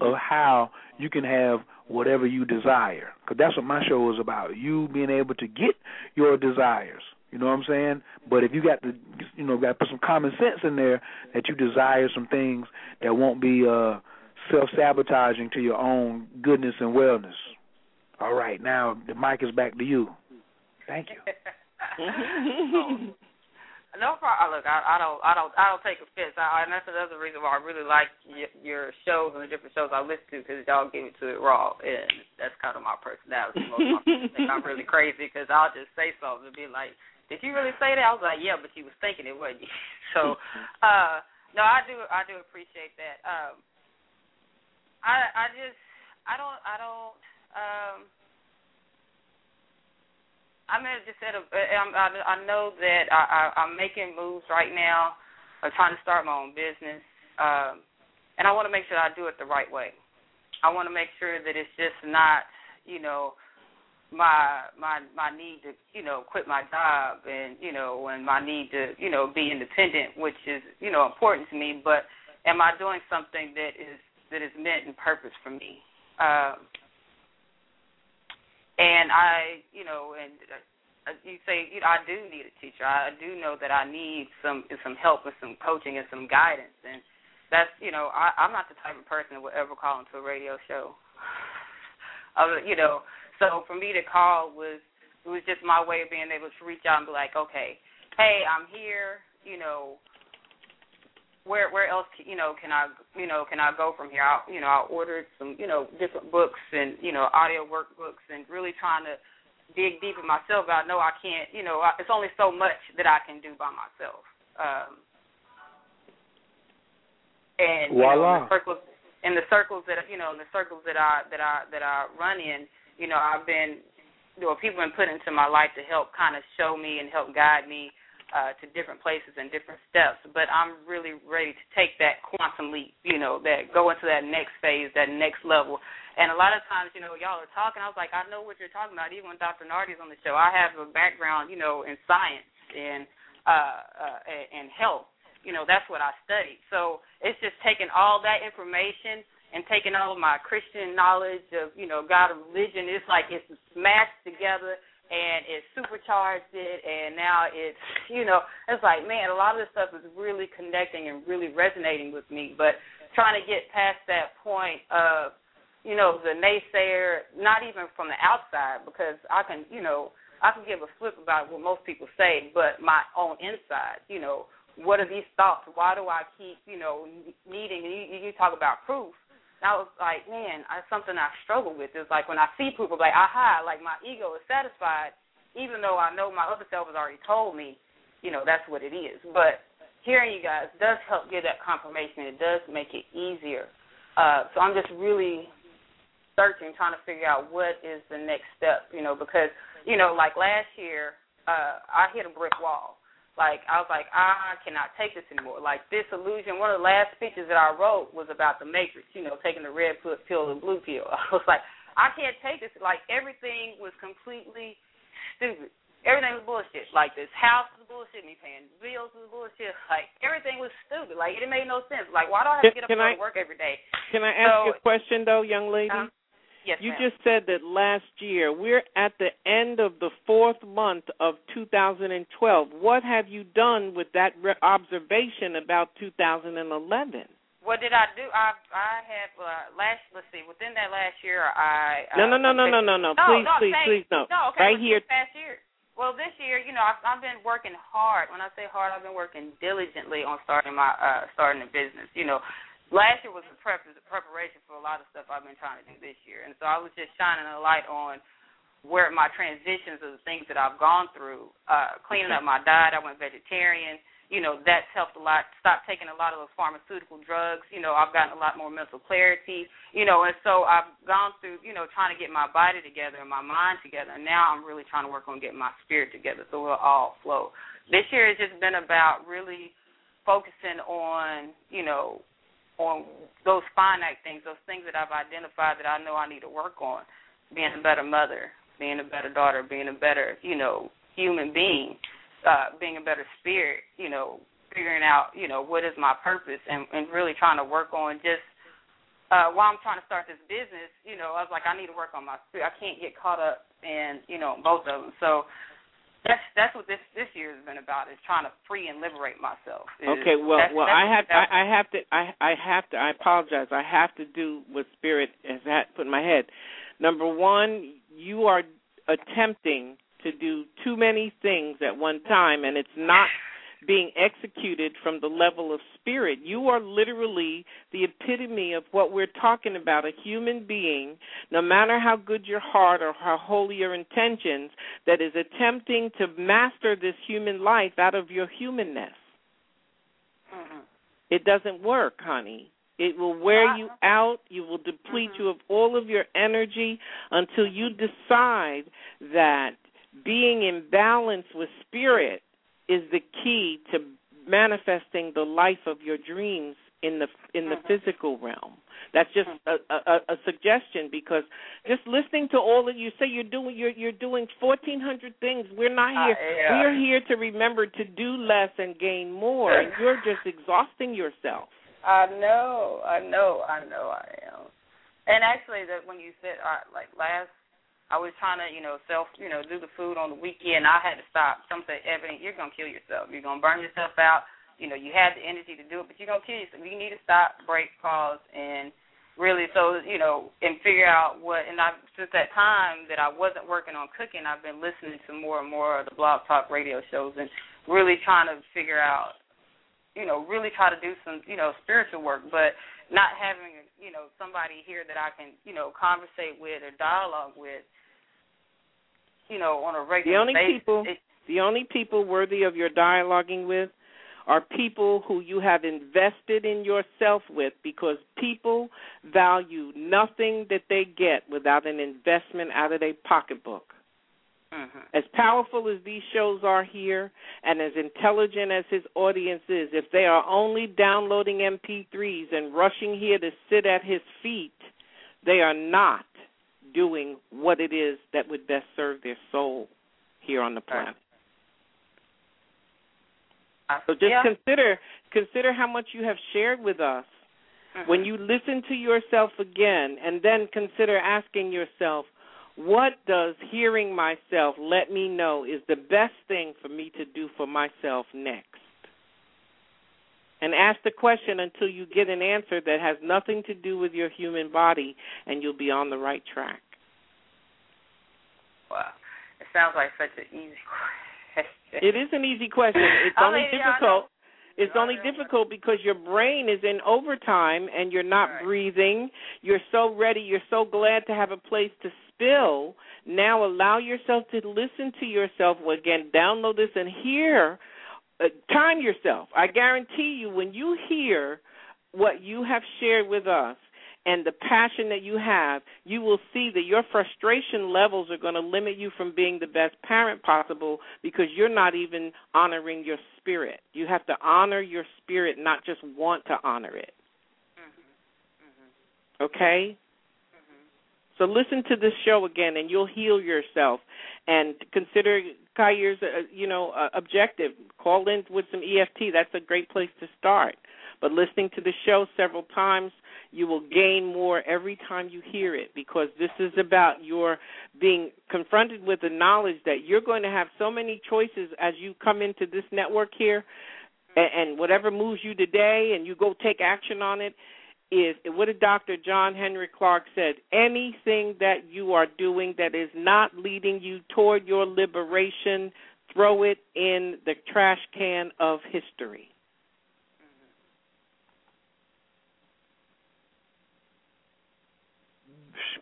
of how you can have whatever you desire. Because that's what my show is about. You being able to get your desires. You know what I'm saying? But if you got to, you know, got to put some common sense in there that you desire some things that won't be uh self sabotaging to your own goodness and wellness. All right, now the mic is back to you. Thank you.
no problem. Look, I, I don't, I don't, I don't take offense. I, and that's another reason why I really like y- your shows and the different shows I listen to because y'all give it to it raw, and that's kind of my personality. Most people think I'm really crazy because I'll just say something and be like, "Did you really say that?" I was like, "Yeah, but you was thinking it, wasn't you?" so, uh, no, I do, I do appreciate that. Um, I I just I don't I don't um I'm just at a I I know that I, I I'm making moves right now. I'm trying to start my own business, um, and I want to make sure I do it the right way. I want to make sure that it's just not you know my my my need to you know quit my job and you know and my need to you know be independent, which is you know important to me. But am I doing something that is that is meant and purpose for me. Um, and I, you know, and uh, you say you know, I do need a teacher. I do know that I need some some help and some coaching and some guidance. And that's you know, I, I'm not the type of person that would ever call into a radio show. Uh, you know, so for me to call was it was just my way of being able to reach out and be like, okay, hey, I'm here. You know, where where else you know can I you know can I go from here? I you know I ordered some you know different books and you know audio workbooks and really trying to dig deep in myself. I know I can't you know it's only so much that I can do by myself. Um, and you know, in the circles in the circles that you know in the circles that I that I that I run in, you know I've been you know people been put into my life to help kind of show me and help guide me uh, to different places and different steps. But I'm really ready to take that quantum leap, you know, that go into that next phase, that next level. And a lot of times, you know, y'all are talking. I was like, I know what you're talking about. Even when Dr. Nardi's on the show, I have a background, you know, in science and uh, uh, and health. You know, that's what I studied. So it's just taking all that information and taking all of my Christian knowledge of, you know, God and religion. It's like it's smashed together and it supercharged it and now it's you know it's like man a lot of this stuff is really connecting and really resonating with me. But trying to get past that point of you know the naysayer not even from the outside because i can you know i can give a flip about what most people say but my own inside you know what are these thoughts? Why do i keep you know needing you, you talk about proof I was like, man, it's something I struggle with. It's like when I see proof, I'm like, aha, like my ego is satisfied, even though I know my other self has already told me, you know, that's what it is. But hearing you guys does help give that confirmation. It does make it easier. Uh, so I'm just really searching, trying to figure out what is the next step, you know, because, you know, like last year, uh, I hit a brick wall like I was like, ah, I cannot take this anymore. Like this illusion. One of the last speeches that I wrote was about the Matrix. You know, taking the red pill and blue pill. I was like, I can't take this. Like everything was completely stupid. Everything was bullshit. Like this house was bullshit. Me paying bills was bullshit. Like everything was stupid. Like it made no sense. Like why do I have to get up and work every day?
Can I ask so, you a question though, young lady?
Yes,
you
ma'am.
just said that last year. We're at the end of the fourth month of 2012. What have you done with that re- observation about 2011?
What did I do? I I have uh, last. Let's see. Within that last year, I uh,
No, no, no, no, no, no, no.
No,
Please,
no,
please, please, no.
No, okay.
Right here.
Past year. Well, this year, you know, I've, I've been working hard. When I say hard, I've been working diligently on starting my uh starting a business. You know, last year was a prep preparation for a lot of stuff I've been trying to do this year, and so I was just shining a light on where my transitions of the things that I've gone through. Uh, cleaning up my diet, I went vegetarian. You know, that's helped a lot. Stop taking a lot of those pharmaceutical drugs. You know, I've gotten a lot more mental clarity. You know, and so I've gone through, you know, trying to get my body together and my mind together. Now I'm really trying to work on getting my spirit together so it'll all flow. This year has just been about really focusing on, you know, on those finite things, those things that I've identified that I know I need to work on. Being a better mother, being a better daughter, being a better, you know, human being, uh, being a better spirit, you know, figuring out, you know, what is my purpose and, and really trying to work on just uh while I'm trying to start this business, you know, I was like I need to work on my spirit. I can't get caught up in, you know, both of them. So that's that's what this this year has been about is trying to free and liberate myself. Is-
Okay, well,
that's-
well,
that's
I have, I, I have to, I, I have to. I apologize. I have to do what spirit has had put in my head. Number one, you are attempting to do too many things at one time, and it's not being executed from the level of spirit. You are literally the epitome of what we're talking about a human being, no matter how good your heart or how holy your intentions, that is attempting to master this human life out of your humanness.
Mhm.
It doesn't work, honey. It will wear you out. You will deplete you of all of your energy until you decide that being in balance with spirit is the key to manifesting the life of your dreams in the in the physical realm. That's just a, a, a suggestion because just listening to all that you say, you're doing you're you're doing fourteen hundred things. We're not here.
Uh, yeah.
We're here to remember to do less and gain more. And you're just exhausting yourself.
I know, I know, I know I am. And actually, that when you said uh, like last, I was trying to you know self you know do the food on the weekend. I had to stop. Some said, Evan, you're gonna kill yourself. You're gonna burn yourself out. You know, you had the energy to do it, but you're gonna kill yourself. You need to stop, break, pause, and really so you know and figure out what. And I since that time that I wasn't working on cooking, I've been listening to more and more of the blog talk radio shows and really trying to figure out you know, really try to do some, you know, spiritual work, but not having, you know, somebody here that I can, you know, conversate with or dialogue with, you know, on a regular The
only
basis.
people the only people worthy of your dialoguing with are people who you have invested in yourself with because people value nothing that they get without an investment out of their pocketbook.
mhm.
As powerful as these shows are here and as intelligent as his audience is, if they are only downloading MP3s and rushing here to sit at his feet, they are not doing what it is that would best serve their soul here on the planet. So just
yeah.
consider consider how much you have shared with us.
Mhm.
When you listen to yourself again and then consider asking yourself, what does hearing myself let me know is the best thing for me to do for myself next? And ask the question until you get an answer that has nothing to do with your human body and you'll be on the right track.
wow, it sounds like such an easy question.
It is an easy question. It's only
mean,
difficult. It's only difficult because your brain is in overtime and you're not
Right.
breathing. You're so ready. You're so glad to have a place to spill. Now allow yourself to listen to yourself again. Download this and hear. Uh, time yourself. I guarantee you, when you hear what you have shared with us and the passion that you have, you will see that your frustration levels are going to limit you from being the best parent possible because you're not even honoring your spirit. You have to honor your spirit, not just want to honor it. Okay? So listen to this show again, and you'll heal yourself. And consider Khayr's, uh, you know, uh, objective. Call in with some EFT. That's a great place to start. but listening to the show several times, you will gain more every time you hear it because this is about your being confronted with the knowledge that you're going to have so many choices as you come into this network here and whatever moves you today and you go take action on it is what did Dr. John Henrik Clarke said, anything that you are doing that is not leading you toward your liberation, throw it in the trash can of history.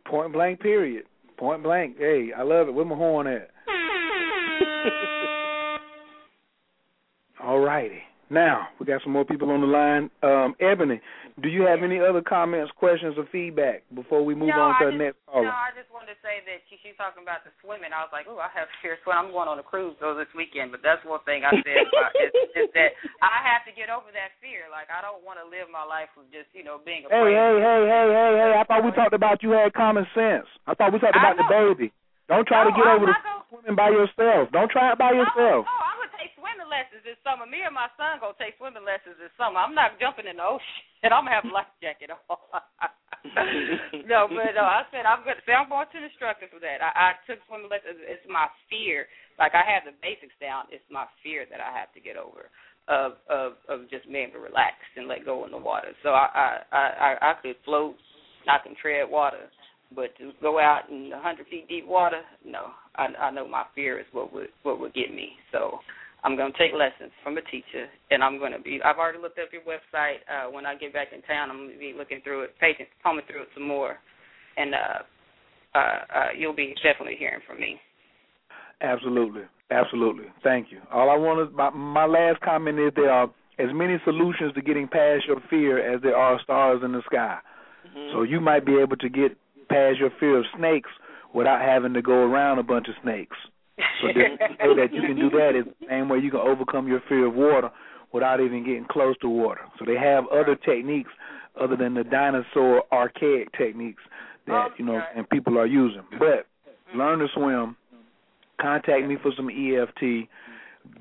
Point blank, period. Point blank. Hey, I love it. Where my horn at? All righty. Now we got some more people on the line. Um, Ebony, do you have any other comments, questions, or feedback before we move
no,
on to
I
the
just,
next caller?
No, I just wanted to say that she, she's talking about the swimming. I was like, oh, I have fear swimming. I'm going on a cruise though this weekend, but that's one thing I said about is, is that I have to get over that fear. Like I don't want to live my life with just you know being
Hey,
afraid.
hey, hey, hey, hey, hey! I thought we talked about you had common sense. I thought we talked about the baby. Don't try to get
I'm
over the
gonna-
swimming by yourself. Don't try it by yourself.
I'm gonna take swimming lessons this summer. Me and my son gonna take swimming lessons this summer. I'm not jumping in the ocean, I'm gonna have a life jacket on. no, but no, I said I'm gonna. See, I'm going to the instructor for that. I, I took swimming lessons. It's my fear. Like I have the basics down. It's my fear that I have to get over of of of just being able to relax and let go in the water. So I I I, I could float. I can tread water. But to go out in a hundred feet deep water, no. I I know my fear is what would what would get me. So I'm going to take lessons from a teacher, and I'm going to be. I've already looked up your website. Uh, when I get back in town, I'm going to be looking through it, paging, combing through it some more, and uh, uh, uh, you'll be definitely hearing from me.
Absolutely, absolutely. Thank you. All I want to my, my last comment is there are as many solutions to getting past your fear as there are stars in the sky.
Mm-hmm.
So you might be able to get past your fear of snakes without having to go around a bunch of snakes. So just know that you can do that is the same way you can overcome your fear of water without even getting close to water. So they have other techniques other than the dinosaur archaic techniques that you know and people are using. But learn to swim. Contact me for some EFT,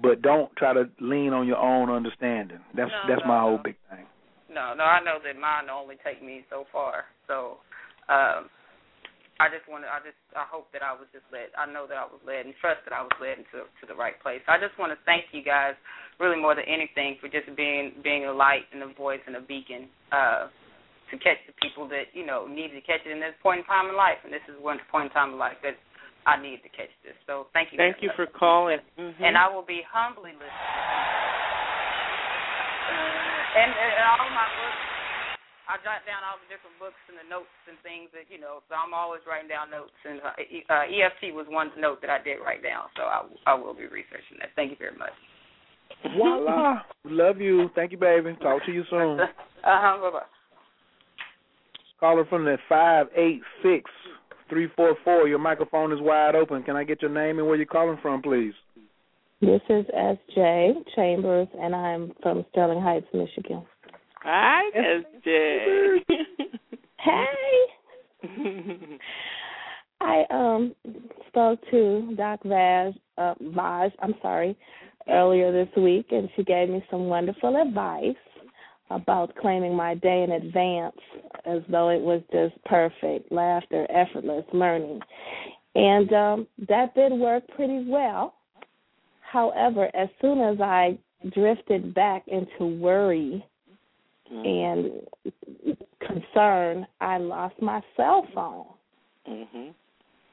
but don't try to lean on your own understanding. That's
No,
that's
no,
my
no.
whole big thing.
No, no, I know that mine only take me so far. So, um, I just want to. I just. I hope that I was just led. I know that I was led, and trust that I was led into to the right place. I just want to thank you guys, really more than anything, for just being being a light and a voice and a beacon uh, to catch the people that you know need to catch it in this point in time in life. And this is one point in time in life that I need to catch this. So thank you.
Thank you for calling. Mhm.
And I will be humbly listening. And, and all my books, I jot down all the different books and the notes and things that you know. So I'm always writing down notes, and uh, E- uh, EFT was one note that I did write down. So I, I will be researching that. Thank you very much.
Voila. Love you. Thank you, baby. Talk to you soon.
Uh huh. Bye bye.
Caller from the five eight six three four four. Your microphone is wide open. Can I get your name and where you're calling from, please?
This is S.J. Chambers, and I'm from Sterling Heights, Michigan.
Hi, SJ.
Hey. I um spoke to Doc Vaz, uh, Vaz, I'm sorry, earlier this week, and she gave me some wonderful advice about claiming my day in advance as though it was just perfect, laughter, effortless learning. And um that did work pretty well. However, as soon as I drifted back into worry and concern, I lost my cell phone.
Mhm.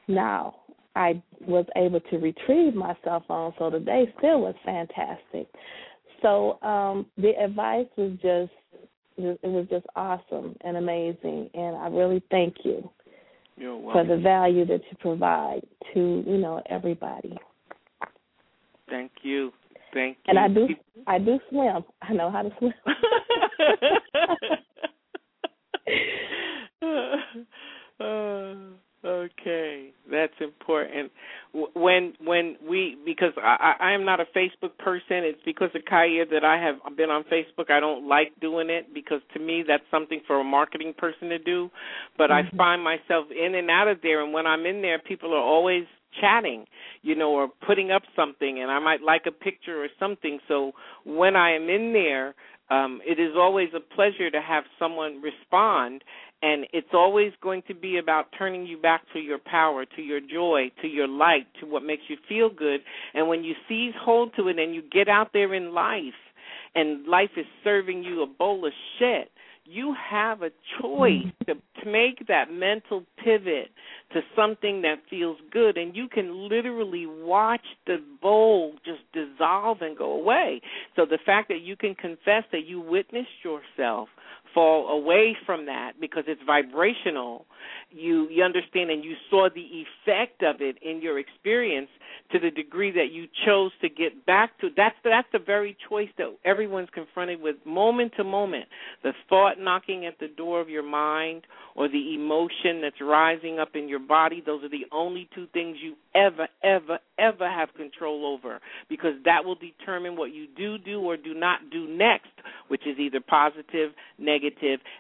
Now, I was able to retrieve my cell phone, so the day still was fantastic. So um the advice was just it was just awesome and amazing and I really thank you for the value that you provide to, you know, everybody.
Thank you. Thank you.
And I do I do swim. I know how to swim.
Uh, okay, that's important. When when we because I, I am not a Facebook person. It's because of Kaya that I have been on Facebook. I don't like doing it because to me that's something for a marketing person to do. But I find myself in and out of there, and when I'm in there, people are always chatting, you know, or putting up something, and I might like a picture or something. So when I am in there, um, it is always a pleasure to have someone respond, and it's always going to be about turning you back to your power, to your joy, to your light, to what makes you feel good. And when you seize hold to it and you get out there in life, and life is serving you a bowl of shit, you have a mm-hmm. choice to, to make that mental pivot to something that feels good and you can literally watch the bowl just dissolve and go away. So the fact that you can confess that you witnessed yourself fall away from that because it's vibrational. You you understand and you saw the effect of it in your experience to the degree that you chose to get back to that's that's the very choice that everyone's confronted with moment to moment. The thought knocking at the door of your mind or the emotion that's rising up in your body those are the only two things you ever ever ever have control over because that will determine what you do do or do not do next which is either positive negative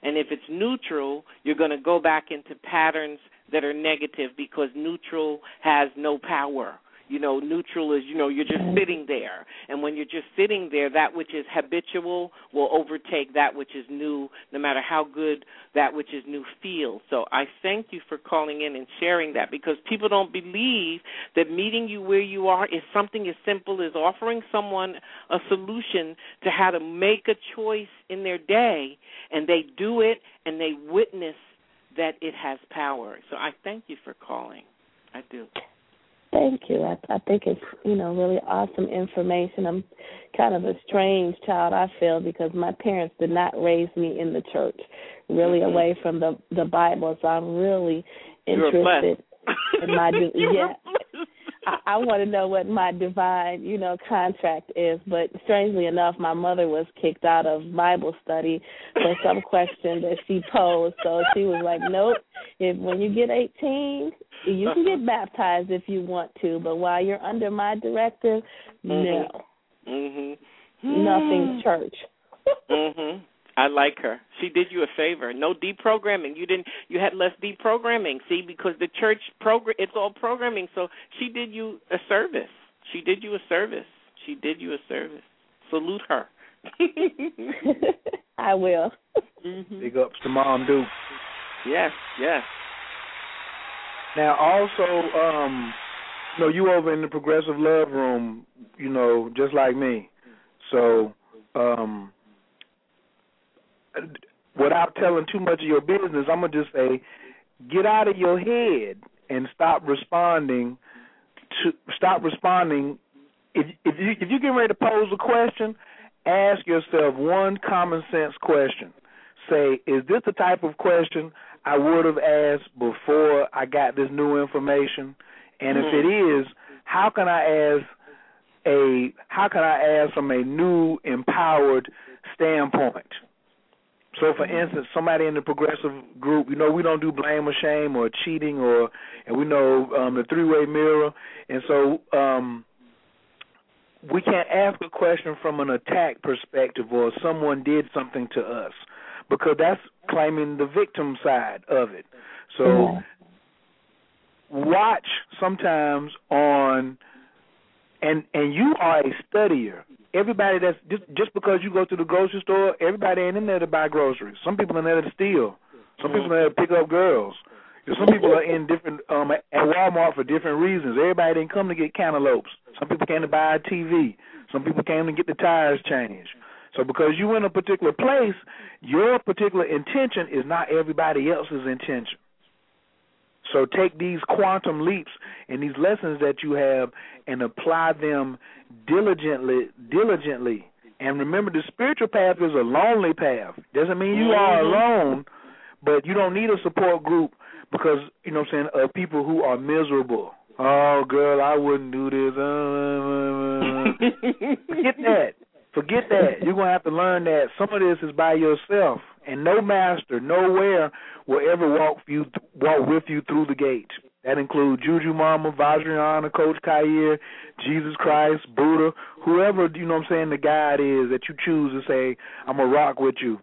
and if it's neutral you're going to go back into patterns that are negative because neutral has no power you know neutral is you know you're just mm. sitting there. And when you're just sitting there that which is habitual will overtake that which is new no matter how good that which is new feels. So i thank you for calling in and sharing that because people don't believe that meeting you where you are is something as simple as offering someone a solution to how to make a choice in their day and they do it and they witness that it has power. So i thank you for calling. I do
Thank you. I, I think it's you know really awesome information. I'm kind of a strange child. I feel because my parents did not raise me in the church, really mm-hmm. away from the the Bible. So I'm really interested in my yeah. I, I want to know what my divine, you know, contract is. But strangely enough, my mother was kicked out of Bible study for some question that she posed. So she was like, "Nope. If when you get 18, you can get baptized if you want to, but while you're under my directive, no,
mhm,
nothing church."
mhm. I like her. She did you a favor. No deprogramming. You didn't. You had less deprogramming. See, because the church program, it's all programming. So she did you a service. She did you a service. She did you a service. Salute her.
I will.
Mm-hmm.
Big ups to Mom Duke.
Yes, yes.
Now, also, um, you know, you over in the progressive love room, you know, just like me. So, um, without telling too much of your business, I'm gonna just say, get out of your head and stop responding to stop responding. If if you if you get ready to pose a question, ask yourself one common sense question. Say, is this the type of question I would have asked before I got this new information? And if it
Mm-hmm.
is, how can I ask a how can I ask from a new empowered standpoint? So, for instance, somebody in the progressive group, you know, we don't do blame or shame or cheating or, and we know um, the three-way mirror, and so um, we can't ask a question from an attack perspective or someone did something to us, because that's claiming the victim side of it. So, watch sometimes on, and and you are a studier everybody that's just just because you go to the grocery store, everybody ain't in there to buy groceries. Some people in there to steal. Some people in there to pick up girls. Some people are in different um at Walmart for different reasons. Everybody didn't come to get cantaloupes. Some people came to buy a TV. Some people came to get the tires changed. So because you in a particular place, your particular intention is not everybody else's intention. So take these quantum leaps and these lessons that you have and apply them diligently diligently. And remember the spiritual path is a lonely path. Doesn't mean you are mm-hmm. alone, but you don't need a support group because, you know what I'm saying, of people who are miserable. Oh girl, I wouldn't do this. Uh, uh, uh, uh, Forget that. Forget that. You're gonna have to learn that some of this is by yourself, and no master, nowhere will ever walk you walk with you through the gate. That includes Juju Mama, Vajrayana, Coach Khayr, Jesus Christ, Buddha, whoever you know what I'm saying the guide is that you choose to say, I'm gonna rock with you.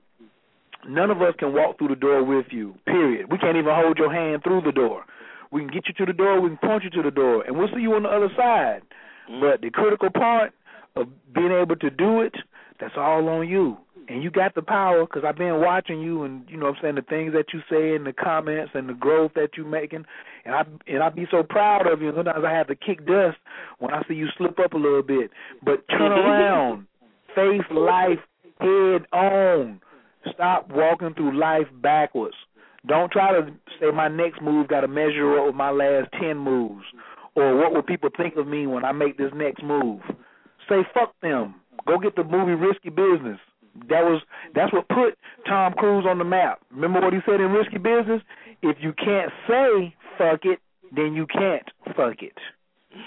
None of us can walk through the door with you. Period. We can't even hold your hand through the door. We can get you to the door, we can point you to the door, and we'll see you on the other side. Mm. But the critical part of being able to do it, that's all on you. and you got the power because I've been watching you and you know what I'm saying the things that you say in the comments and the growth that you're making and I and I be so proud of you. Sometimes I have to kick dust when I see you slip up a little bit, but turn mm-hmm. around, face life head on. Stop walking through life backwards. Don't try to say my next move got to measure up with my last ten moves, or what will people think of me when I make this next move. Say fuck them. Go get the movie Risky Business. That was that's what put Tom Cruise on the map. Remember what he said in Risky Business? If you can't say fuck it, then you can't fuck it.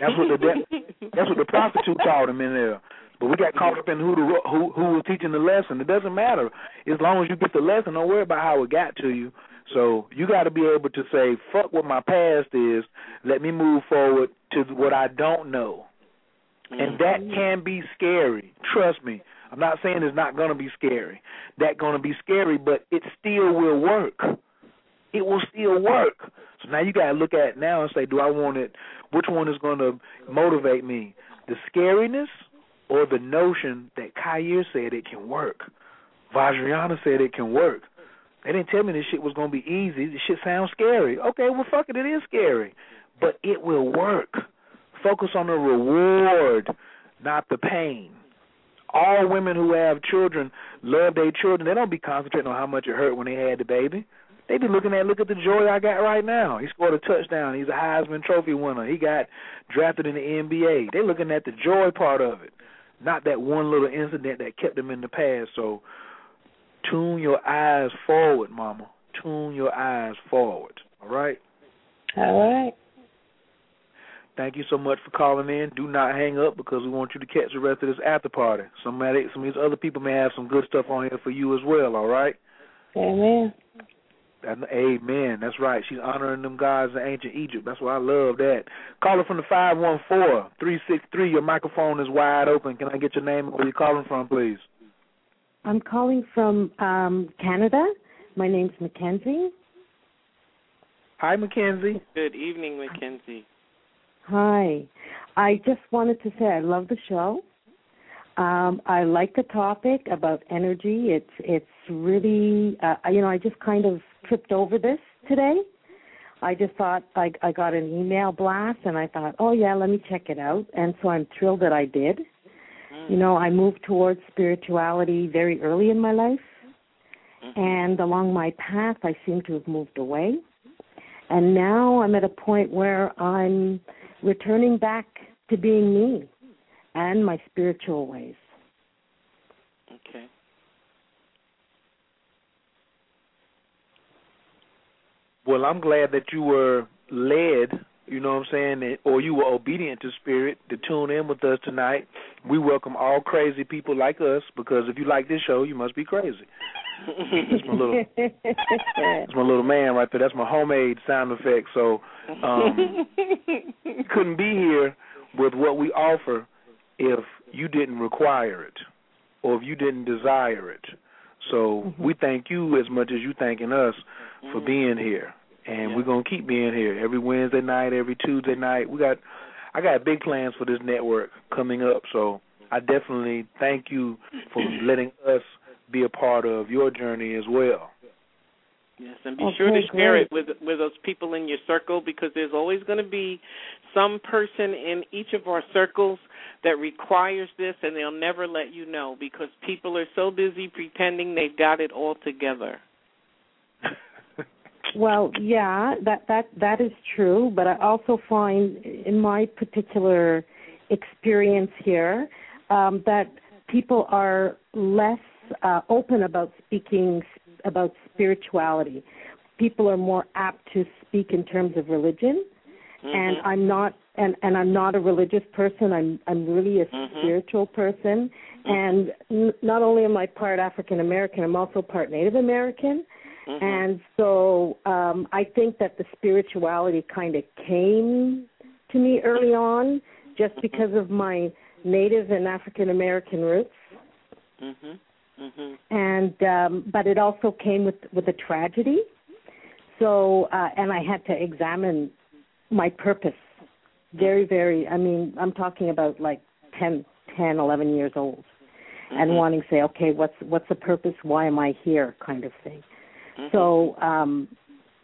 That's what the that's what the prostitute taught him in there. But we got caught up in who the who who was teaching the lesson. It doesn't matter as long as you get the lesson. Don't worry about how it got to you. So you got to be able to say, "Fuck what my past is. Let me move forward to what I don't know." And mm-hmm. that can be scary. Trust me. I'm not saying it's not going to be scary. That's going to be scary, but it still will work. It will still work. So now you got to look at it now and say, do I want it? Which one is going to motivate me? The scariness or the notion that Khayr said it can work? Vajrayana said it can work. They didn't tell me this shit was going to be easy. This shit sounds scary. Okay, well, fuck it, it is scary. But it will work. Focus on the reward, not the pain. All women who have children love their children. They don't be concentrating on how much it hurt when they had the baby. They be looking at look at the joy I got right now. He scored a touchdown. He's a Heisman Trophy winner. He got drafted in the NBA. They're looking at the joy part of it, not that one little incident that kept them in the past. So tune your eyes forward, Mama. Tune your eyes forward. All right.
All right.
Thank you so much for calling in. Do not hang up because we want you to catch the rest of this after party. Somebody, some of these other people may have some good stuff on here for you as well. All right.
Amen.
Amen. That's right. She's honoring them gods in ancient Egypt. That's why I love that. Caller from the five one four three six three. Your microphone is wide open. Can I get your name and where you're calling from, please?
I'm calling from um Canada. My name's Mackenzie.
Hi, Mackenzie.
Good evening, Mackenzie.
Hi. I just wanted to say I love the show. Um, I like the topic about energy. It's it's really uh, you know I just kind of tripped over this today. I just thought I I got an email blast and I thought oh yeah let me check it out and so I'm thrilled that I did. You know I moved towards spirituality very early in my life, and along my path I seem to have moved away, and now I'm at a point where I'm returning back to being me and my spiritual ways.
Okay.
Well, I'm glad that you were led, you know what I'm saying, or you were obedient to spirit to tune in with us tonight. We welcome all crazy people like us because if you like this show, you must be crazy. That's my little That's my little man right there. That's my homemade sound effect. So um couldn't be here with what we offer if you didn't require it or if you didn't desire it. So
Mm-hmm.
we thank you as much as you thanking us for being here. And we're gonna keep being here every Wednesday night, every Tuesday night. We got I got big plans for this network coming up, so I definitely thank you for letting us be a part of your journey as well.
Yes, and be
Okay,
sure to share
great.
it with with those people in your circle because there's always going to be some person in each of our circles that requires this, and they'll never let you know because people are so busy pretending they've got it all together.
Well, yeah, that that that is true, but I also find in my particular experience here um, that people are less uh, open about speaking about spirituality. People are more apt to speak in terms of religion, mm-hmm. and I'm not and and I'm not a religious person. I'm I'm really a mm-hmm. spiritual person, mm-hmm. and n- not only am I part African American, I'm also part Native American. And so um, I think that the spirituality kind of came to me early on just because of my Native and African American roots.
Mhm. Mhm.
And um, but it also came with with a tragedy. So uh, and I had to examine my purpose. Very, very. I mean, I'm talking about like ten, ten, eleven years old. and
Mhm.
wanting to say, okay, what's what's the purpose? Why am I here? Kind of thing.
Mhm.
So, um,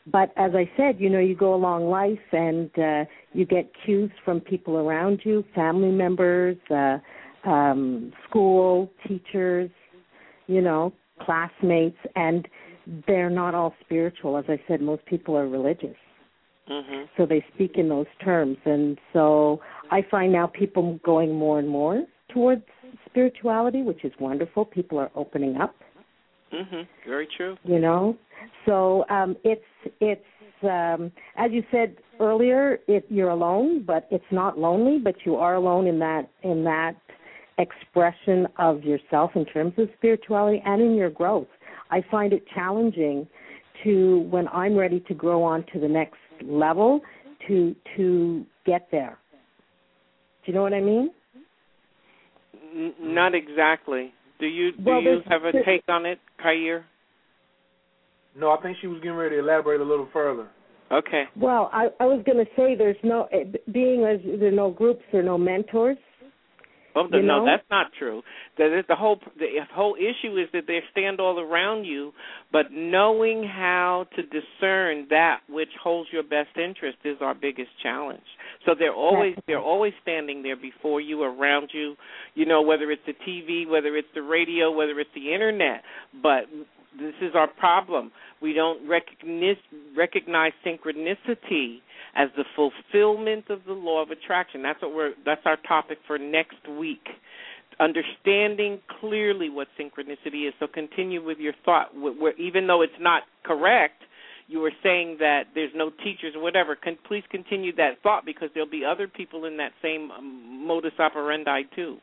but as I said, you know, you go along life and uh, you get cues from people around you, family members, uh, um, school teachers, you know, classmates, and they're not all spiritual. As I said, most people are religious
Mhm.
so they speak in those terms and so i find now people going more and more towards spirituality which is wonderful people are opening up
Mhm. Very true.
you know so um it's it's um as you said earlier it you're alone but it's not lonely but you are alone in that in that expression of yourself in terms of spirituality and in your growth i find it challenging to when i'm ready to grow on to the next level to to get there do you know what i mean
N- not exactly. Do you do
Well,
you have a take on it, Khayr?
No, I think she was getting ready to elaborate a little further.
Okay.
Well, I, I was going to say there's no eh, being as there are no groups or no mentors.
Well,
You
no,
know?
that's not true. The, the whole the whole issue is that they stand all around you, but knowing how to discern that which holds your best interest is our biggest challenge. So they're always they're always standing there before you, around you. You know, whether it's the TV, whether it's the radio, whether it's the internet. But this is our problem. We don't recognize recognize synchronicity as the fulfillment of the law of attraction. That's what we're that's our topic for next week. Understanding clearly what synchronicity is. So continue with your thought. Even though it's not correct, you were saying that there's no teachers or whatever. Can, please continue that thought because there'll be other people in that same um, modus operandi too.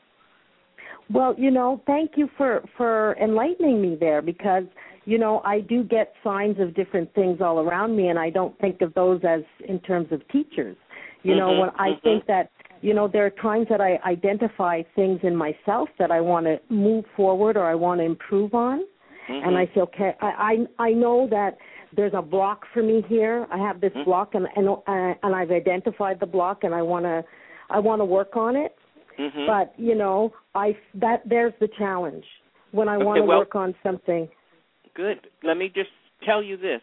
Well, you know, thank you for for enlightening me there because you know I do get signs of different things all around me, and I don't think of those as in terms of teachers. You know,
Mhm,
when I
mhm.
think that you know there are times that I identify things in myself that I want to move forward or I want to improve on,
Mm-hmm.
and I say, okay, I, I I know that there's a block for me here. I have this
Mhm.
block, and and uh, and I've identified the block, and I want to I want to work on it.
Mhm.
But you know, I that there's the challenge when I
Okay,
want to
well-
work on something.
Good. Let me just tell you this.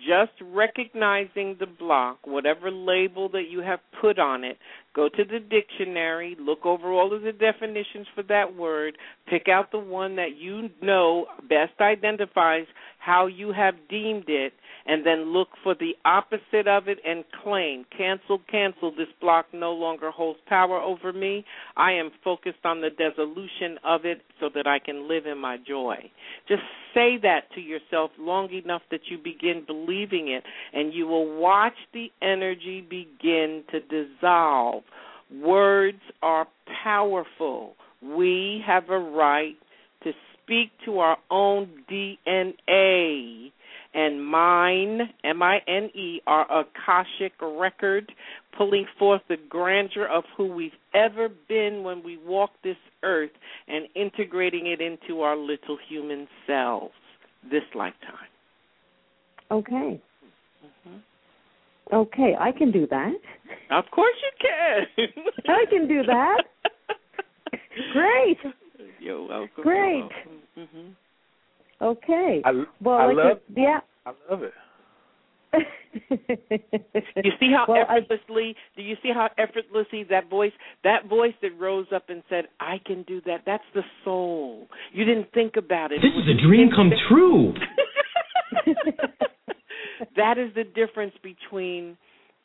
Just recognizing the block, whatever label that you have put on it, go to the dictionary, look over all of the definitions for that word, pick out the one that you know best identifies how you have deemed it, and then look for the opposite of it and claim, cancel, cancel, this block no longer holds power over me. I am focused on the dissolution of it so that I can live in my joy. Just say that to yourself long enough that you begin believing it, and you will watch the energy begin to dissolve. Words are powerful. We have a right to speak to our own DNA. And mine, M I N E, our Akashic record, pulling forth the grandeur of who we've ever been when we walk this earth and integrating it into our little human selves this lifetime.
Okay. Okay, I can do that.
Of course you can.
I can do that. Great.
You're welcome.
Great.
hmm
Okay.
I,
well,
I
like
love,
a- yeah.
I love it.
You see how
Well, I-
effortlessly? do you see how effortlessly that voice, that voice that rose up and said, "I can do that." That's the soul. You didn't think about it.
This
It was
is a dream come true.
that is the difference between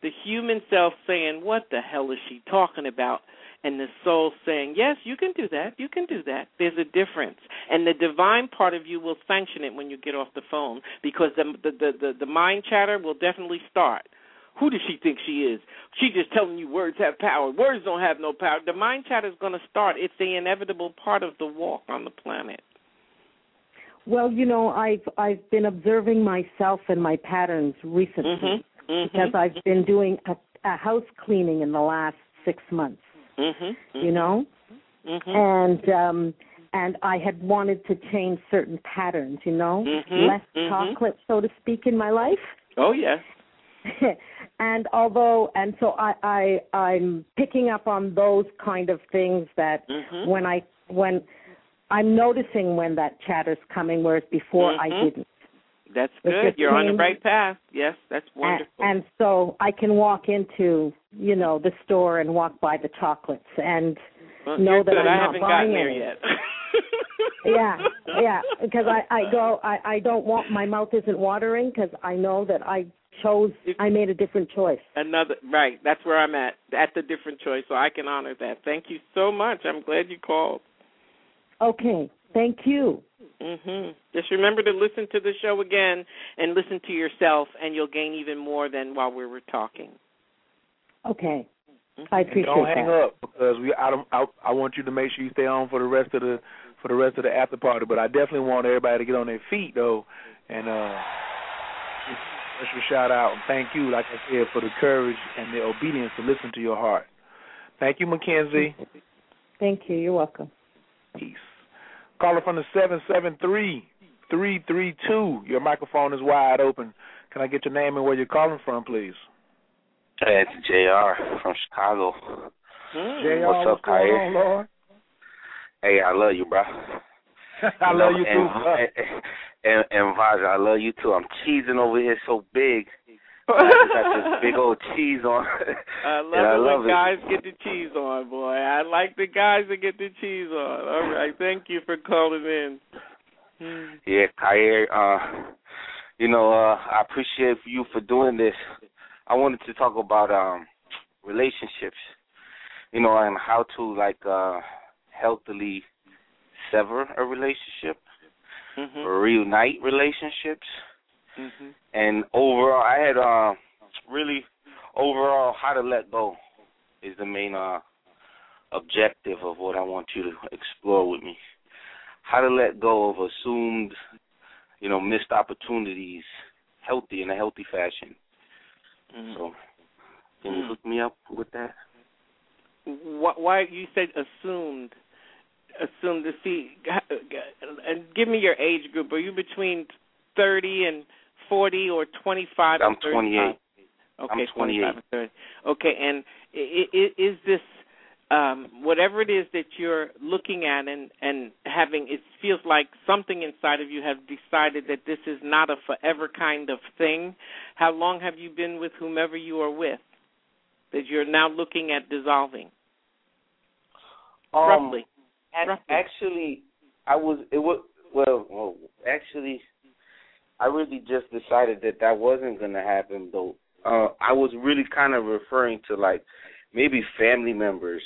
the human self saying, "What the hell is she talking about?" and the soul saying, "Yes, you can do that. You can do that." There's a difference, and the divine part of you will sanction it when you get off the phone because the the the, the, the mind chatter will definitely start. Who does she think she is? She just telling you words have power. Words don't have no power. The mind chatter is going to start. It's the inevitable part of the walk on the planet.
Well, you know, I've I've been observing myself and my patterns recently
Mhm, mhm.
because I've been doing a, a house cleaning in the last six months.
Mhm.
You know,
Mhm.
and um and I had wanted to change certain patterns. You know,
Mhm,
less chocolate, so to speak, in my life.
Oh yes.
and although and so I, I I'm picking up on those kind of things that when I when I'm noticing when that chatter's coming, whereas before
Mhm.
I didn't.
That's good. You're on the right path. Yes, that's wonderful.
And, and so I can walk into, you know, the store and walk by the chocolates and
well,
know that
good.
I'm
I
not
haven't
buying
gotten there yet.
yeah, yeah, because I I go I I don't want my mouth isn't watering because I know that I chose I made a different choice.
Another right. That's where I'm at. At the different choice, so I can honor that. Thank you so much. I'm glad you called.
Okay, thank you.
Mhm. Just remember to listen to the show again and listen to yourself, and you'll gain even more than while we were talking.
Okay,
Mm-hmm.
I
And
appreciate
don't hang
that.
up because we I don't I, I want you to make sure you stay on for the rest of the for the rest of the after party. But I definitely want everybody to get on their feet though and uh special shout out and thank you, like I said, for the courage and the obedience to listen to your heart. Thank you, Mackenzie.
Thank you. You're welcome.
Peace. Caller from the seven seven three three three two. Your microphone is wide open. Can I get your name and where you're calling from, please?
Hey, it's Jr. from Chicago.
JR,
What's up,
going
Kyrie? Hey, I love you, bro.
I
You
love
know,
you
and,
too. bro.
And, and, and Vaja, I love you too. I'm cheesing over here so big. I got this big old cheese on.
I love
and I
it
love
when
it.
guys get the cheese on, boy. I like the guys that get the cheese on. All right, thank you for calling in.
Yeah, Kyrie, uh, you know, uh, I appreciate you for doing this. I wanted to talk about um relationships, you know, and how to like uh healthily sever a relationship
Mhm.
reunite relationships.
Mhm.
And overall, I had uh, really overall how to let go is the main uh, objective of what I want you to explore with me. How to let go of assumed, you know, missed opportunities, healthy in a healthy fashion.
Mhm.
So, can you
Mm.
hook me up with that?
Wh- Why you said assumed? Assumed to see, and give me your age group. Are you between thirty and forty, or twenty-five?
I'm 28.
Okay,
I'm 28.
25 and 30. Okay, and i- i- is this um whatever it is that you're looking at and and having it feels like something inside of you have decided that this is not a forever kind of thing. How long have you been with whomever you are with that you're now looking at dissolving?
Um,
Roughly.
ac-
Roughly.
Actually, I was it was well, well, actually, I really just decided that that wasn't going to happen though. Uh, I was really kind of referring to like maybe family members,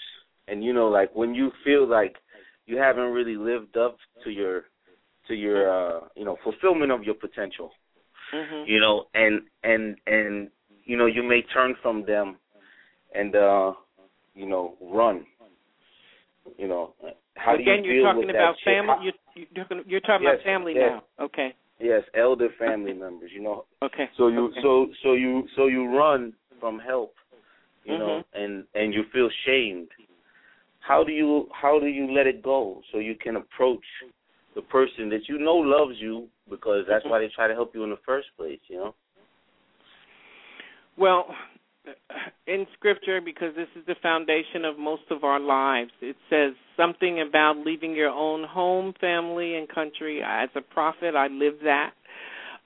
and you know, like when you feel like you haven't really lived up to your to your uh, you know fulfillment of your potential,
Mhm.
you know, and and and you know you may turn from them, and uh, you know run. You know, how do
Again,
you
you're talking about family.
How-
You're, you're talking, you're talking
Yes,
about family
yes.
now. Okay.
Yes, elder family members. You know,
Okay.
so you
okay.
so so you so you run from help, you know,
Mhm.
and and you feel shamed. How do you how do you let it go so you can approach the person that you know loves you because that's
Mm-hmm.
why they try to help you in the first place, you know?
Well, in scripture, because this is the foundation of most of our lives, it says something about leaving your own home, family, and country. As a prophet, I live that.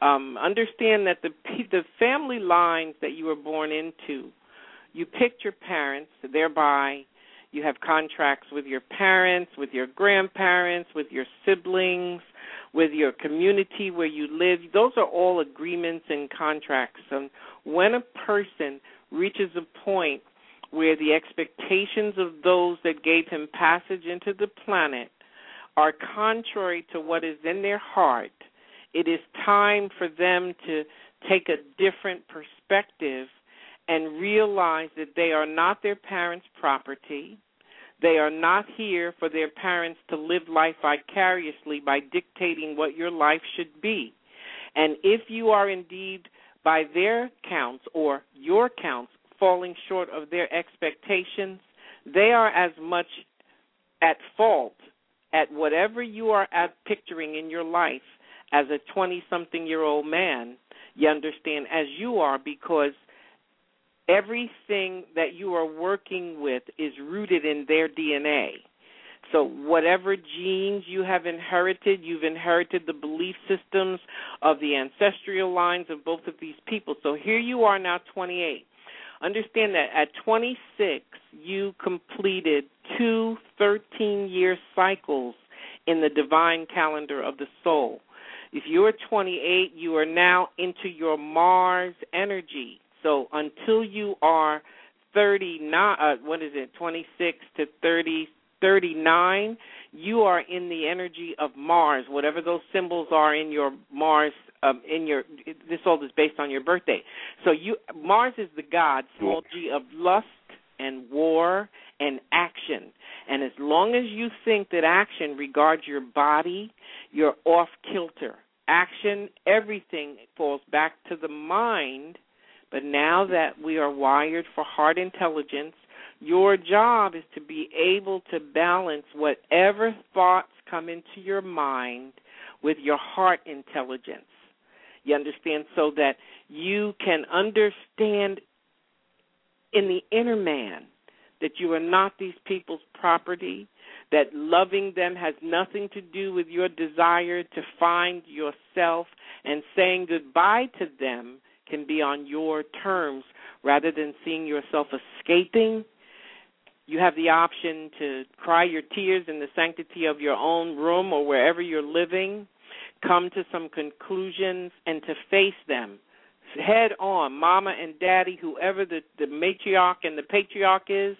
Um, understand that the the family lines that you were born into, you picked your parents, thereby you have contracts with your parents, with your grandparents, with your siblings, with your community where you live. Those are all agreements and contracts. And when a person reaches a point where the expectations of those that gave him passage into the planet are contrary to what is in their heart, it is time for them to take a different perspective and realize that they are not their parents' property. They are not here for their parents to live life vicariously by dictating what your life should be. And if you are indeed, by their counts or your counts, falling short of their expectations, they are as much at fault at whatever you are at picturing in your life as a 20 something year old man, you understand, as you are, because everything that you are working with is rooted in their DNA. So, whatever genes you have inherited, you've inherited the belief systems of the ancestral lines of both of these people. So, here you are now 28. Understand that at 26, you completed two 13 year cycles in the divine calendar of the soul. If you're 28, you are now into your Mars energy. So until you are 39, uh, what is it, 26 to 30, 39, you are in the energy of Mars, whatever those symbols are in your Mars um, in your this all is based on your birthday. So you Mars is the god, small g of lust and war and action. And as long as you think that action regards your body, you're off kilter. Action, everything falls back to the mind. But now that we are wired for heart intelligence, your job is to be able to balance whatever thoughts come into your mind with your heart intelligence. You understand? So that you can understand in the inner man that you are not these people's property, that loving them has nothing to do with your desire to find yourself, and saying goodbye to them can be on your terms rather than seeing yourself escaping. You have the option to cry your tears in the sanctity of your own room or wherever you're living, come to some conclusions, and to face them head on. Mama and daddy, whoever the, the matriarch and the patriarch is,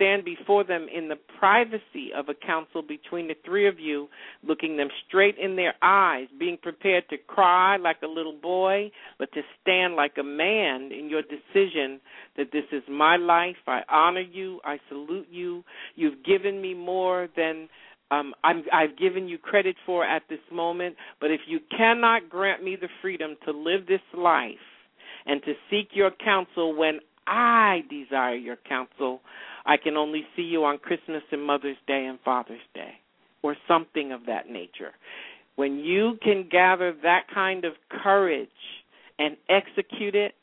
stand before them in the privacy of a council between the three of you, looking them straight in their eyes, being prepared to cry like a little boy, but to stand like a man in your decision that this is my life. I honor you. I salute you. You've given me more than um, I'm, I've given you credit for at this moment. But if you cannot grant me the freedom to live this life and to seek your counsel when I desire your counsel, I can only see you on Christmas and Mother's Day and Father's Day, or something of that nature. When you can gather that kind of courage and execute it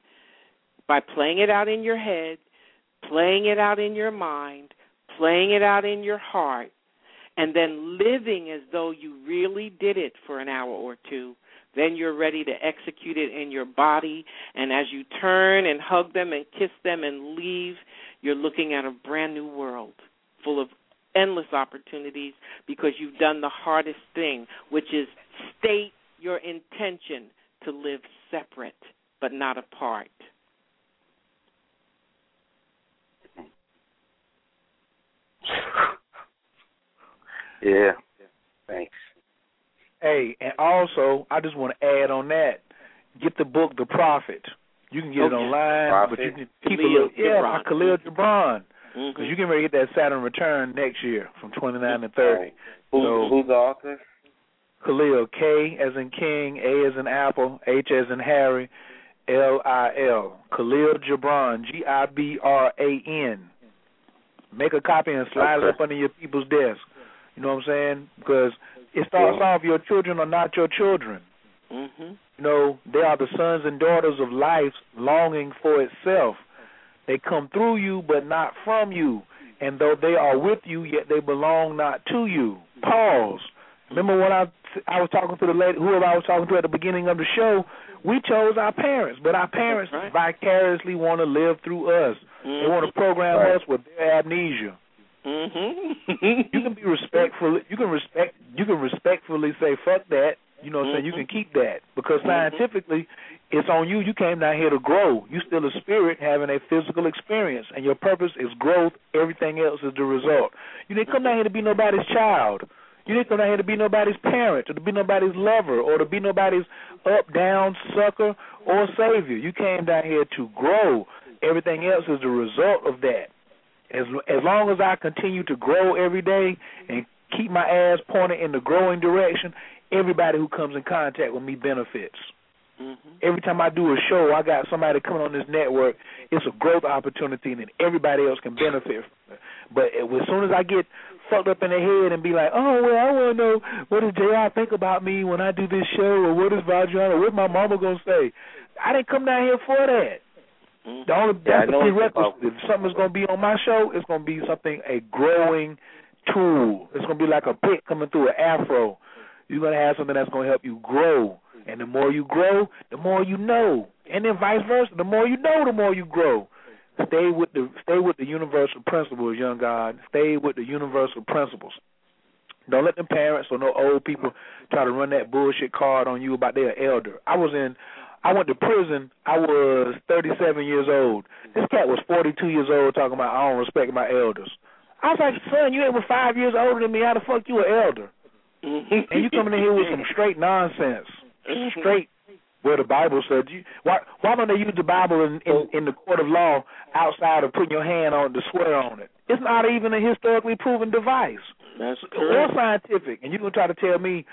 by playing it out in your head, playing it out in your mind, playing it out in your heart, and then living as though you really did it for an hour or two, then you're ready to execute it in your body. And as you turn and hug them and kiss them and leave, you're looking at a brand new world full of endless opportunities because you've done the hardest thing, which is state your intention to live separate but not apart.
Yeah. Thanks.
Hey, and also I just want to add on that. Get the book The Prophet. You can get
okay.
it online,
Prophet.
but you can keep
Kahlil
it. Yeah,
Gibran.
Kahlil Gibran.
Mm-hmm.
Because you can ready to get that Saturn return next year from 29 to 30.
Who,
so,
who's the author?
Kahlil, K as in King, A as in Apple, H as in Harry, L I L. Kahlil Gibran, G I B R A N. Make a copy and slide
Okay.
it up under your people's desk. You know what I'm saying? Because it starts off your children are not your children.
Mm-hmm.
You know, they are the sons and daughters of life longing for itself. They come through you, but not from you. And though they are with you, yet they belong not to you. Pause. Remember when I I was talking to the lady, whoever I was talking to at the beginning of the show? We chose our parents, but our parents
That's
vicariously want to live through us. They want to program
Right.
us with their amnesia.
Mm-hmm.
You can be respectful. You can respect. You can respectfully say "fuck that." You know, what I'm saying you can keep that because
Mhm.
scientifically, it's on you. You came down here to grow. You still a spirit having a physical experience, and your purpose is growth. Everything else is the result. You didn't come down here to be nobody's child. You didn't come down here to be nobody's parent, or to be nobody's lover, or to be nobody's up, down, sucker, or savior. You came down here to grow. Everything else is the result of that. As as long as I continue to grow every day and keep my ass pointed in the growing direction, everybody who comes in contact with me benefits.
Mm-hmm.
Every time I do a show, I got somebody coming on this network. It's a growth opportunity, and then everybody else can benefit. From it. But as soon as I get fucked up in the head and be like, oh well, I want to know what does Jr. think about me when I do this show, or what is Vajana, what my mama gonna say? I didn't come down here for that. The only
Yeah,
that's the prerequisite. If something's gonna be on my show, it's gonna be something a growing tool. It's gonna be like a pick coming through an afro. You're gonna have something that's gonna help you grow. And the more you grow, the more you know. And then vice versa. The more you know, the more you grow. Stay with the stay with the universal principles, young God. Stay with the universal principles. Don't let them parents or no old people try to run that bullshit card on you about their elder. I was in I went to prison. I was 37 years old. This cat was 42 years old talking about I don't respect my elders. I was like, son, you ain't but five years older than me. How the fuck you an elder? and you coming in here with some straight nonsense, straight where the Bible said you. Why why don't they use the Bible in, in in the court of law outside of putting your hand on to swear on it? It's not even a historically proven device.
That's
or scientific. And you gonna try to tell me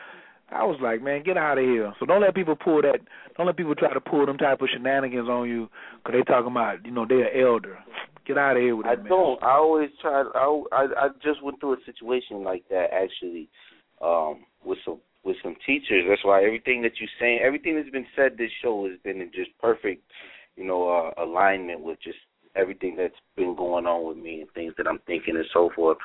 I was like, man, get out of here. So don't let people pull that. Don't let people try to pull them type of shenanigans on you because they talking about, you know, they're elder. Get out of here with
I
that, man.
don't. I always try. I, I I just went through a situation like that actually, um, with some with some teachers. That's why everything that you're saying, everything that's been said this show has been in just perfect, you know, uh, alignment with just everything that's been going on with me and things that I'm thinking and so forth.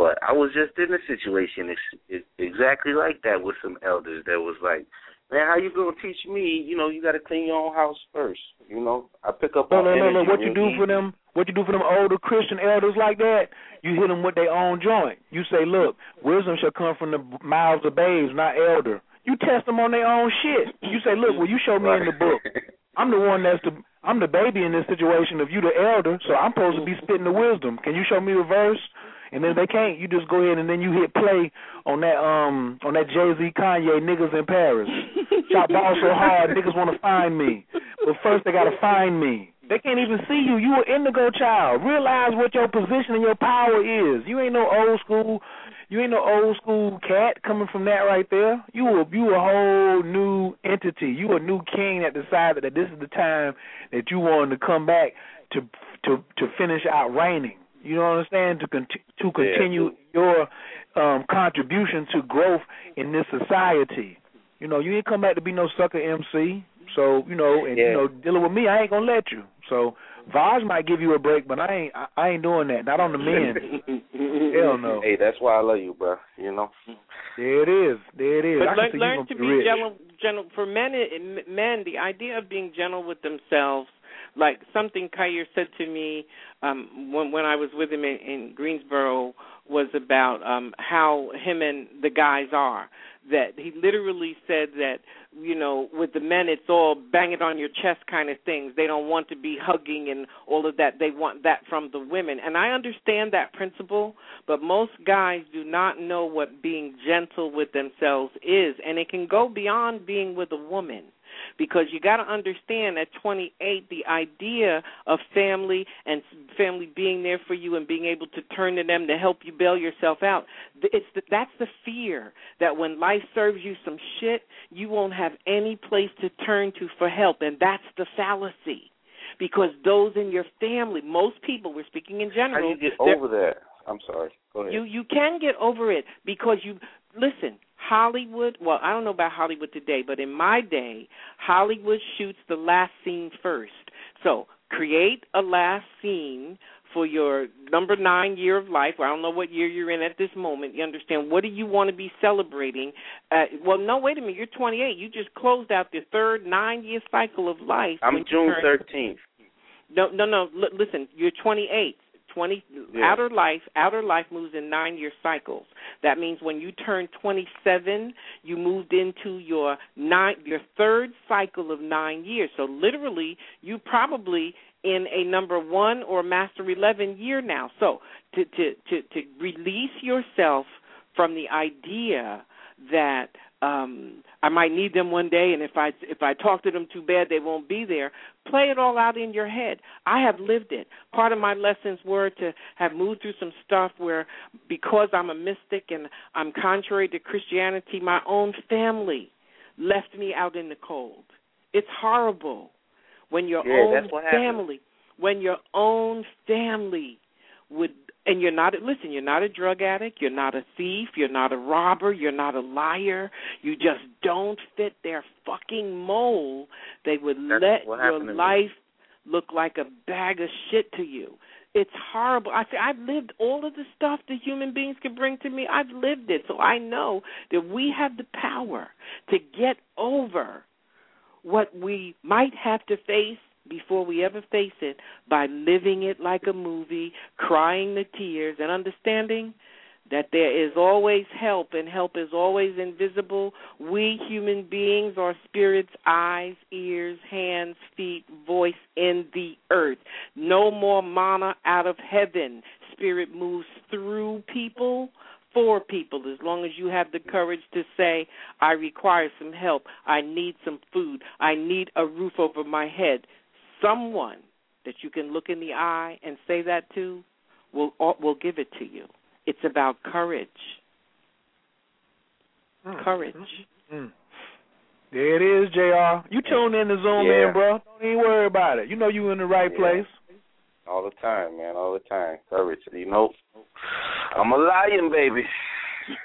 But I was just in a situation ex- ex- exactly like that with some elders that was like, man, how you gonna teach me? You know, you got to clean your own house first. You know, I pick up
No,
on
no, no, no. What you do for them? What you do for them older Christian elders like that? You hit them with their own joint. You say, look, wisdom shall come from the mouths of babes, not elder. You test them on their own shit. You say, look, well, you show me in the book. I'm the one that's the I'm the baby in this situation. If you the elder, so I'm supposed to be spitting the wisdom. Can you show me a verse? And then if they can't, you just go ahead and then you hit play on that um on that Jay Z Kanye niggas in Paris. Shot ball so hard, niggas want to find me, but first they gotta find me. They can't even see you. You an indigo child. Realize what your position and your power is. You ain't no old school. You ain't no old school cat coming from that right there. You a you a whole new entity. You a new king that decided that this is the time that you wanted to come back to to to finish out reigning. You know what I'm saying? To con- to continue your um contribution to growth in this society. You know, you ain't come back to be no sucker MC. So you know, and you know, dealing with me, I ain't gonna let you. So Vaj might give you a break, but I ain't. I, I ain't doing that. Not on the men. Hell no.
Hey, that's why I love you, bro. You know.
There it is. There it is.
But
can
learn, learn
gonna be
be
rich.
gentle, gentle for men. Men, the idea of being gentle with themselves, like something Khayr said to me um, when when I was with him in, in Greensboro, was about um, how him and the guys are. That he literally said that you know with the men it's all bang it on your chest kind of things. They don't want to be hugging and all of that. They want that from the women, and I understand that principle. But most guys do not know what being gentle with themselves is, and it can go beyond being with a woman because you got to understand at 28 the idea of family and family being there for you and being able to turn to them to help you bail yourself out it's the, that's the fear that when life serves you some shit you won't have any place to turn to for help and that's the fallacy because those in your family most people we're speaking in
How
general
do you get over that? I'm sorry. Go ahead.
you you can get over it because you listen. Hollywood, well, I don't know about Hollywood today, but in my day, Hollywood shoots the last scene first. So create a last scene for your number nine year of life. Or I don't know what year you're in at this moment. You understand? What do you want to be celebrating? Uh, well, no, wait a minute. You're 28. You just closed out the third nine year cycle of life.
I'm June 13th.
no, no, no. L- listen, you're 28. 20
Yeah.
outer life. Outer life moves in nine-year cycles. That means when you turn 27, you moved into your nine, your third cycle of nine years. So literally, you probably in a number one or master 11 year now. So to to to to release yourself from the idea that um I might need them one day and if I if I talk to them too bad they won't be there. Play it all out in your head. I have lived it. Part of my lessons were to have moved through some stuff where because I'm a mystic and I'm contrary to Christianity, my own family left me out in the cold. It's horrible when your
Yeah,
own family when your own family would and you're not listen you're not a drug addict you're not a thief you're not a robber you're not a liar. You just don't fit their fucking mold. They would
That's
let your life look like a bag of shit to you. It's horrible. I say I've lived all of the stuff that human beings can bring to me. I've lived it, so I know that we have the power to get over what we might have to face before we ever face it by living it like a movie, crying the tears, and understanding that there is always help and help is always invisible. We human beings are spirits, eyes, ears, hands, feet, voice in the earth. No more manna out of heaven. Spirit moves through people for people as long as you have the courage to say, I require some help. I need some food. I need a roof over my head. Someone that you can look in the eye and say that to will will give it to you. It's about courage. Mm. Courage.
Mm. There it is, Jr. You tune in to Zoom
yeah.
in, bro. Don't even worry about it. You know you in the right
yeah.
place.
All the time, man. All the time. Courage. You know, I'm a lion, baby.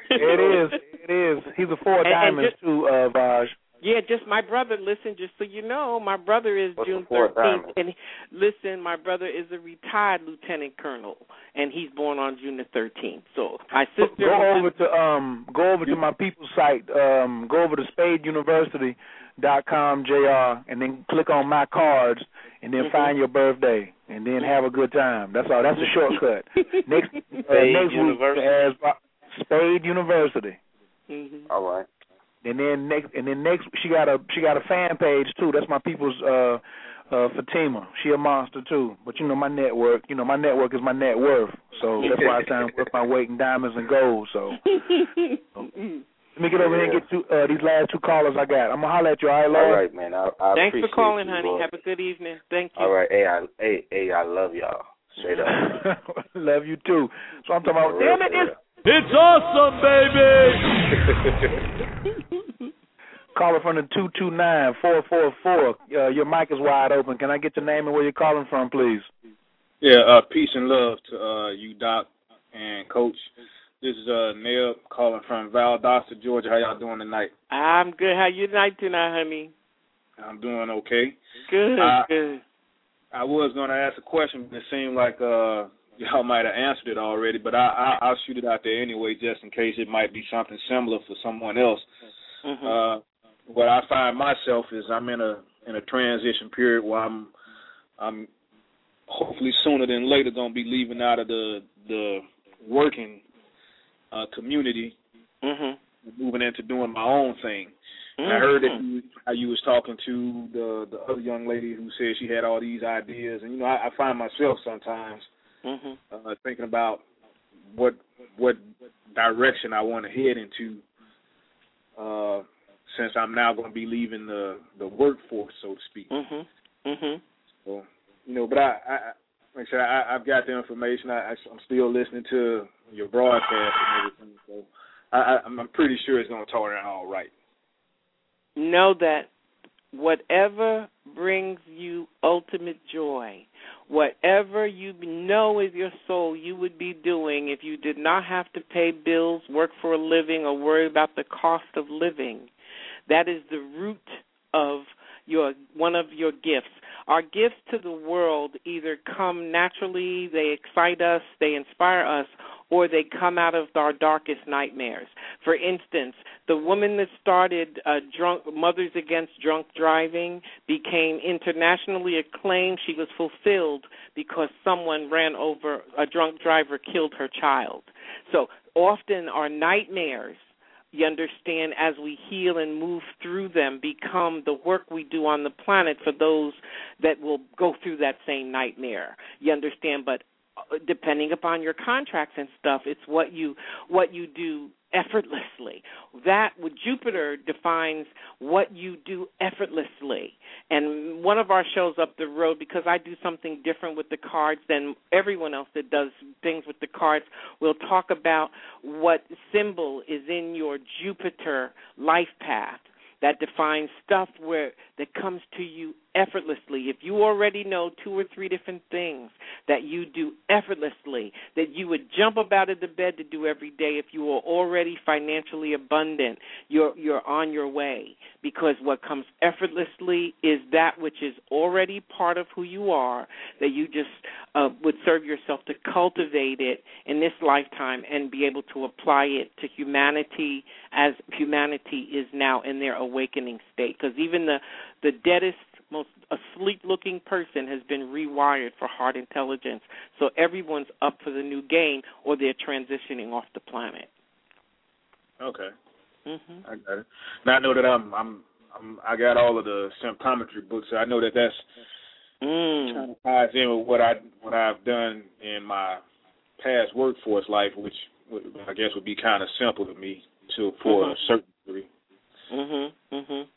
it is. It is. He's a four
and,
diamonds
and just,
too, uh, Vaj.
Yeah, just my brother. Listen, just so you know, my brother is
What's
June
thirteenth,
and listen, my brother is a retired lieutenant colonel, and he's born on June the thirteenth. So my sister.
Go over to um, go over to my people's site. Um, go over to SpadeUniversity.com, Jr. and then click on my cards, and then
mm-hmm.
find your birthday, and then have a good time. That's all. That's a shortcut. next uh, next
University.
week as Spade University.
Mm-hmm.
All right.
And then next, and then next, she got a she got a fan page too. That's my people's uh, uh, Fatima. She a monster too. But you know my network. You know my network is my net worth. So that's why I sign worth my weight in diamonds and gold. So, so let me get over here and get to uh, these last two callers I got. I'm gonna holler at you. All right, Lord.
All right, man. I, I
Thanks for calling,
you,
honey.
Lord.
Have a good evening. Thank you.
All right. Hey, I hey hey I love y'all. Straight up.
love you too. So I'm talking about. Damn it! It's
It's awesome, baby.
Caller from the two two nine four four four. Uh, your mic is wide open. Can I get your name and where you're calling from, please?
Yeah, uh, peace and love to uh, you, Doc and Coach. This is uh, Neb calling from Valdosta, Georgia. How y'all doing tonight?
I'm good. How you tonight, tonight, honey?
I'm doing okay.
Good,
I,
good.
I was going to ask a question, but it seemed like uh, y'all might have answered it already. But I, I, I'll shoot it out there anyway, just in case it might be something similar for someone else.
Mm-hmm.
Uh, what I find myself is I'm in a in a transition period where I'm I'm hopefully sooner than later going to be leaving out of the the working uh, community,
mm-hmm.
moving into doing my own thing. And I heard that you, how you was talking to the the other young lady who said she had all these ideas, and you know I, I find myself sometimes
mm-hmm.
uh, thinking about what what direction I want to head into. Uh, since I'm now going to be leaving the the workforce, so to speak.
Mhm. Mhm.
So, you know, but I, I like I said, I, I've got the information. I, I, I'm still listening to your broadcast and everything, so I, I, I'm pretty sure it's going to turn out all right.
Know that whatever brings you ultimate joy, whatever you know is your soul you would be doing if you did not have to pay bills, work for a living, or worry about the cost of living. That is the root of your one of your gifts. Our gifts to the world either come naturally, they excite us, they inspire us, or they come out of our darkest nightmares. For instance, the woman that started uh, drunk Mothers Against Drunk Driving became internationally acclaimed. She was fulfilled because someone ran over a drunk driver, killed her child. So often our nightmares you understand as we heal and move through them become the work we do on the planet for those that will go through that same nightmare you understand but Uh, depending upon your contracts and stuff it's what you what you do effortlessly. That with jupiter defines what you do effortlessly. And one of our shows up the road because i do something different with the cards than everyone else that does things with the cards we'll talk about what symbol is in your jupiter life path that defines stuff where that comes to you effortlessly. If you already know two or three different things that you do effortlessly, that you would jump up out of the bed to do every day if you were already financially abundant, you're you're on your way because what comes effortlessly is that which is already part of who you are that you just uh, would serve yourself to cultivate it in this lifetime and be able to apply it to humanity as humanity is now in their awakening state because even the the deadest most asleep looking person has been rewired for heart intelligence. So everyone's up for the new game or they're transitioning off the planet.
Okay.
Mm-hmm.
I got it. Now I know that I'm I'm I'm I got all of the symptometry books. So I know that that's
mm.
kind of ties in with what I what I've done in my past workforce life, which I guess would be kind of simple to me to for
mm-hmm.
a certain degree.
Mhm. Mhm.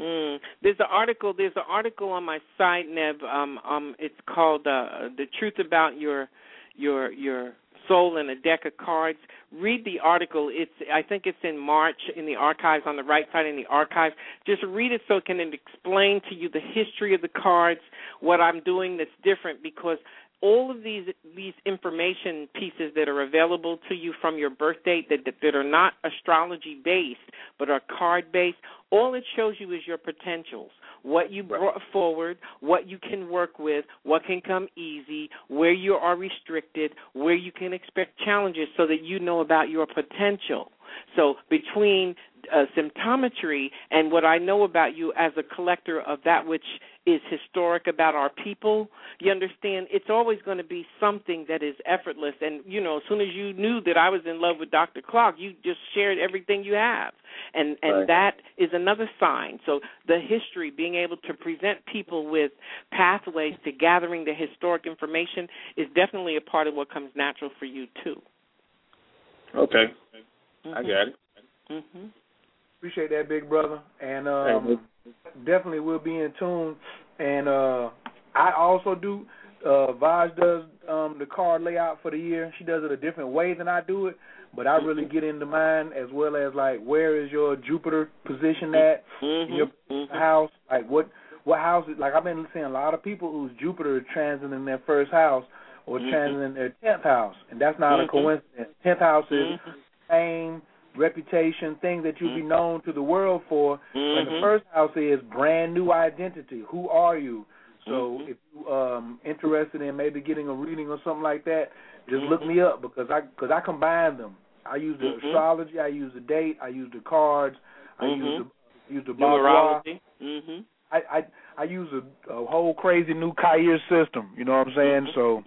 Mm. There's an article. There's an article on my site, Neb. Um, um, it's called uh, "The Truth About Your Your Your Soul in a Deck of Cards." Read the article. It's I think it's in March in the archives on the right side in the archives. Just read it so it can explain to you the history of the cards, what I'm doing that's different because all of these these information pieces that are available to you from your birth date that that are not astrology based but are card based all it shows you is your potentials. What you brought forward what you can work with what can come easy where you are restricted where you can expect challenges so that you know about your potential. So between uh, symptometry and what I know about you as a collector of that which is historic about our people, you understand it's always going to be something that is effortless. And you know, as soon as you knew that I was in love with Dr. Clarke, you just shared everything you have, and and
Right.
that is another sign. So the history, being able to present people with pathways to gathering the historic information, is definitely a part of what comes natural for you too.
Okay. I got it.
Mm-hmm.
Appreciate that, big brother, and um, definitely we'll be in tune. And uh, I also do. Uh, Vaj does um, the card layout for the year. She does it a different way than I do it, but I really get into mine as well as like where is your Jupiter position at in your
Mm-hmm.
house? Like what what house? Is, like I've been seeing a lot of people whose Jupiter is transiting in their first house or
Mhm.
transiting in their tenth house, and that's not a
Mhm.
coincidence. Tenth house is fame, reputation, things that you'll be known to the world for. And the
Mhm.
first house is brand new identity. Who are you? So
Mhm.
if you um interested in maybe getting a reading or something like that, just look
Mhm.
me up because I because I combine them. I use the
Mhm.
astrology, I use the date, I use the cards, I use
Mhm.
the use the.
Numerology. Mm-hmm.
I, I I use a, a whole crazy new Khayr system. You know what I'm saying? So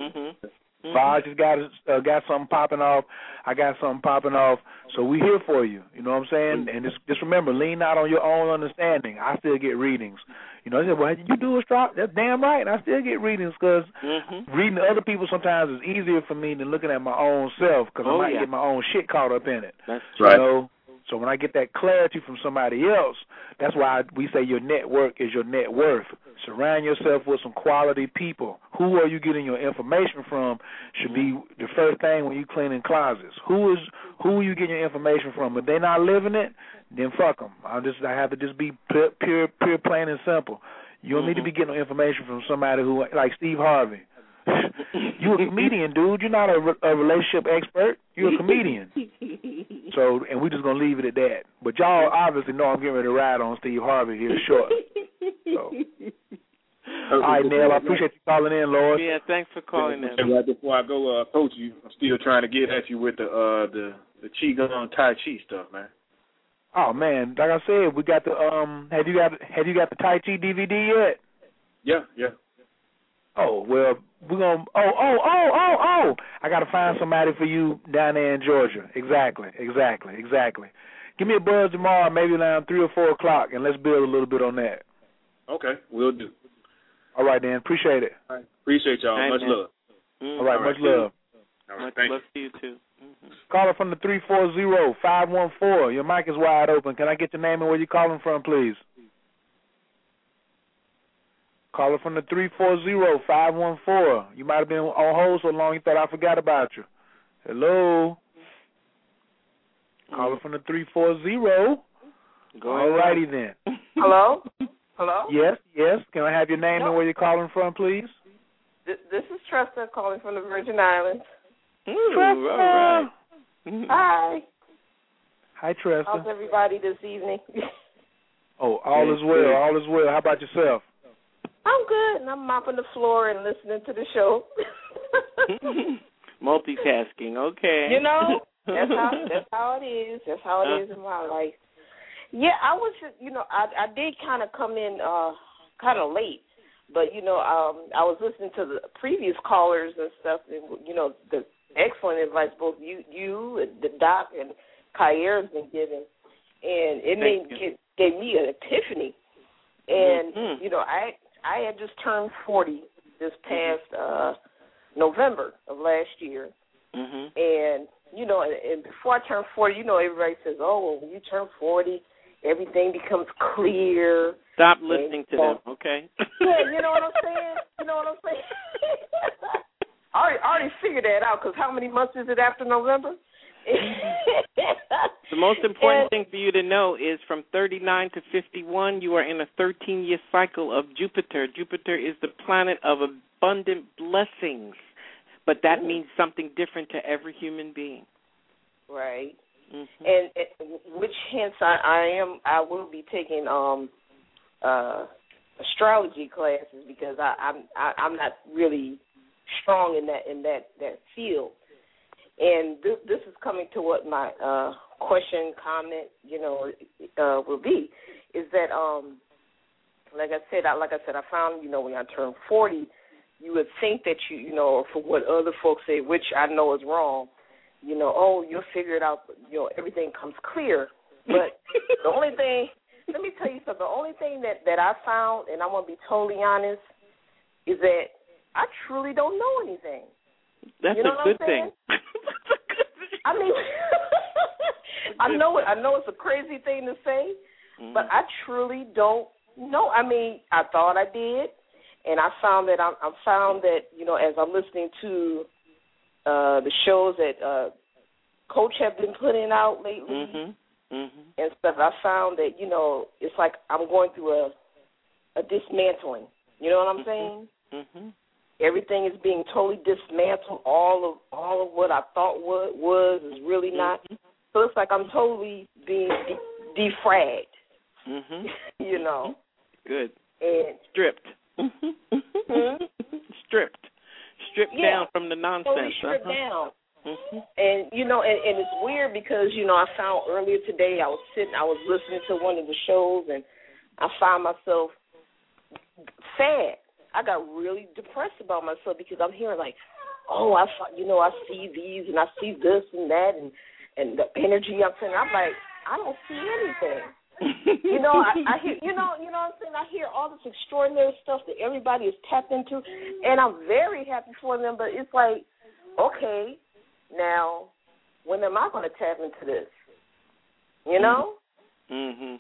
Mm-hmm.
Raj has got uh, got something popping off. I got something popping off. So we here for you. You know what I'm saying? And just just remember, lean out on your own understanding. I still get readings. You know, they say, well, you do a astrology. That's damn right. And I still get readings because
Mm-hmm.
reading other people sometimes is easier for me than looking at my own self because
Oh,
I might
yeah.
get my own shit caught up in it.
That's
You know? So when I get that clarity from somebody else, that's why we say your network is your net worth. Surround yourself with some quality people. Who are you getting your information from? Should be the first thing when you cleaning closets. Who is who are you getting your information from? If they're not living it, then fuck them. I just I have to just be pure, pure, pure, plain and simple. You don't need to mm-hmm. be getting information from somebody who like Steve Harvey. you a comedian, dude. You're not a, re- a relationship expert. You're a comedian. So, and we're just gonna leave it at that. But y'all obviously know I'm getting ready to ride on Steve Harvey here shortly. So, all right, Neil, I appreciate you calling in, Lord.
Yeah, thanks for calling
And
in.
right before I go, uh, coach you, I'm still trying to get at you with the uh the the qigong tai chi stuff, man.
Oh man, like I said, we got the um. Have you got Have you got the Tai Chi DVD yet?
Yeah, yeah.
Oh well, we're gonna. Oh oh oh oh oh! I gotta find somebody for you down there in Georgia. Exactly, exactly, exactly. Give me a buzz tomorrow, maybe around three or four o'clock, and let's build a little bit on that.
Okay, we'll do.
All right, then. Appreciate it.
Appreciate y'all.
All right,
Much
man.
love.
Mm-hmm.
All right,
All right.
much love.
All right,
Much
thank
love to you too.
Caller from the three four zero five one four. Your mic is wide open. Can I get your name and where you're calling from, please? Caller from the three four zero five one four. You might have been on hold so long you thought I forgot about you. Hello. Caller mm. from the three four zero All righty then.
Hello? Hello?
Yes, yes. Can I have your name
No.
and where you're calling from, please?
This is Tresta calling from the Virgin Islands.
Ooh, all right.
Hi.
Hi,
How's everybody this evening?
Oh, all is well. All is well. How about yourself?
I'm good, and I'm mopping the floor and listening to the show.
Multitasking, okay.
You know, that's how that's how it is. That's how it is in my life. Yeah, I was, you know, I I did kind of come in uh kind of late, but you know, um I was listening to the previous callers and stuff, and you know, the excellent advice both you you and the doc and Khayr's been giving, and it
Thank
made it gave me an epiphany. And
Mhm.
you know, I I had just turned forty this past uh November of last year.
Mhm.
And you know, and, and before I turned forty, you know, everybody says, "Oh, well, when you turn forty, everything becomes clear."
Stop listening to them, okay?
Yeah, you know what I'm saying. You know what I'm saying. I already, I already figured that out because how many months is it after November?
The most important
And-
thing for you to know is from 39 to 51, you are in a 13 year cycle of Jupiter. Jupiter is the planet of abundant blessings, but that
Ooh.
means something different to every human being.
right.
Mhm.
and, and which hence I, I am I will be taking um uh astrology classes because I, I'm I, I'm not really strong in that in that that field. And this, this is coming to what my uh question comment you know uh will be is that um like I said I like I said I found you know when I turned 40 you would think that you you know for what other folks say which I know is wrong you know, oh, you'll figure it out, you know, everything comes clear. But the only thing, let me tell you something, the only thing that, that I found, and I'm going to be totally honest, is that I truly don't know anything.
That's
You know
a good thing.
I mean, I know it, I know it's a crazy thing to say,
Mm-hmm.
but I truly don't know. I mean, I thought I did, and I found that I'm, I found that you know as I'm listening to uh the shows that uh Coach have been putting out lately
Mhm. Mhm.
and stuff, I found that you know it's like I'm going through a a dismantling. You know what I'm saying? Everything is being totally dismantled. All of all of what I thought was was is really not. So it's like I'm totally being de- defragged.
Mhm.
You know,
Good.
and
Stripped.
Hmm?
Stripped. Stripped
Yeah.
down from the nonsense.
totally stripped
uh-huh.
down.
Mhm.
And you know, and, and it's weird because you know I found earlier today I was sitting, I was listening to one of the shows, and I found myself sad. I got really depressed about myself because I'm hearing like, oh, I saw, you know, I see these and I see this and that, and and the energy I'm feeling. I'm like, I don't see anything. you know, I, I hear, you know, you know what I'm saying. I hear all this extraordinary stuff that everybody is tapped into, and I'm very happy for them. But it's like, okay, now when am I going to tap into this? You know?
Mhm.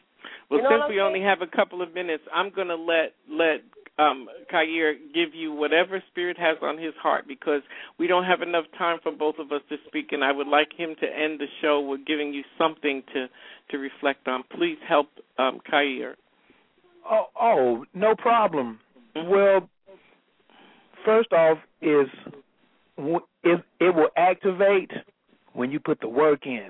Well,
You know
since we only have a couple of minutes, I'm going to let let um Khayr give you whatever spirit has on his heart because we don't have enough time for both of us to speak and I would like him to end the show with giving you something to to reflect on. Please help um Khayr.
Oh, oh, no problem.
Mm-hmm.
Well, first off, is w- it it will activate when you put the work in,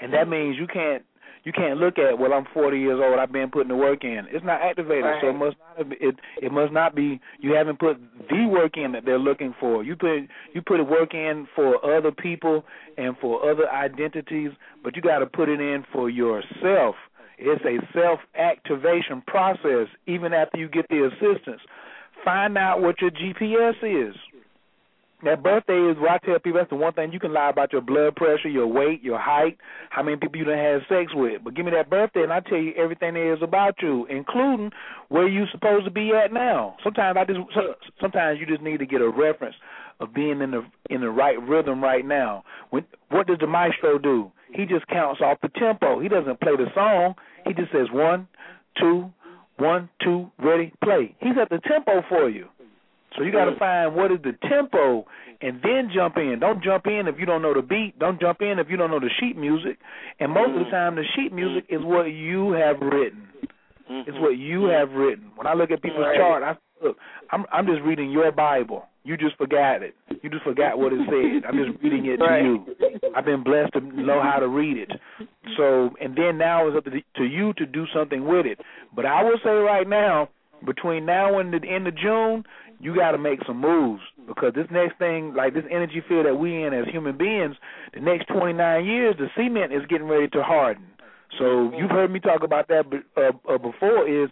and that means you can't you can't look at well I'm 40 years old I've been putting the work in. It's not activated, so it must not have, it it must not be you haven't put the work in that they're looking for. You put you put the work in for other people and for other identities, but you got to put it in for yourself. It's a self activation process even after you get the assistance. Find out what your GPS is. That birthday is where I tell people that's the one thing you can lie about your blood pressure, your weight, your height, how many people you done had sex with. But give me that birthday and I tell you everything there is about you, including where you supposed to be at now. Sometimes I just sometimes you just need to get a reference of being in the in the right rhythm right now. When what does the maestro do? He just counts off the tempo. He doesn't play the song. He just says one, two, one, two, ready, play. He's at the tempo for you. So you got to find what is the tempo and then jump in. Don't jump in if you don't know the beat. Don't jump in if you don't know the sheet music. And most of the mm-hmm. time, the sheet mm-hmm. music is what you have written. It's mm-hmm. what you have written. When I look at people's
Right.
chart, I look. I'm I'm just reading your Bible. You just forgot it. You just forgot what it said. I'm just reading it
Right.
to you. I've been blessed to know how to read it. So, and then now it's up to, to you to do something with it. But I will say right now, between now and the end of June, you got to make some moves because this next thing, like this energy field that we in as human beings, the next 29 years, the cement is getting ready to harden. So you've heard me talk about that uh, uh, before. Is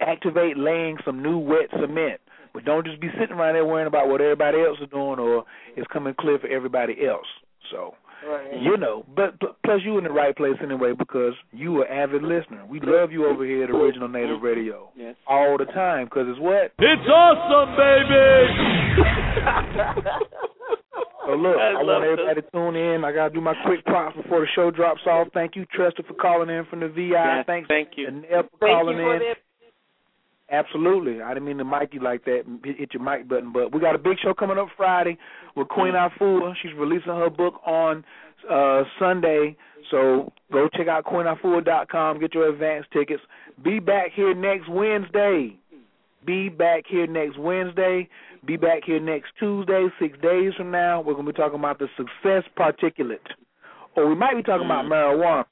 activate laying some new wet cement, but don't just be sitting around there worrying about what everybody else is doing or it's coming clear for everybody else. So
Right.
you know, but pl- plus you in the right place anyway because you are avid listener. We love you over here at Original Native Radio
Yes.
all the time because it's what.
It's awesome, baby!
So look,
I
I, want everybody to tune in. I gotta do my quick props before the show drops off. Thank you, Trester, for calling in from the VI.
Yes,
Thanks,
thank you.
Annette, for
Thank
calling
you for
in. Absolutely. I didn't mean to mic you like that, hit, hit your mic button, but we got a big show coming up Friday with Queen Afua. She's releasing her book on uh Sunday. So go check out queenafua.com, get your advance tickets. Be back here next Wednesday. Be back here next Wednesday. Be back here next Tuesday, six days from now. We're going to be talking about the success particulate. Or we might be talking about marijuana.